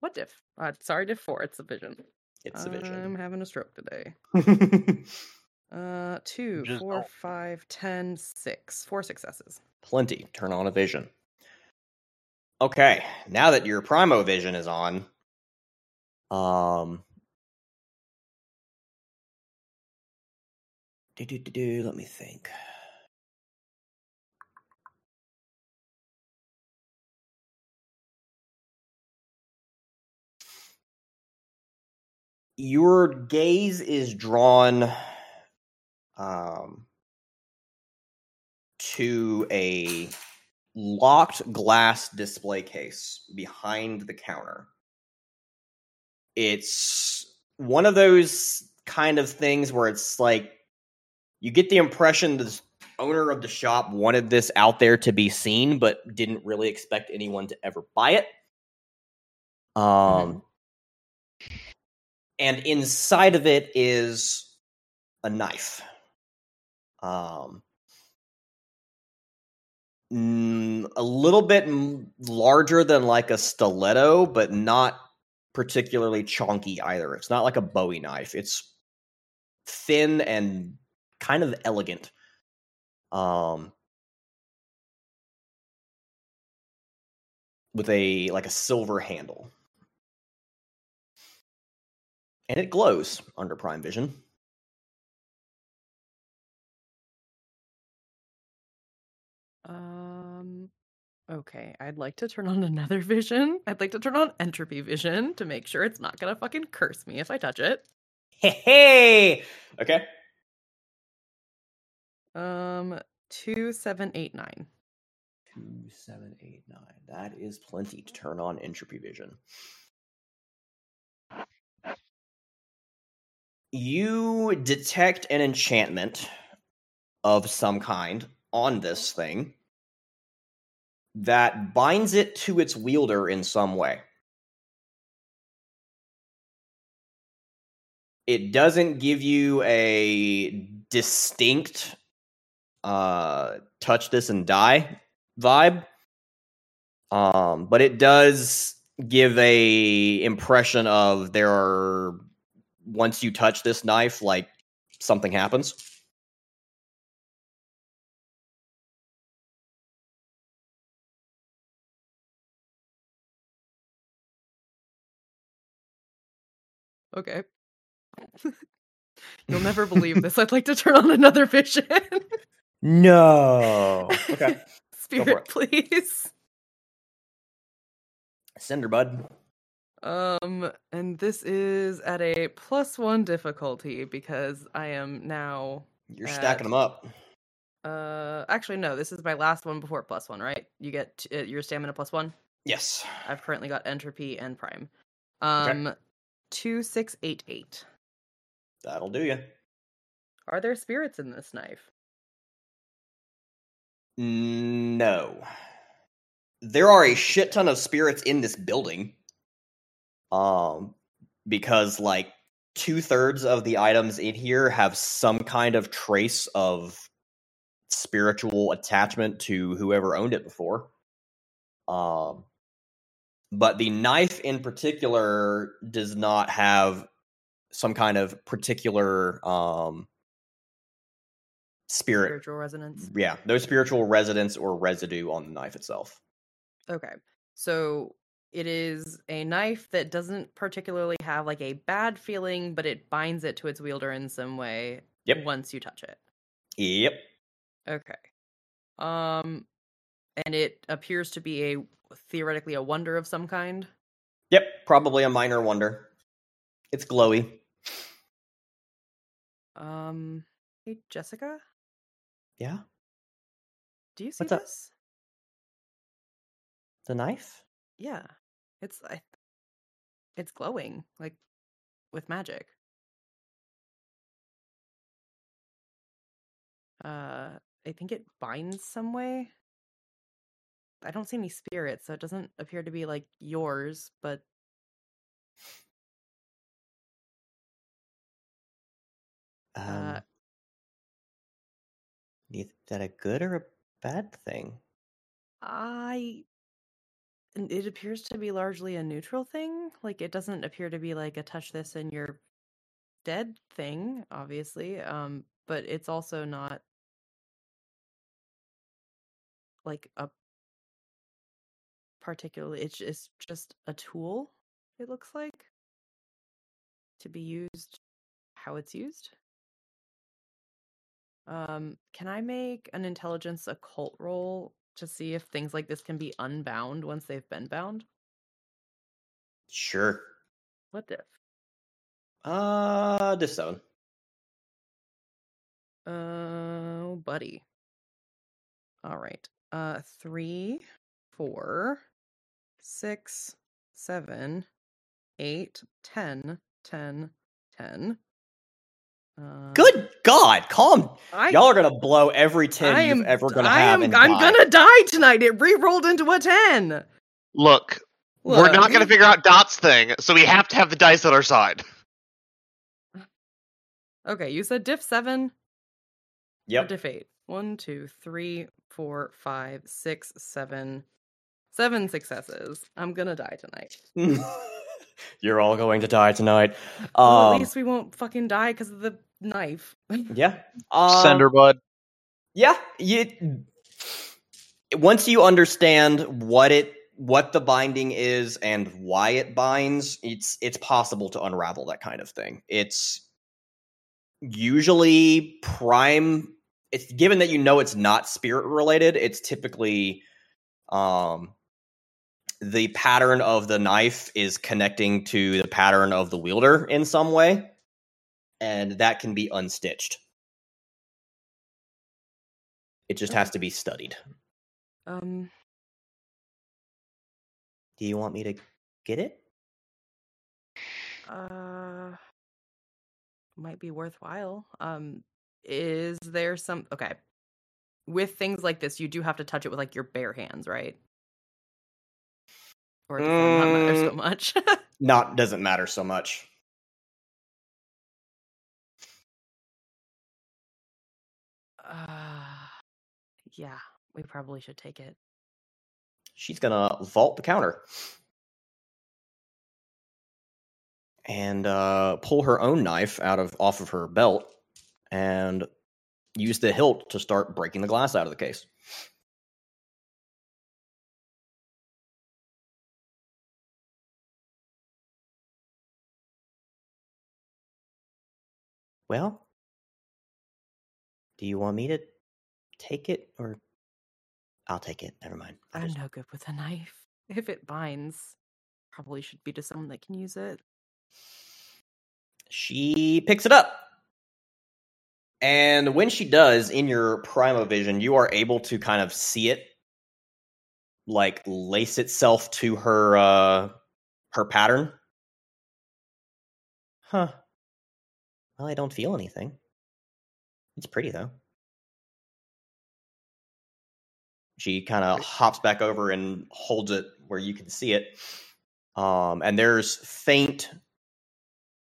S4: What diff? Uh, sorry, diff four. It's a vision.
S1: It's a
S4: I'm having a stroke today. Uh, two,
S6: Just-
S4: four, five, ten, six. Four successes.
S1: Plenty. Turn on a vision. Okay, now that your prime vision is on, um, do do do do. Let me think. your gaze is drawn um, to a locked glass display case behind the counter. It's one of those kind of things where it's like you get the impression the owner of the shop wanted this out there to be seen, but didn't really expect anyone to ever buy it. Um, and inside of it is a knife. Um, mm, a little bit larger than like a stiletto, but not particularly chunky either. It's not like a Bowie knife. It's thin and kind of elegant. Um, with a like a silver handle. And it glows under Prime Vision.
S4: Um. Okay, I'd like to turn on another vision. I'd like to turn on entropy vision to make sure it's not gonna fucking curse me if I touch it.
S1: Hey, hey! Okay.
S4: Um, two, seven, eight, nine.
S1: Two, seven, eight, nine. That is plenty to turn on entropy vision. You detect an enchantment of some kind on this thing that binds it to its wielder in some way. It doesn't give you a distinct uh touch this and die vibe um but it does give a impression of there are once you touch this knife like something happens
S4: Okay. You'll never believe this. I'd like to turn on another vision.
S1: no okay
S4: Spirit, please.
S1: cinder bud
S4: Um, and this is at a plus one difficulty because I am now.
S1: you're stacking them up
S4: Uh, actually, no. This is my last one before plus one, right? You get t- uh, your stamina plus one.
S1: yes
S4: I've currently got entropy and prime.
S1: Okay.
S4: Um, two, six, eight, eight.
S1: that'll do you
S4: Are there spirits in this knife?
S1: No. There are a shit ton of spirits in this building. Um, because like two thirds of the items in here have some kind of trace of spiritual attachment to whoever owned it before. Um, but the knife in particular does not have some kind of particular um spirit
S4: Spiritual resonance.
S1: yeah, no spiritual residence or residue on the knife itself.
S4: Okay. So it is a knife that doesn't particularly have like a bad feeling, but it binds it to its wielder in some way
S1: Yep.
S4: once you touch it.
S1: Yep.
S4: Okay. Um and it appears to be a theoretically a wonder of some kind.
S1: Yep. Probably a minor wonder. It's glowy.
S4: Um hey Jessica,
S1: Yeah.
S4: do you see
S1: What's up?
S4: this?
S1: The knife?
S4: Yeah. It's I it's glowing like with magic. Uh I think it binds some way. I don't see any spirits, so it doesn't appear to be like yours, but
S1: Um,
S4: Uh,
S1: is that a good or a bad thing?
S4: I it appears to be largely a neutral thing. Like it doesn't appear to be like a touch this and you're dead thing, obviously. Um, but it's also not like a particularly it's it's just a tool, it looks like. To be used how it's used. Um, can I make an intelligence occult roll to see if things like this can be unbound once they've been bound?
S1: Sure.
S4: What if?
S1: Uh, diff seven.
S4: Oh, buddy. All right. Uh, three, four, six, seven, eight, ten, ten, ten. Uh,
S1: Good God, calm.
S4: I,
S1: Y'all are gonna blow every ten
S4: I
S1: you've
S4: am
S1: ever gonna
S4: I
S1: have.
S4: am.
S1: and
S4: I'm
S1: die.
S4: gonna die tonight. It re-rolled into a ten.
S3: Look, we're not going to figure out Dot's thing, so we have to have the dice on our side.
S4: Okay, you said diff seven. Or
S1: Yep.
S4: diff eight. One, two, three, four, five, six, seven, seven successes. I'm gonna die tonight.
S1: You're all going to die tonight.
S4: well,
S1: Um,
S4: at least we won't fucking die because of the knife.
S1: yeah. Um,
S6: Send bud.
S1: Yeah. You. Once you understand what it, what the binding is, and why it binds, it's it's possible to unravel that kind of thing. It's usually prime. It's given that you know it's not spirit related. It's typically, um, the pattern of the knife is connecting to the pattern of the wielder in some way, and that can be unstitched. It just has to be studied.
S4: Um,
S1: Do you want me to get it?
S4: uh, might be worthwhile. Um, is there some okay? With things like this, you do have to touch it with like your bare hands, right? Or does that not matter so
S1: Mm.
S4: much?
S1: Not doesn't matter so much.
S4: Yeah, we probably should take it.
S1: She's gonna vault the counter and uh, pull her own knife out of off of her belt and use the hilt to start breaking the glass out of the case. Well, do you want me to take it or I'll take it. Never mind. I'll
S4: I'm
S1: just-
S4: no good with a knife. If it binds, probably should be to someone that can use it.
S1: She picks it up. And when she does, in your Primo Vision, you are able to kind of see it like lace itself to her uh her pattern. Huh. Well, I don't feel anything. It's pretty though. She kind of hops back over and holds it where you can see it. Um, and there's faint,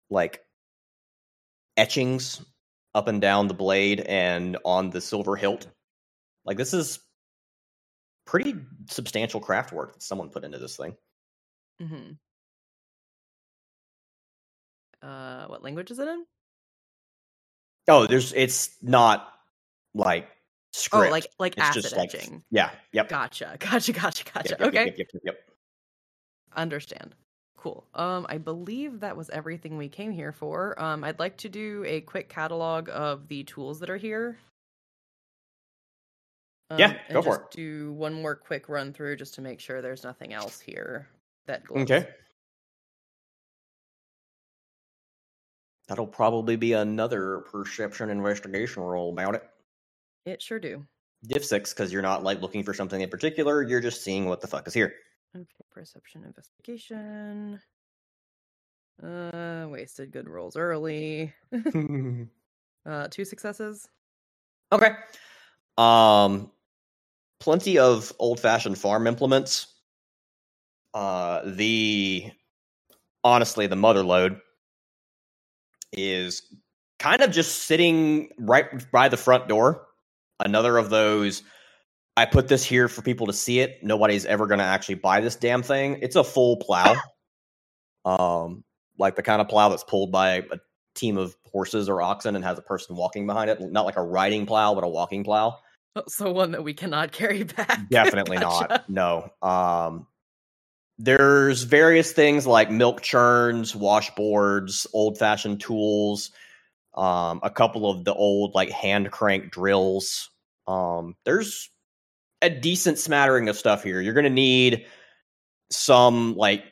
S1: like, etchings up and down the blade and on the silver hilt. Like, this is pretty substantial craft work that someone put into this thing.
S4: Mm-hmm. Uh, what language is it in?
S1: Oh, there's it's not like script.
S4: Oh, like like
S1: it's
S4: acid
S1: just like yeah, yep.
S4: Gotcha, gotcha, gotcha, gotcha.
S1: yep, yep,
S4: okay,
S1: Yep, yep, yep,
S4: understand. Cool. Um, I believe that was everything we came here for. Um, I'd like to do a quick catalog of the tools that are here.
S1: Yeah,
S4: Um, and
S1: go for
S4: just Do one more quick run through just to make sure there's nothing else here that glows.
S1: Okay. That'll probably be another perception investigation roll about it.
S4: It sure do.
S1: Diff six, because you're not like looking for something in particular, you're just seeing what the fuck is here.
S4: Okay, perception investigation. Uh, wasted good rolls early. uh, two successes.
S1: Okay. Um plenty of old-fashioned farm implements. Uh the honestly the mother load is kind of just sitting right by the front door. Another of those I put this here for people to see it. Nobody's ever going to actually buy this damn thing. It's a full plow. um like the kind of plow that's pulled by a team of horses or oxen and has a person walking behind it. Not like a riding plow, but a walking plow.
S4: Oh, so one that we cannot carry back.
S1: Definitely
S4: Gotcha.
S1: not. No. Um there's various things like milk churns, washboards, old-fashioned tools, um a couple of the old like hand crank drills. Um there's a decent smattering of stuff here. You're to need some like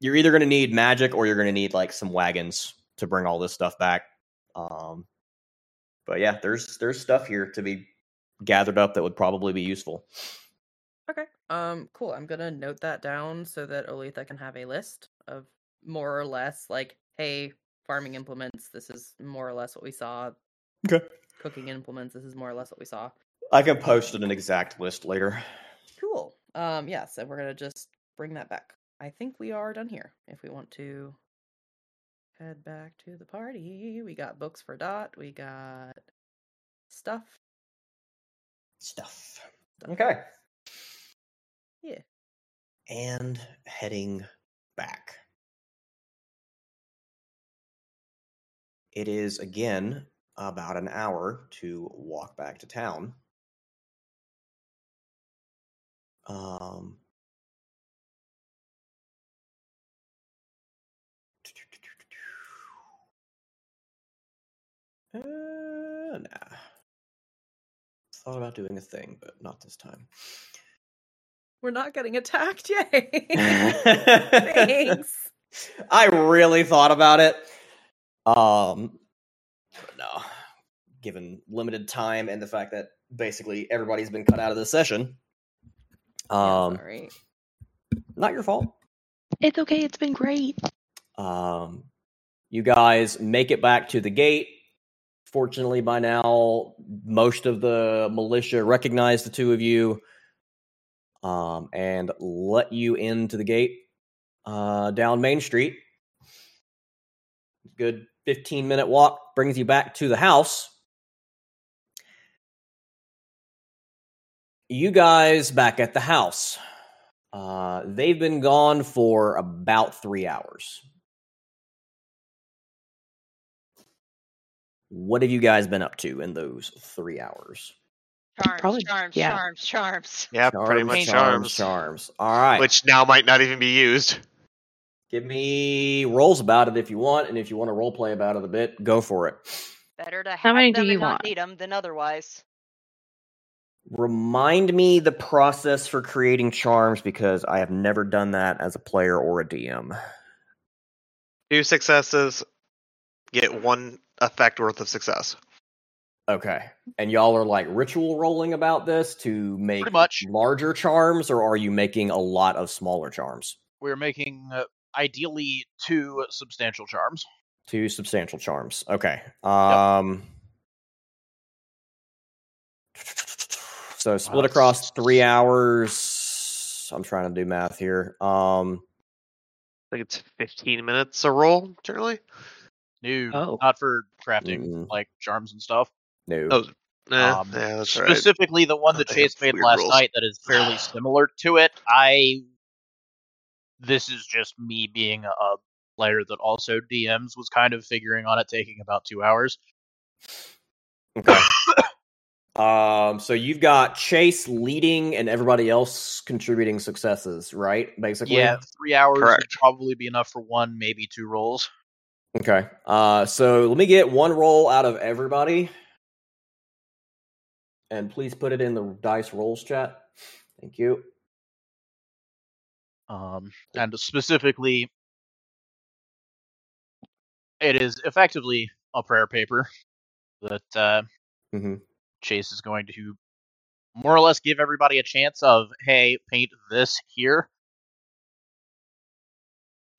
S1: you're either to need magic or you're to need like some wagons to bring all this stuff back. Um, but yeah, there's there's stuff here to be gathered up that would probably be useful.
S10: Okay. Um, cool. I'm gonna note that down so that Olathe can have a list of more or less like, hey, farming implements, this is more or less what we saw.
S1: Okay.
S10: Cooking implements, this is more or less what we saw.
S1: I can post an exact list later.
S10: Cool. Um, yeah, so we're gonna just bring that back. I think we are done here. If we want to head back to the party, we got books for Dot, we got stuff.
S1: Stuff. Okay.
S10: Yeah.
S1: And heading back. It is again about an hour to walk back to town. Um, uh, nah. Thought about doing a thing, but not this time.
S10: We're not getting attacked, yay! Thanks.
S1: I really thought about it. Um, but no, given limited time and the fact that basically everybody's been cut out of this session. Um,
S10: Sorry.
S1: not your fault.
S5: It's okay. It's been great.
S1: Um, you guys make it back to the gate. Fortunately, by now, most of the militia recognize the two of you um, and let you into the gate uh, down Main Street. Good 15 minute walk brings you back to the house. You guys back at the house. Uh, they've been gone for about three hours. What have you guys been up to in those three hours?
S2: Charms,
S5: Probably-
S2: charms,
S5: yeah.
S2: charms, charms.
S3: Yeah, pretty much
S1: charms,
S3: charms.
S1: charms. All right.
S3: Which now might not even be used.
S1: Give me rolls about it if you want, and if you want to role play about it a bit, go for it.
S2: Better to have
S5: How many do
S2: them
S5: you want?
S2: need them than otherwise.
S1: Remind me the process for creating charms because I have never done that as a player or a DM.
S3: Two successes, get one effect worth of success.
S1: Okay. And y'all are like ritual rolling about this to make
S6: Pretty much.
S1: larger charms, or are you making a lot of smaller charms?
S6: We're making uh, ideally two substantial charms.
S1: Two substantial charms. Okay. Um So split
S6: Uh,
S1: across three hours. I'm trying to do math here. Um
S3: I think it's 15 minutes a roll, generally.
S6: No,
S5: Oh.
S6: not for crafting
S1: Mm.
S6: like charms and stuff.
S1: no.
S3: Oh, nah,
S6: Um,
S3: yeah, that's all right.
S6: Specifically, the one that Chase made last
S3: rules.
S6: night that is fairly similar to it. I. This is just me being a player that also DMs was kind of figuring on it taking about two hours.
S1: Okay. um, so you've got Chase leading and everybody else contributing successes, right? Basically.
S6: Yeah, three hours would probably be enough for one, maybe two rolls.
S1: Okay. Uh, so let me get one roll out of everybody, and please put it in the dice rolls chat. Thank you.
S6: Um, and specifically, it is effectively a prayer paper that uh,
S1: hmm
S6: Chase is going to more or less give everybody a chance of, hey, paint this here.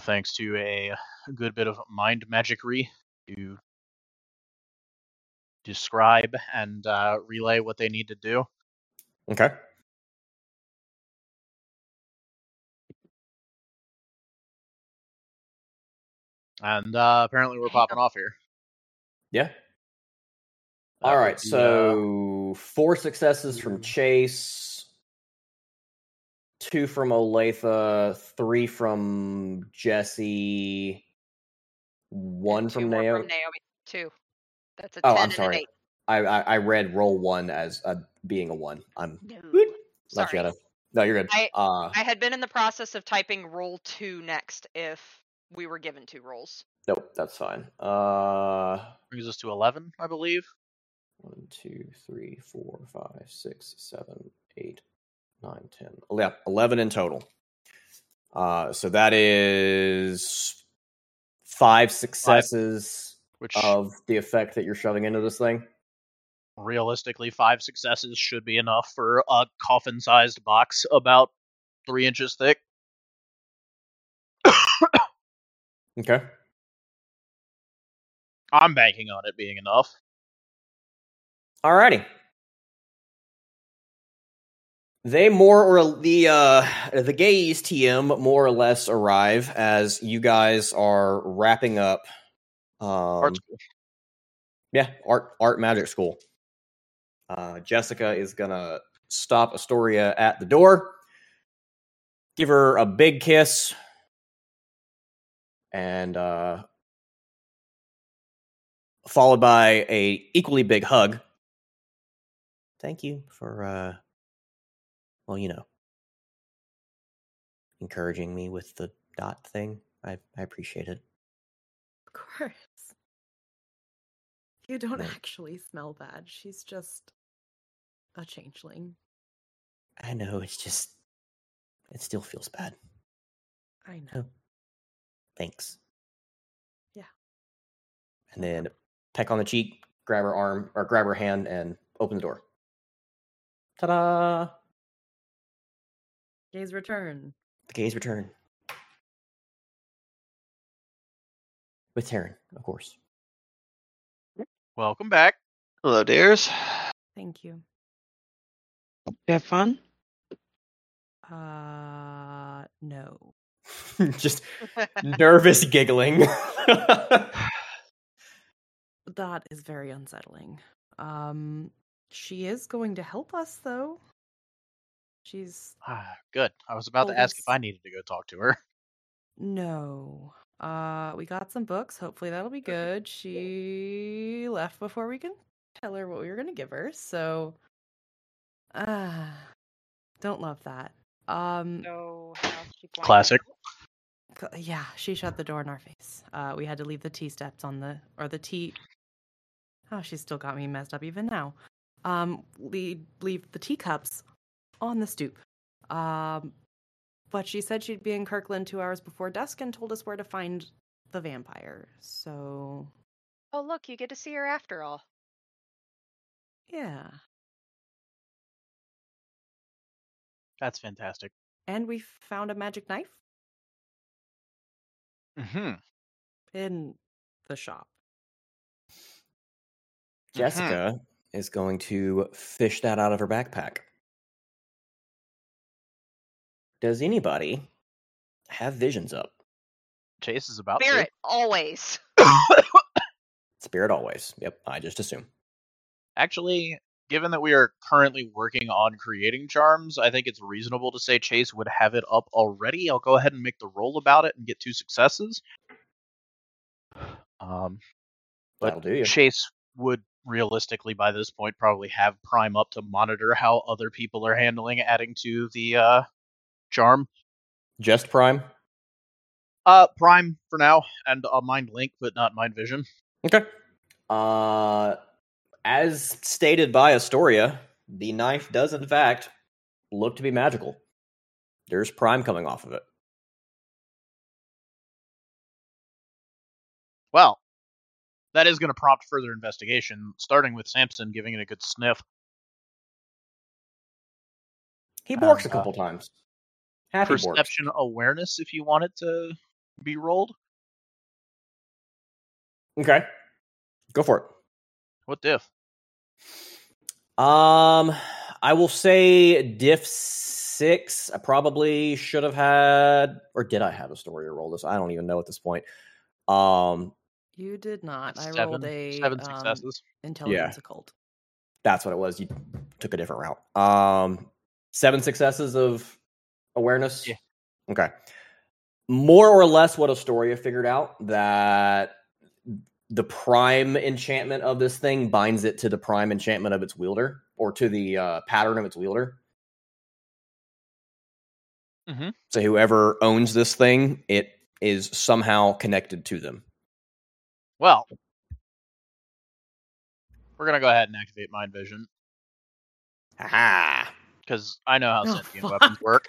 S6: Thanks to a good bit of mind magicry to describe and uh, relay what they need to do.
S1: Okay.
S6: And uh, apparently, we're popping off here.
S1: Yeah.
S6: That
S1: All right.
S6: be, uh,
S1: So four successes from Chase, two from Olathe, three from Jesse, one from Naomi.
S2: From Naomi. Two. That's a
S1: Oh,
S2: 10
S1: I'm sorry.
S2: 8.
S1: I, I I read roll one as uh, being a one. I'm
S2: No.
S1: not
S2: Sorry.
S1: No, you're good.
S2: I-
S1: uh,
S2: I had been in the process of typing roll two next if we were given two rolls.
S1: nope, that's fine. Uh,
S6: Brings us to 11, I believe.
S1: one, two, three, four, five, six, seven, eight, nine, ten. Oh, Yeah, eleven in total. Uh, so that is five successes
S6: Which
S1: of the effect that you're shoving into this thing.
S6: realistically, five successes should be enough for a coffin-sized box about three inches thick.
S1: Okay.
S6: I'm banking on it being enough.
S1: Alrighty. They more or the uh the gays TM more or less arrive as you guys are wrapping up um
S6: Art school.
S1: yeah, art art magic school. Uh Jessica is gonna stop Astoria at the door, give her a big kiss, and uh followed by a equally big hug. Thank you for uh well, you know, encouraging me with the dot thing. I I appreciate it.
S4: Of course. You don't actually smell bad. She's just a changeling.
S1: I know it's just it still feels bad.
S4: I know.
S1: Thanks.
S4: Yeah.
S1: And then peck on the cheek, grab her arm or grab her hand and open the door. Ta-da!
S4: Gays return.
S1: The gays return. With Taryn, of course.
S6: Welcome back.
S3: Hello, dears.
S4: Thank you.
S5: You have fun?
S4: Uh, no.
S1: just nervous giggling.
S4: That is very unsettling. Um, she is going to help us, though. She's
S6: Ah, good. I was about
S4: Told
S6: to ask if I needed to go talk to her.
S4: no. Uh, we got some books. Hopefully that'll be good. She left before we can tell her what we were gonna give her. So, ah, don't love that. Um,
S2: So how's she?
S6: Classic.
S4: yeah, she shut the door in our face. Uh, we had to leave the tea steps on the or the tea. Oh, she's still got me messed up even now. Um, we leave the teacups on the stoop. Um, but she said she'd be in Kirkland two hours before dusk and told us where to find the vampire. So
S2: Oh, look, you get to see her after all.
S4: yeah,
S6: That's fantastic.
S4: And we found a magic knife
S6: hmm
S4: in the shop.
S1: Jessica is going to fish that out of her backpack. Does anybody have visions up?
S6: Chase is about to
S2: Spirit, always.
S1: Spirit always. Yep, I just assume.
S6: Actually, given that we are currently working on creating charms, I think it's reasonable to say Chase would have it up already. I'll go ahead and make the roll about it and get two successes. Um, but
S1: That'll do you.
S6: Chase would realistically, by this point, probably have Prime up to monitor how other people are handling adding to the uh, charm.
S1: Just Prime.
S6: Uh, Prime for now, and a Mind Link, but not Mind Vision.
S1: Okay. Uh, as stated by Astoria, the knife does in fact look to be magical. There's Prime coming off of it.
S6: Well, that is going to prompt further investigation, starting with Samson giving it a good sniff.
S1: He borks a
S6: Uh,
S1: couple times. Happy borks.
S6: Perception awareness, if you want it to be rolled.
S1: Okay. Go for it.
S6: What diff?
S1: Um, I will say diff six. I probably should have had, or did I have Astoria to roll this? I don't even know at this point. Um,
S4: You did not. I rolled a
S6: seven
S4: um,
S6: successes.
S4: intelligence occult.
S1: that's what it was. You took a different route. Um, seven successes of awareness.
S6: Yeah.
S1: Okay. More or less, what Astoria figured out that the prime enchantment of this thing binds it to the prime enchantment of its wielder, or to the uh, pattern of its wielder.
S6: Mhm.
S1: So whoever owns this thing, it is somehow connected to them.
S6: Well, we're going to go ahead and activate Mind Vision,
S1: Ah.
S6: because I know how
S4: Oh,
S6: sentient
S4: fuck.
S6: weapons work.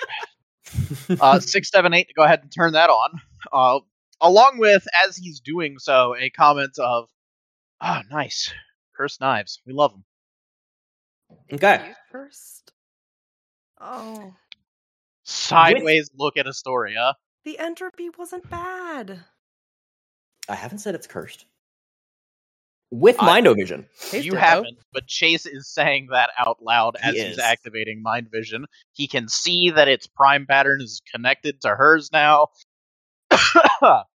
S6: Uh, six, seven, eight to go ahead and turn that on. Uh, along with, as he's doing so, a comment of, "Ah, nice, cursed knives. We love them."
S1: Okay.
S10: Cursed? Oh,
S6: Sideways look at Astoria.
S10: the entropy wasn't bad.
S1: I haven't said it's cursed. With
S6: I-
S1: Mindovision.
S10: Taste
S6: you haven't, but Chase is saying that out loud
S1: He
S6: as
S1: is.
S6: he's activating mind vision. He can see that its prime pattern is connected to hers now.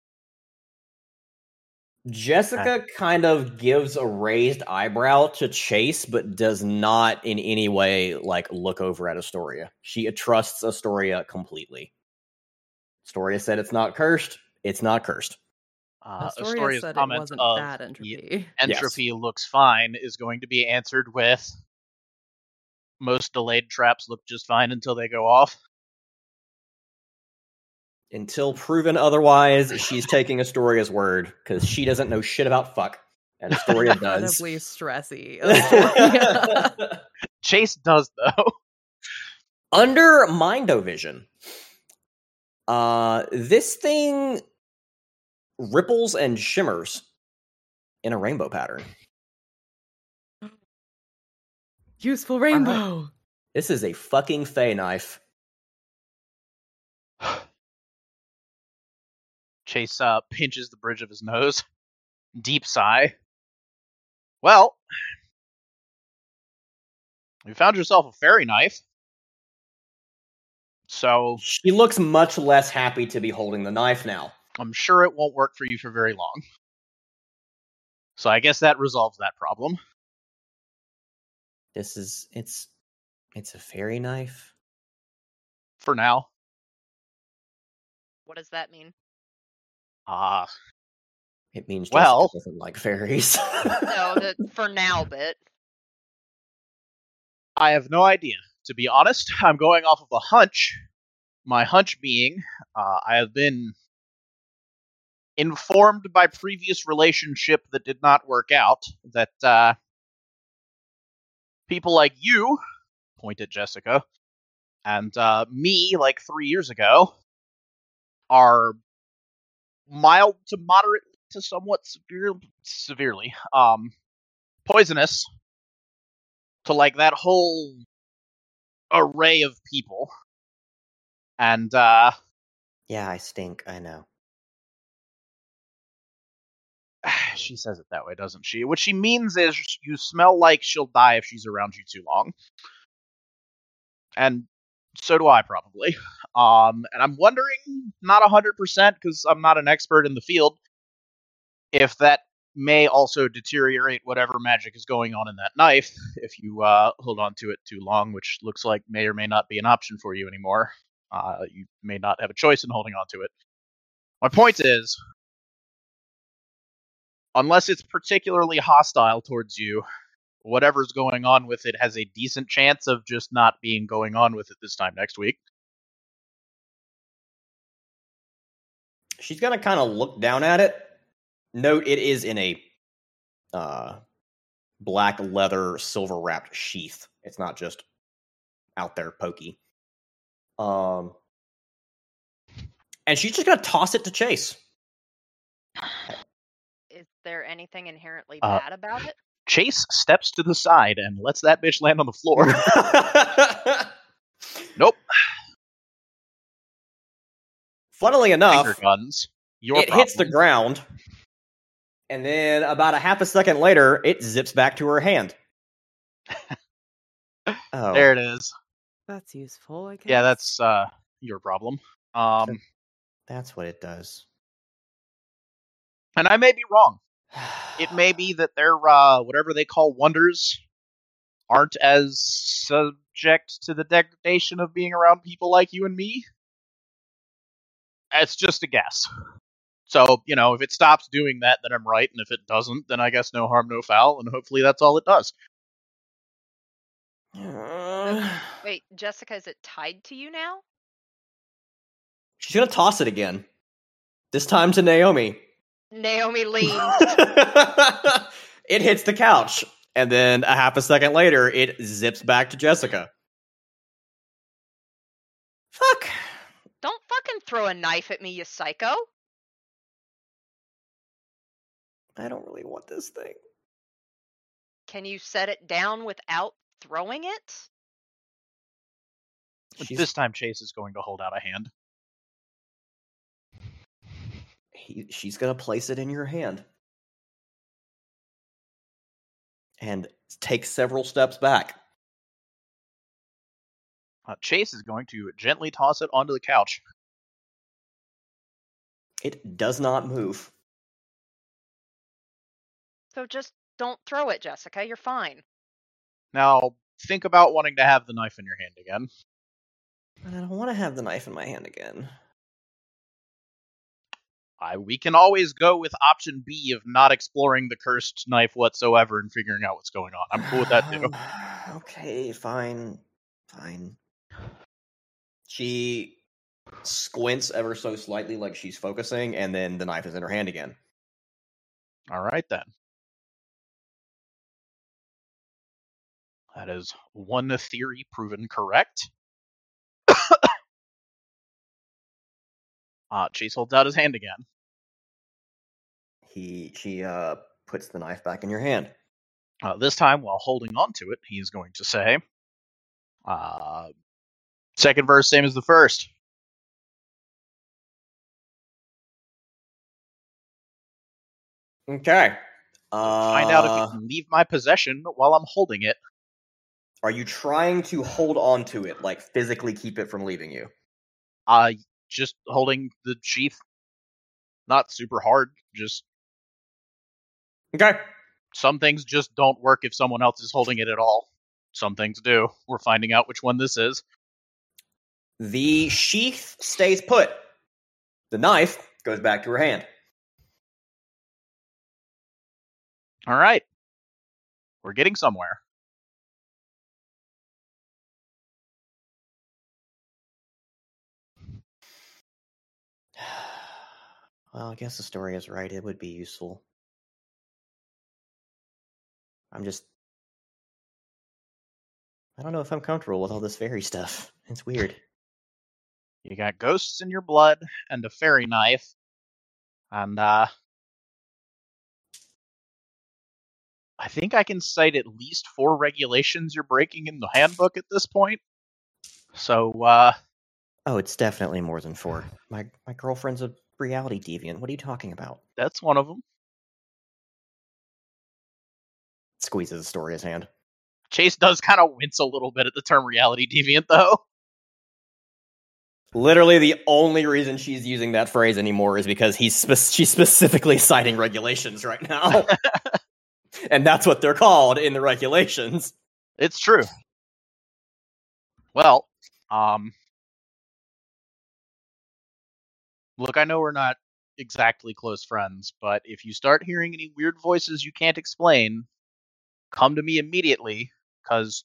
S1: Jessica kind of gives a raised eyebrow to Chase, but does not in any way like look over at Astoria. She trusts Astoria completely. Astoria said it's not cursed. It's not cursed.
S6: Uh,
S10: Astoria
S6: Astoria's
S10: said it wasn't
S6: of
S10: bad
S6: the
S10: entropy.
S6: entropy looks fine is going to be answered with most delayed traps look just fine until they go off.
S1: Until proven otherwise, she's taking Astoria's word because she doesn't know shit about fuck, and Astoria does.
S10: Incredibly stressy. Astoria.
S6: Chase does though.
S1: Under Mindovision, uh, this thing ripples and shimmers in a rainbow pattern.
S10: Useful rainbow.
S1: This is a fucking Fey knife.
S6: Chase uh, pinches the bridge of his nose. Deep sigh. Well, you found yourself a fairy knife. So
S1: She looks much less happy to be holding the knife now.
S6: I'm sure it won't work for you for very long. So I guess that resolves that problem.
S1: This is it's it's a fairy knife.
S6: For now.
S2: What does that mean?
S6: Ah,
S1: It means Jessica
S6: Well-
S1: doesn't like fairies.
S2: No, the for now bit.
S6: I have no idea. To be honest, I'm going off of a hunch. My hunch being, uh, I have been informed by previous relationship that did not work out that uh, people like you, point at Jessica, and uh, me, like three years ago, are mild to moderate to somewhat severe, severely um, poisonous to like that whole array of people. And uh
S1: yeah, I stink. I know.
S6: she says it that way, doesn't she? What she means is you smell like she'll die if she's around you too long. And so do I probably. Um and I'm wondering not 100% cuz I'm not an expert in the field if that may also deteriorate whatever magic is going on in that knife if you uh, hold on to it too long, which looks like may or may not be an option for you anymore. Uh, you may not have a choice in holding on to it. My point is, unless it's particularly hostile towards you, whatever's going on with it has a decent chance of just not being going on with it this time next week.
S1: She's gonna kind of look down at it. Note it is in a uh, black leather, silver wrapped sheath. It's not just out there pokey. Um, and she's just gonna toss it to Chase.
S2: Is there anything inherently
S6: Uh,
S2: bad about it?
S6: Chase steps to the side and lets that bitch land on the floor. nope.
S1: Funnily enough,
S6: Finger guns. Your
S1: it hits the ground, and then about a half a second later, it zips back to her hand. oh,
S6: There it is.
S10: That's useful, I guess.
S6: Yeah, that's uh your problem. Um
S1: that's what it does.
S6: and I may be wrong. It may be that their uh whatever they call wonders aren't as subject to the degradation of being around people like you and me. It's just a guess. So, you know, if it stops doing that, then I'm right, and if it doesn't, then I guess no harm, no foul, and hopefully that's all it does.
S2: Wait, Jessica, is it tied to you now?
S1: She's gonna toss it again. This time to Naomi.
S2: Naomi leans.
S1: it hits the couch, and then a half a second later, it zips back to Jessica. Fuck.
S2: Don't fucking throw a knife at me, you psycho.
S1: I don't really want this thing.
S2: Can you set it down without throwing it?
S1: She's,
S6: This time, Chase is going to hold out a hand.
S1: He, she's gonna place it in your hand and take several steps back.
S6: Uh, Chase is going to gently toss it onto the couch.
S1: It does not move.
S2: So just don't throw it, Jessica. You're fine.
S6: Now, think about wanting to have the knife in your hand again.
S1: I don't want to have the knife in my hand again.
S6: I, we can always go with option B of not exploring the cursed knife whatsoever and figuring out what's going on. I'm cool with that too.
S1: Um, okay, fine. Fine. She squints ever so slightly like she's focusing, and then the knife is in her hand again.
S6: All right then. That is one theory proven correct. uh, Chase holds out his hand again.
S1: He she uh puts the knife back in your hand.
S6: Uh, this time, while holding on to it, he's going to say, uh, second verse, same as the first.
S1: Okay. Uh,
S6: Find out if you can leave my possession while I'm holding it.
S1: Are you trying to hold on to it, like physically keep it from leaving you?
S6: Uh, just holding the sheath. Not super hard. Just
S1: Okay.
S6: some things just don't work if someone else is holding it at all. Some things do. We're finding out which one this is.
S1: The sheath stays put. The knife goes back to her hand.
S6: All right. We're getting somewhere.
S1: Well, I guess Astoria is right. It would be useful. I'm just. I don't know if I'm comfortable with all this fairy stuff. It's weird.
S6: You got ghosts in your blood and a fairy knife. And uh I think I can cite at least four regulations you're breaking in the handbook at this point. So uh
S1: Oh, it's definitely more than four. My my girlfriend's a reality deviant. What are you talking about?
S6: that's one of them.
S1: Squeezes Astoria's hand.
S6: Chase does kind of wince a little bit at the term reality deviant though.
S1: Literally, the only reason she's using that phrase anymore is because he's spe- she's specifically citing regulations right now, and that's what they're called in the regulations.
S6: It's true. Well, um Look, I know we're not exactly close friends, but if you start hearing any weird voices you can't explain, come to me immediately cuz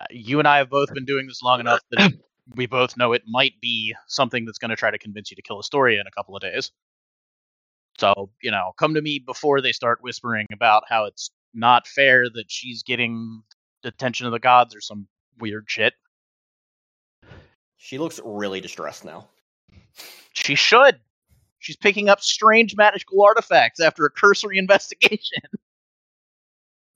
S6: uh, you and I have both been doing this long enough that we both know it might be something that's going to try to convince you to kill Astoria in a couple of days. So, you know, come to me before they start whispering about how it's not fair that she's getting the attention of the gods or some weird shit.
S1: She looks really distressed now.
S6: She should. She's picking up strange magical artifacts after a cursory investigation.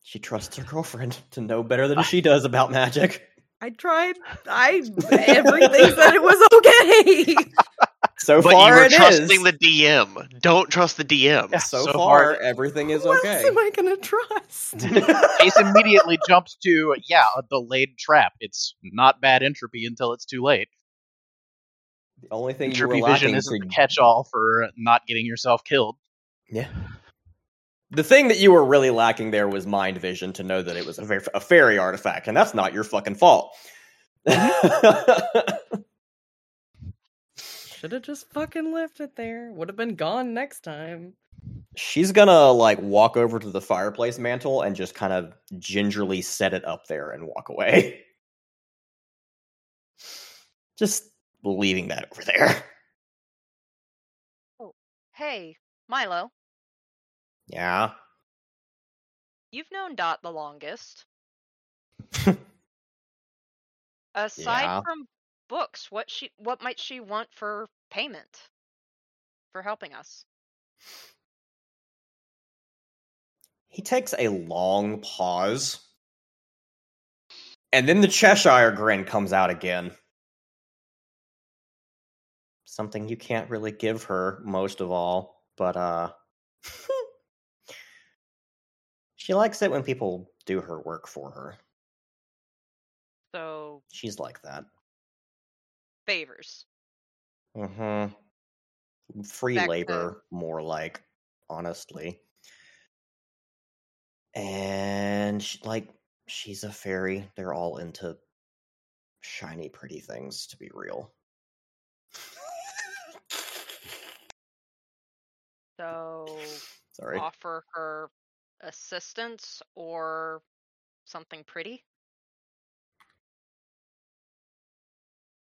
S1: She trusts her girlfriend to know better than she does about magic.
S10: I tried. I everything said it was okay.
S1: So
S3: But
S1: far,
S3: you were
S1: it is.
S3: trusting the DM. Don't trust the DM.
S6: Yeah,
S1: so,
S6: so
S1: far,
S6: far-
S1: everything is
S10: what
S1: okay.
S10: else am I gonna trust?
S6: Ace immediately jumps to, yeah, a delayed trap. It's not bad entropy until it's too late.
S1: The only thing you were
S6: vision
S1: lacking
S6: isn't
S1: to
S6: the catch all for not getting yourself killed.
S1: Yeah. The thing that you were really lacking there was mind vision to know that it was a, ver- a fairy artifact, and that's not your fucking fault. Mm-hmm.
S10: Should have just fucking left it there. Would have been gone next time.
S1: She's gonna like walk over to the fireplace mantle and just kind of gingerly set it up there and walk away. Just leaving that over there.
S2: Oh, hey, Milo,
S1: Yeah.
S2: you've known Dot the longest. Aside
S1: Yeah.
S2: from books, what she what might she want for payment for helping us?
S1: He takes a long pause. And then the Cheshire grin comes out again. Something you can't really give her most of all, but uh she likes it when people do her work for her.
S2: So
S1: She's like that.
S2: favors.
S1: Mm-hmm. Free
S2: Back to-
S1: labor, more like, honestly. And sh- like, she's a fairy. They're all into shiny, pretty things. To be real.
S2: So
S1: Sorry.
S2: offer her assistance or something pretty.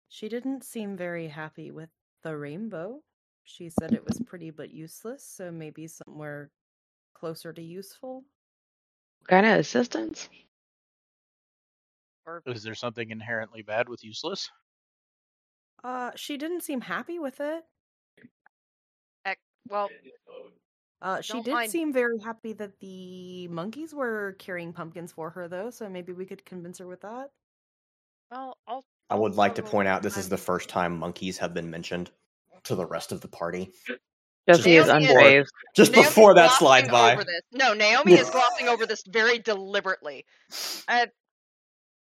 S10: She didn't seem very happy with the rainbow. She said it was pretty but useless, so maybe somewhere closer to useful.
S5: What kind of assistance?
S2: Or
S6: Is there something inherently bad with useless?
S10: Uh, she didn't seem happy with it.
S2: Ec- well,
S10: Uh, she did
S2: mind-
S10: seem very happy that the monkeys were carrying pumpkins for her, though. So maybe we could convince her with that.
S2: well, I'll.
S1: I would like to point out this is the first time monkeys have been mentioned to the rest of the party.
S5: Jesse is
S2: Naomi is-
S5: unfazed.
S1: Just
S2: Naomi's
S1: before that slide by.
S2: This. No, Naomi is glossing over this very deliberately. Uh,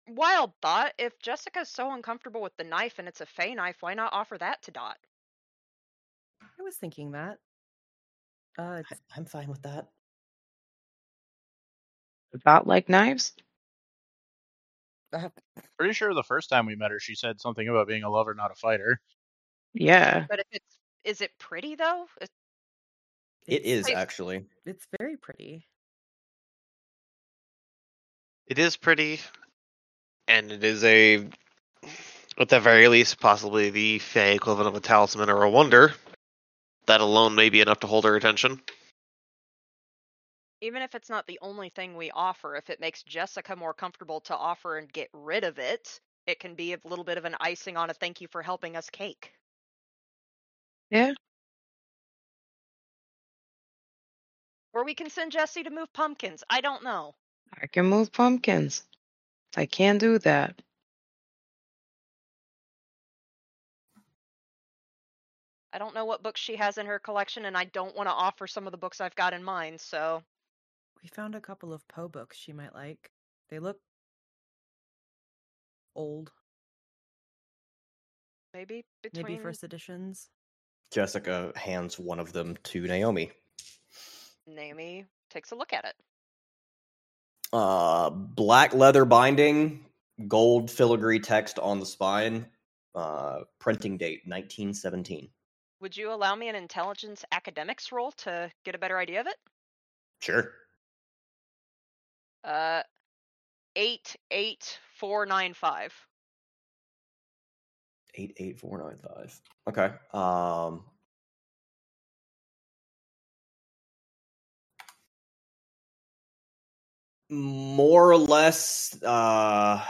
S2: wild thought. If Jessica's so uncomfortable with the knife and it's a Fey knife, why not offer that to Dot?
S10: I was thinking that. Uh, it's-
S1: I'm fine with that.
S5: About like knives?
S6: Pretty sure the first time we met her, she said something about being a lover, not a fighter.
S5: Yeah.
S2: But if it's is it pretty though?
S1: It
S10: it's-
S1: is
S2: Wait.
S1: actually.
S10: It's very pretty.
S3: It is pretty, and it is a, at the very least, possibly the Fey equivalent of a talisman or a wonder. That alone may be enough to hold her attention.
S2: even if it's not the only thing we offer, if it makes Jessica more comfortable to offer and get rid of it, it can be a little bit of an icing on a thank you for helping us cake.
S5: Yeah.
S2: Or we can send Jesse to move pumpkins. I don't know.
S5: I can move pumpkins. I can do that.
S2: I don't know what books she has in her collection, and I don't want to offer some of the books I've got in mind, so
S10: We found a couple of Poe books she might like. They look old,
S2: maybe between
S10: maybe first editions.
S1: Jessica hands one of them to Naomi.
S2: Naomi takes a look at it.
S1: Uh, black leather binding, gold filigree text on the spine. Uh, printing date 1917.
S2: Would you allow me an intelligence academics roll to get a better idea of it?
S1: Sure.
S2: Uh, eight eight four nine five.
S1: Eight eight four nine five. Okay. Um. More or less, uh,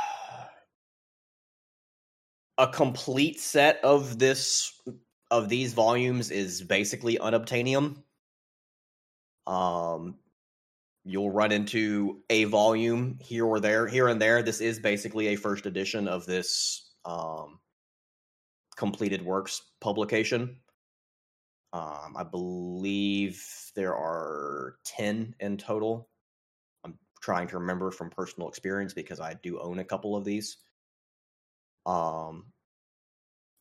S1: a complete set of this of these volumes is basically unobtainium. Um, you'll run into a volume here or there, here and there. This is basically a first edition of this um, completed works publication. Um, I believe there are 10 in total. I'm trying to remember from personal experience because I do own a couple of these. Um,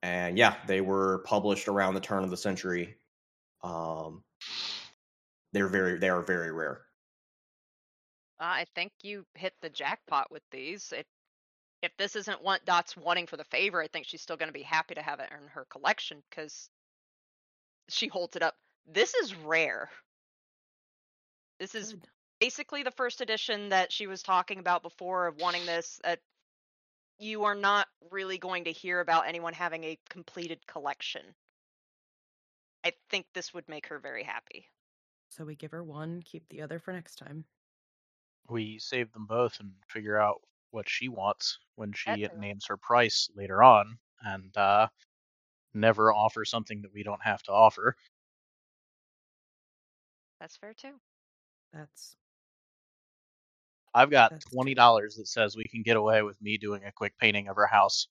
S1: and yeah, they were published around the turn of the century. Um, they're very, they are very rare.
S2: I think you hit the jackpot with these. If if this isn't what Dot's wanting for the favor, I think she's still going to be happy to have it in her collection because she holds it up. This is rare. This is
S10: Good.
S2: basically the first edition that she was talking about before of wanting this. Uh, you are not really going to hear about anyone having a completed collection. I think this would make her very happy.
S10: So we give her one, keep the other for next time.
S6: We save them both and figure out what she wants when she
S2: That too.
S6: names her price later on, and uh, never offer something that we don't have to offer.
S2: That's fair too.
S10: That's
S6: I've got twenty dollars that says we can get away with me doing a quick painting of her house.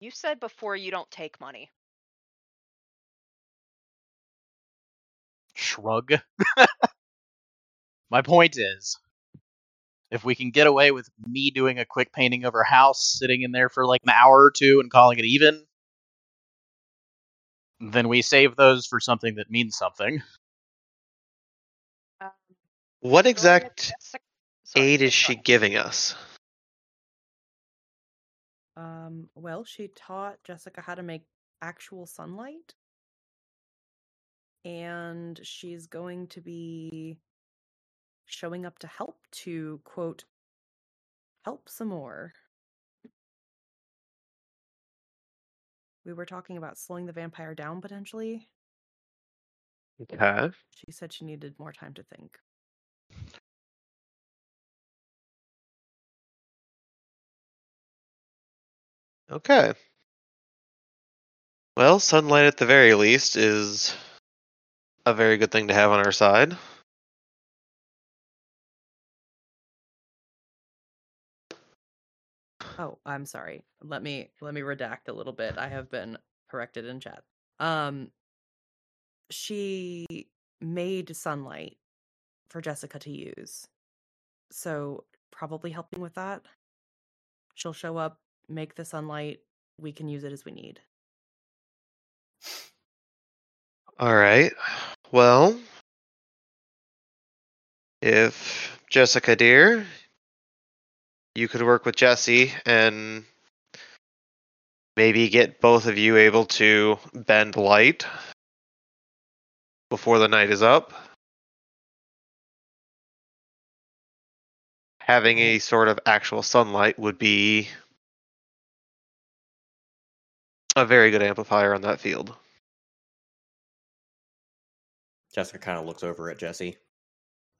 S2: You said before you don't take money.
S6: Shrug. My point is, if we can get away with me doing a quick painting of her house, sitting in there for like an hour or two and calling it even, then we save those for something that means something.
S3: What exact aid is she giving us?
S4: Um, well, she taught Jessica how to make actual sunlight. And she's going to be showing up to help to quote help some more. We were talking about slowing the vampire down potentially.
S3: Okay.
S4: She said she needed more time to think.
S3: Okay. Well, sunlight at the very least is a very good thing to have on our side.
S4: Oh, I'm sorry. Let me let me redact a little bit. I have been corrected in chat. Um she made sunlight for Jessica to use. So, probably helping with that. She'll show up, make the sunlight, we can use it as we need.
S3: All right. Well, if Jessica dear, you could work with Jesse and maybe get both of you able to bend light before the night is up. Having a sort of actual sunlight would be a very good amplifier on that field.
S1: Jessica kind of looks over at Jesse.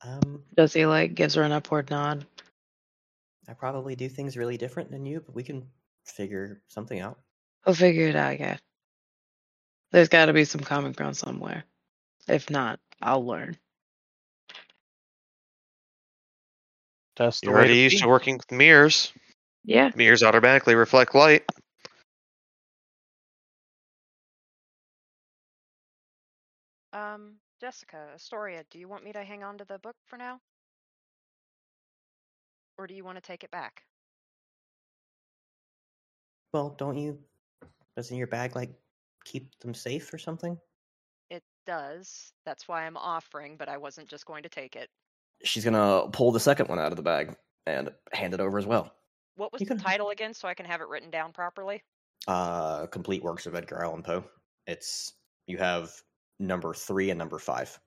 S1: Um,
S5: Jesse like gives her an upward nod.
S1: I probably do things really different than you, but we can figure something out.
S5: We'll figure it out, yeah. There's got to be some common ground somewhere. If not, I'll learn.
S6: That's the
S3: You're
S6: way
S3: already
S6: to
S3: used
S6: be.
S3: to working with mirrors.
S5: Yeah.
S3: Mirrors automatically reflect light.
S2: Um, Jessica, Astoria, do you want me to hang on to the book for now? Or do you want to take it back?
S1: Well, don't you? Doesn't your bag like keep them safe or something?
S2: It does. That's why I'm offering, but I wasn't just going to take it.
S1: She's gonna pull the second one out of the bag and hand it over as well.
S2: What was
S1: You
S2: the
S1: can-
S2: title again so I can have it written down properly?
S1: Uh, complete works of Edgar Allan Poe. It's you have number three and number five.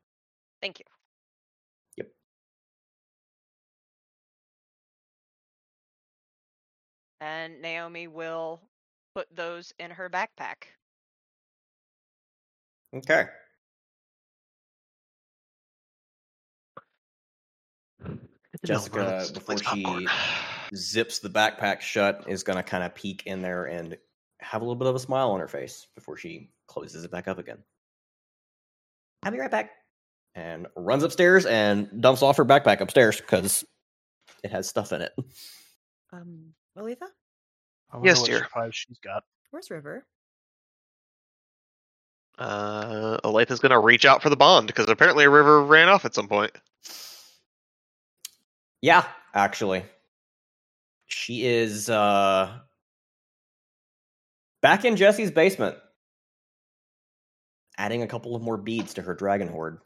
S2: Thank you.
S1: Yep.
S2: And Naomi will put those in her backpack.
S1: Okay. Jessica, before she zips the backpack shut, is gonna kind of peek in there and have a little bit of a smile on her face before she closes it back up again. I'll be right back. And runs upstairs and dumps off her backpack upstairs because it has stuff in it.
S4: Um, Olathe,
S6: I
S3: Yes, dear.
S6: surprise she's got.
S4: where's River?
S3: Uh, Olathe's gonna reach out for the bond because apparently a river ran off at some point.
S1: Yeah, actually. She is uh back in Jesse's basement. Adding a couple of more beads to her dragon horde.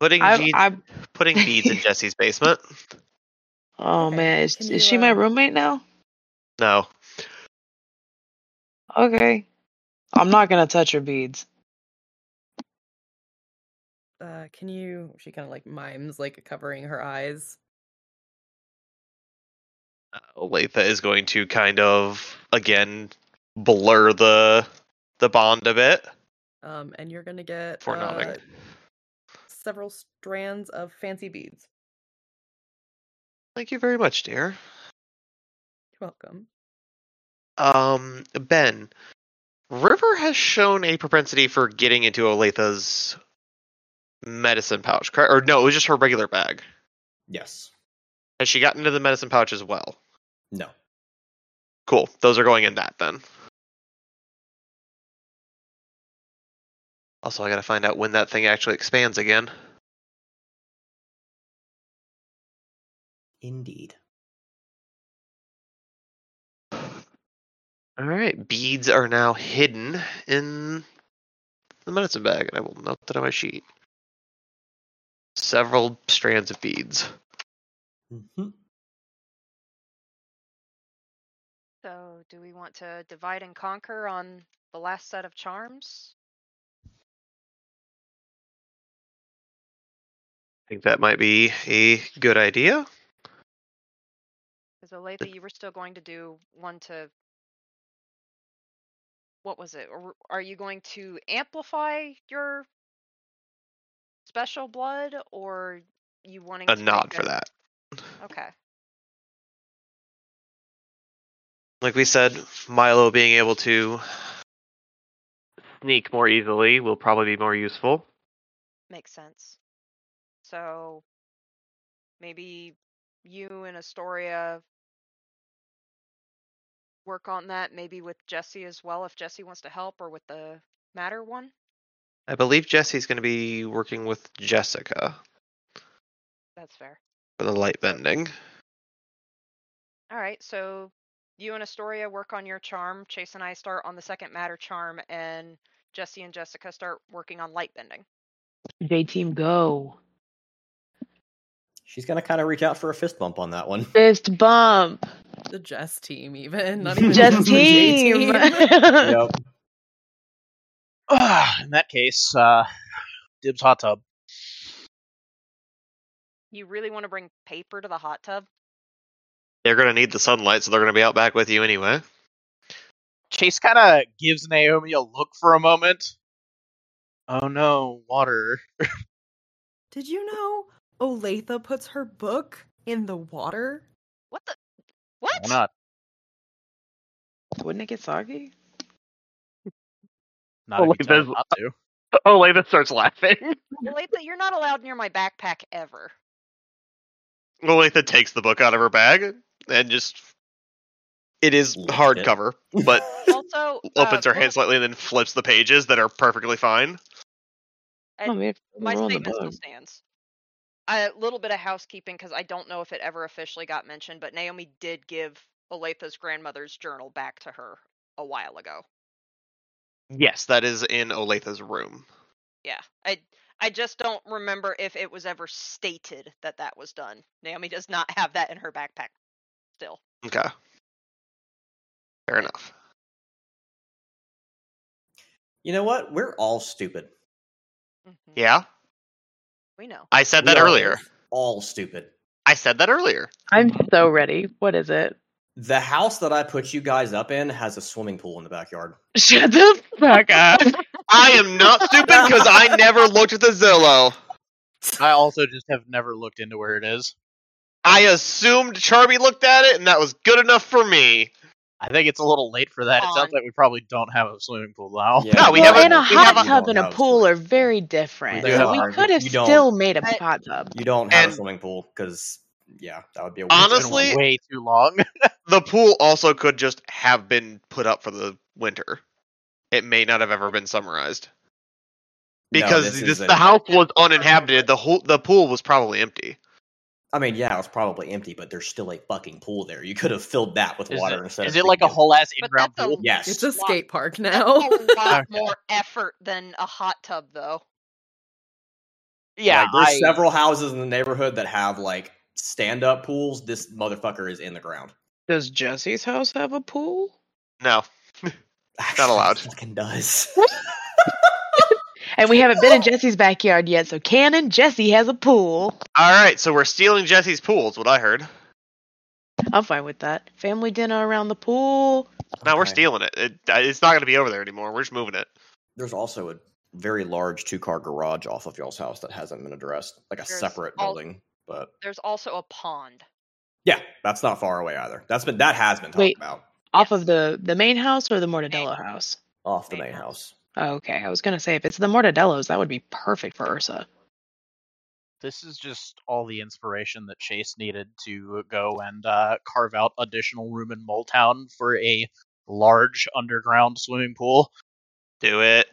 S3: Putting
S5: I,
S3: beads,
S5: I,
S3: putting beads in Jesse's basement.
S5: oh
S4: Okay,
S5: man, is,
S4: can
S5: is
S4: you,
S5: she my
S4: uh,
S5: roommate now?
S3: No,
S5: Okay. I'm not gonna touch her beads.
S4: Uh, can you? She kind of like mimes, like covering her eyes.
S3: Olathe is going to kind of again blur the the bond a bit
S4: Um, and you're gonna get
S3: for
S4: uh,
S3: nodding.
S4: several strands of fancy beads.
S3: Thank you very much, dear.
S4: You're welcome.
S3: Um, Ben, River has shown a propensity for getting into Olathe's medicine pouch, correct? Or no, it was just her regular bag.
S1: Yes.
S3: Has she gotten into the medicine pouch as well?
S1: No.
S3: Cool. Those are going in that then. Also, I gotta find out when that thing actually expands again.
S1: Indeed.
S3: All right, beads are now hidden in the medicine bag, and I will note that on my sheet. Several strands of beads.
S1: hmm
S2: So, do we want to divide and conquer on the last set of charms?
S3: Think that might be a good idea.
S2: Because Olathe, you were still going to do one to. What was it? Are you going to amplify your special blood, or you wanting
S3: A
S2: to
S3: nod for
S2: a-
S3: that.
S2: Okay.
S3: Like we said, Milo being able to sneak more easily will probably be more useful.
S2: Makes sense. So maybe you and Astoria work on that, maybe with Jesse as well, if Jesse wants to help, or with the Matter one.
S3: I believe Jesse's going to be working with Jessica
S2: That's fair.
S3: for the light bending.
S2: All right, so you and Astoria work on your charm. Chase and I start on the second Matter charm, and Jesse and Jessica start working on light bending.
S5: J team go.
S1: She's gonna kind of reach out for a fist bump on that one.
S5: Fist bump.
S10: The Jess team, even not even
S5: Just
S10: the J
S5: team.
S1: yep.
S6: In that case, uh, dibs hot tub.
S2: You really want to bring paper to the hot tub?
S3: They're going to need the sunlight, so they're going to be out back with you anyway.
S6: Chase kind of gives Naomi a look for a moment. Oh no, water.
S10: Did you know Olathe puts her book in the water?
S2: What the? What?
S6: Why not?
S5: Wouldn't it get soggy?
S6: Not if you
S7: wait,
S6: tell her
S7: there's-
S6: not to.
S7: Oh, Latha starts laughing.
S2: Olathe, you're not allowed near my backpack ever.
S3: Olathe takes the book out of her bag and just. It is hardcover, but
S2: Also,
S3: opens
S2: uh,
S3: her hand slightly and then flips the pages that are perfectly fine.
S2: I-
S5: Oh, man,
S2: my
S5: roll the
S2: statement still stands. A little bit of housekeeping because I don't know if it ever officially got mentioned, but Naomi did give Olathe's grandmother's journal back to her a while ago.
S3: Yes, that is in Olathe's room.
S2: Yeah, I I just don't remember if it was ever stated that that was done. Naomi does not have that in her backpack still.
S3: Okay. Fair enough.
S1: You know what? We're all stupid.
S2: Mhm,
S3: Yeah,
S2: we know.
S3: I said that
S1: We
S3: earlier.
S1: All stupid.
S3: I said that earlier.
S5: I'm so ready. What is it?
S1: The house that I put you guys up in has a swimming pool in the backyard.
S5: Shut the fuck up.
S3: I am not stupid because I never looked at the Zillow.
S6: I also just have never looked into where it is.
S3: I assumed Charmy looked at it and that was good enough for me.
S6: I think it's a little late for that. It sounds like we probably don't have a swimming pool now.
S1: Yeah.
S3: No, we
S5: well,
S3: have a-
S5: and a
S3: we
S5: hot
S3: a-
S5: tub and a
S1: don't a
S5: pool are very different.
S6: We
S5: So we could have
S1: you
S5: still made a hot tub.
S1: You don't have
S3: And-
S1: a swimming pool because, yeah, that would be a
S6: It's
S3: Honestly-
S6: way too long.
S3: The pool also could just have been put up for the winter. It may not have ever been summarized.
S1: No,
S3: Because
S1: this
S3: this, the house was uninhabited, the whole the pool was probably empty.
S1: I mean, yeah, it's probably empty, but there's still a fucking pool there. You could have filled that with
S6: Is
S1: water
S6: it,
S1: instead
S6: is
S1: of
S6: it like a whole ass
S2: But
S6: in-ground
S2: that's a-
S6: pool?
S1: Yes.
S10: It's a skate park
S2: That's
S10: now.
S2: a lot more effort than a hot tub, though.
S6: Yeah,
S1: Like, there's
S6: I-
S1: several houses in the neighborhood that have like stand-up pools. This motherfucker is in the ground.
S5: Does Jesse's house have a pool?
S3: No.
S1: not
S3: allowed.
S1: Fucking does.
S5: And we haven't been in Jesse's backyard yet, so Canon, Jesse has a pool.
S3: Alright, so we're stealing Jesse's pool, is what I heard.
S5: I'm fine with that. Family dinner around the pool.
S3: Now we're
S1: Okay.
S3: stealing it. it. Uh, it's not going to be over there anymore. We're just moving it.
S1: There's also a very large two-car garage off of y'all's house that hasn't been addressed, like a
S2: There's
S1: separate
S2: al-
S1: building. But
S2: There's also a pond.
S1: yeah, that's not far away either. That's been that has been talked
S5: Wait.
S1: about
S5: Off
S2: Yes.
S5: of the, the main house or the Mortadello house?
S1: off the
S2: Main
S1: main
S2: house.
S1: House.
S5: Okay, I was gonna say if it's the Mortadellos, that would be perfect for Ursa.
S6: This is just all the inspiration that Chase needed to go and uh, carve out additional room in Moletown for a large underground swimming pool.
S3: Do it.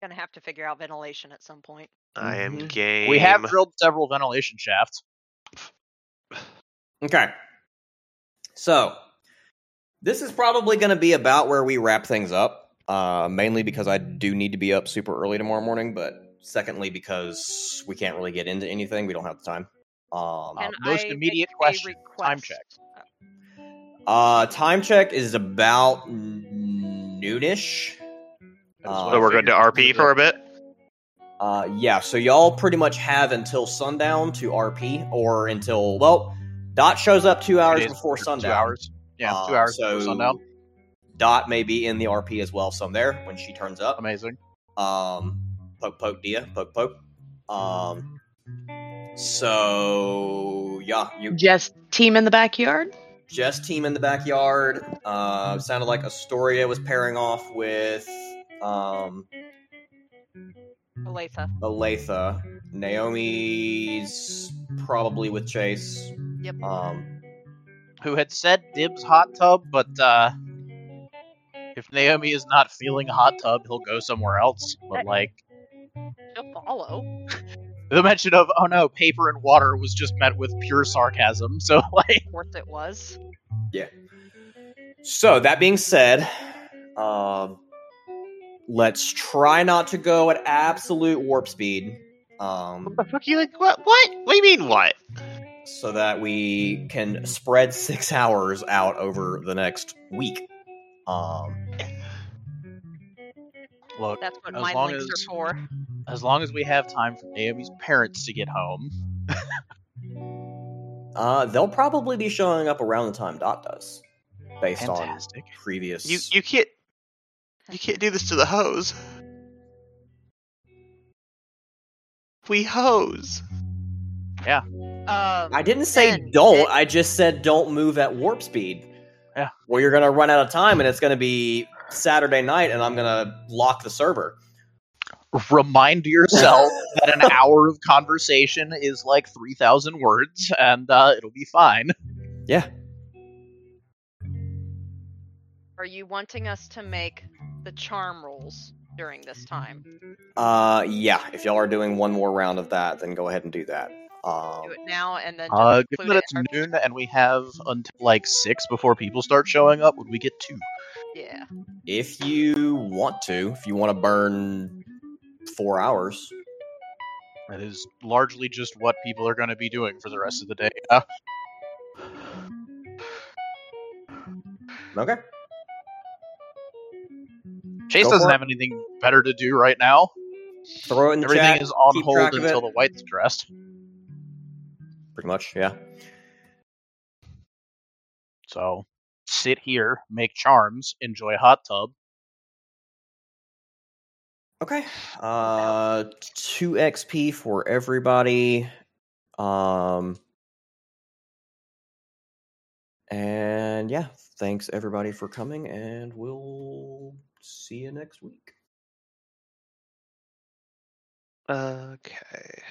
S2: Gonna have to figure out ventilation at some point.
S3: I am game.
S6: We have drilled several ventilation shafts.
S1: Okay. So, this is probably going to be about where we wrap things up. Uh, mainly because I do need to be up super early tomorrow morning, but secondly because we can't really get into anything. We don't have the time. Um,
S6: Uh, most
S2: I
S6: immediate question, time check.
S1: uh, time check is about n- noonish.
S6: That is
S1: Uh,
S3: So we're going to RP
S6: was
S3: for a bit.
S1: Uh, yeah, so y'all pretty much have until sundown to RP, or until well, Dot shows up two
S6: Two
S1: hours before
S6: or Two
S1: sundown.
S6: hours. Yeah, two
S1: Uh,
S6: hours
S1: so
S6: before sundown.
S1: Dot may be in the RP as well, so I'm there when she turns up.
S6: Amazing.
S1: Um, poke, poke, Dia, poke, poke. Um, so yeah, you
S5: Just team in the backyard.
S1: just team in the backyard. Uh, sounded like Astoria was pairing off with um
S2: Olathe.
S1: Aletha. Naomi's probably with Chase.
S2: Yep.
S1: Um,
S6: Who had said dibs hot tub, but uh, if Naomi is not feeling hot tub, he'll go somewhere else. But like
S2: She'll follow.
S6: the mention of oh no, paper and water was just met with pure sarcasm. So like
S2: Of course it was. Yeah.
S1: So that being said, um, let's try not to go at absolute warp speed. Um,
S3: What the fuck? You like what? What? What do you mean what?
S1: so that we can spread six hours out over the next week. Um,
S6: look,
S2: That's what
S6: As
S2: mind
S6: long
S2: links
S6: as-
S2: are for.
S6: as long as we have time for Naomi's parents to get home.
S1: uh, they'll probably be showing up around the time Dot does, based
S6: Fantastic.
S1: on previous.
S3: You you can't you can't do this to the hose. We hose. Yeah.
S2: Um,
S1: I didn't say don't.
S2: it-
S1: I just said don't move at warp speed.
S6: Yeah.
S1: Or you're gonna run out of time, and it's gonna be Saturday night, and I'm gonna lock the server.
S6: Remind yourself that an hour of conversation is like three thousand words, and uh, it'll be fine.
S1: Yeah.
S2: Are you wanting us to make the charm rolls during this time?
S1: Uh, yeah. If y'all are doing one more round of that, then go ahead and do that. Um,
S2: Do it now and then.
S6: Uh, given that it's
S2: in our-
S6: noon and we have until like six before people start showing up, would we get two?
S2: Yeah.
S1: if you want to, if you want to burn four hours,
S6: That is largely just what people are going to be doing for the rest of the day. Uh,
S1: okay.
S6: Chase
S1: Go
S6: doesn't
S1: for it.
S6: have anything better to do right now.
S1: Throw it in the
S6: Everything
S1: chat.
S6: is on
S1: keep
S6: hold until
S1: it.
S6: the Wight's dressed.
S1: Pretty much, yeah.
S6: So sit here, make charms, enjoy hot tub.
S1: Okay. Uh, two XP for everybody. Um, and yeah, thanks everybody for coming, and we'll see you next week.
S3: Okay.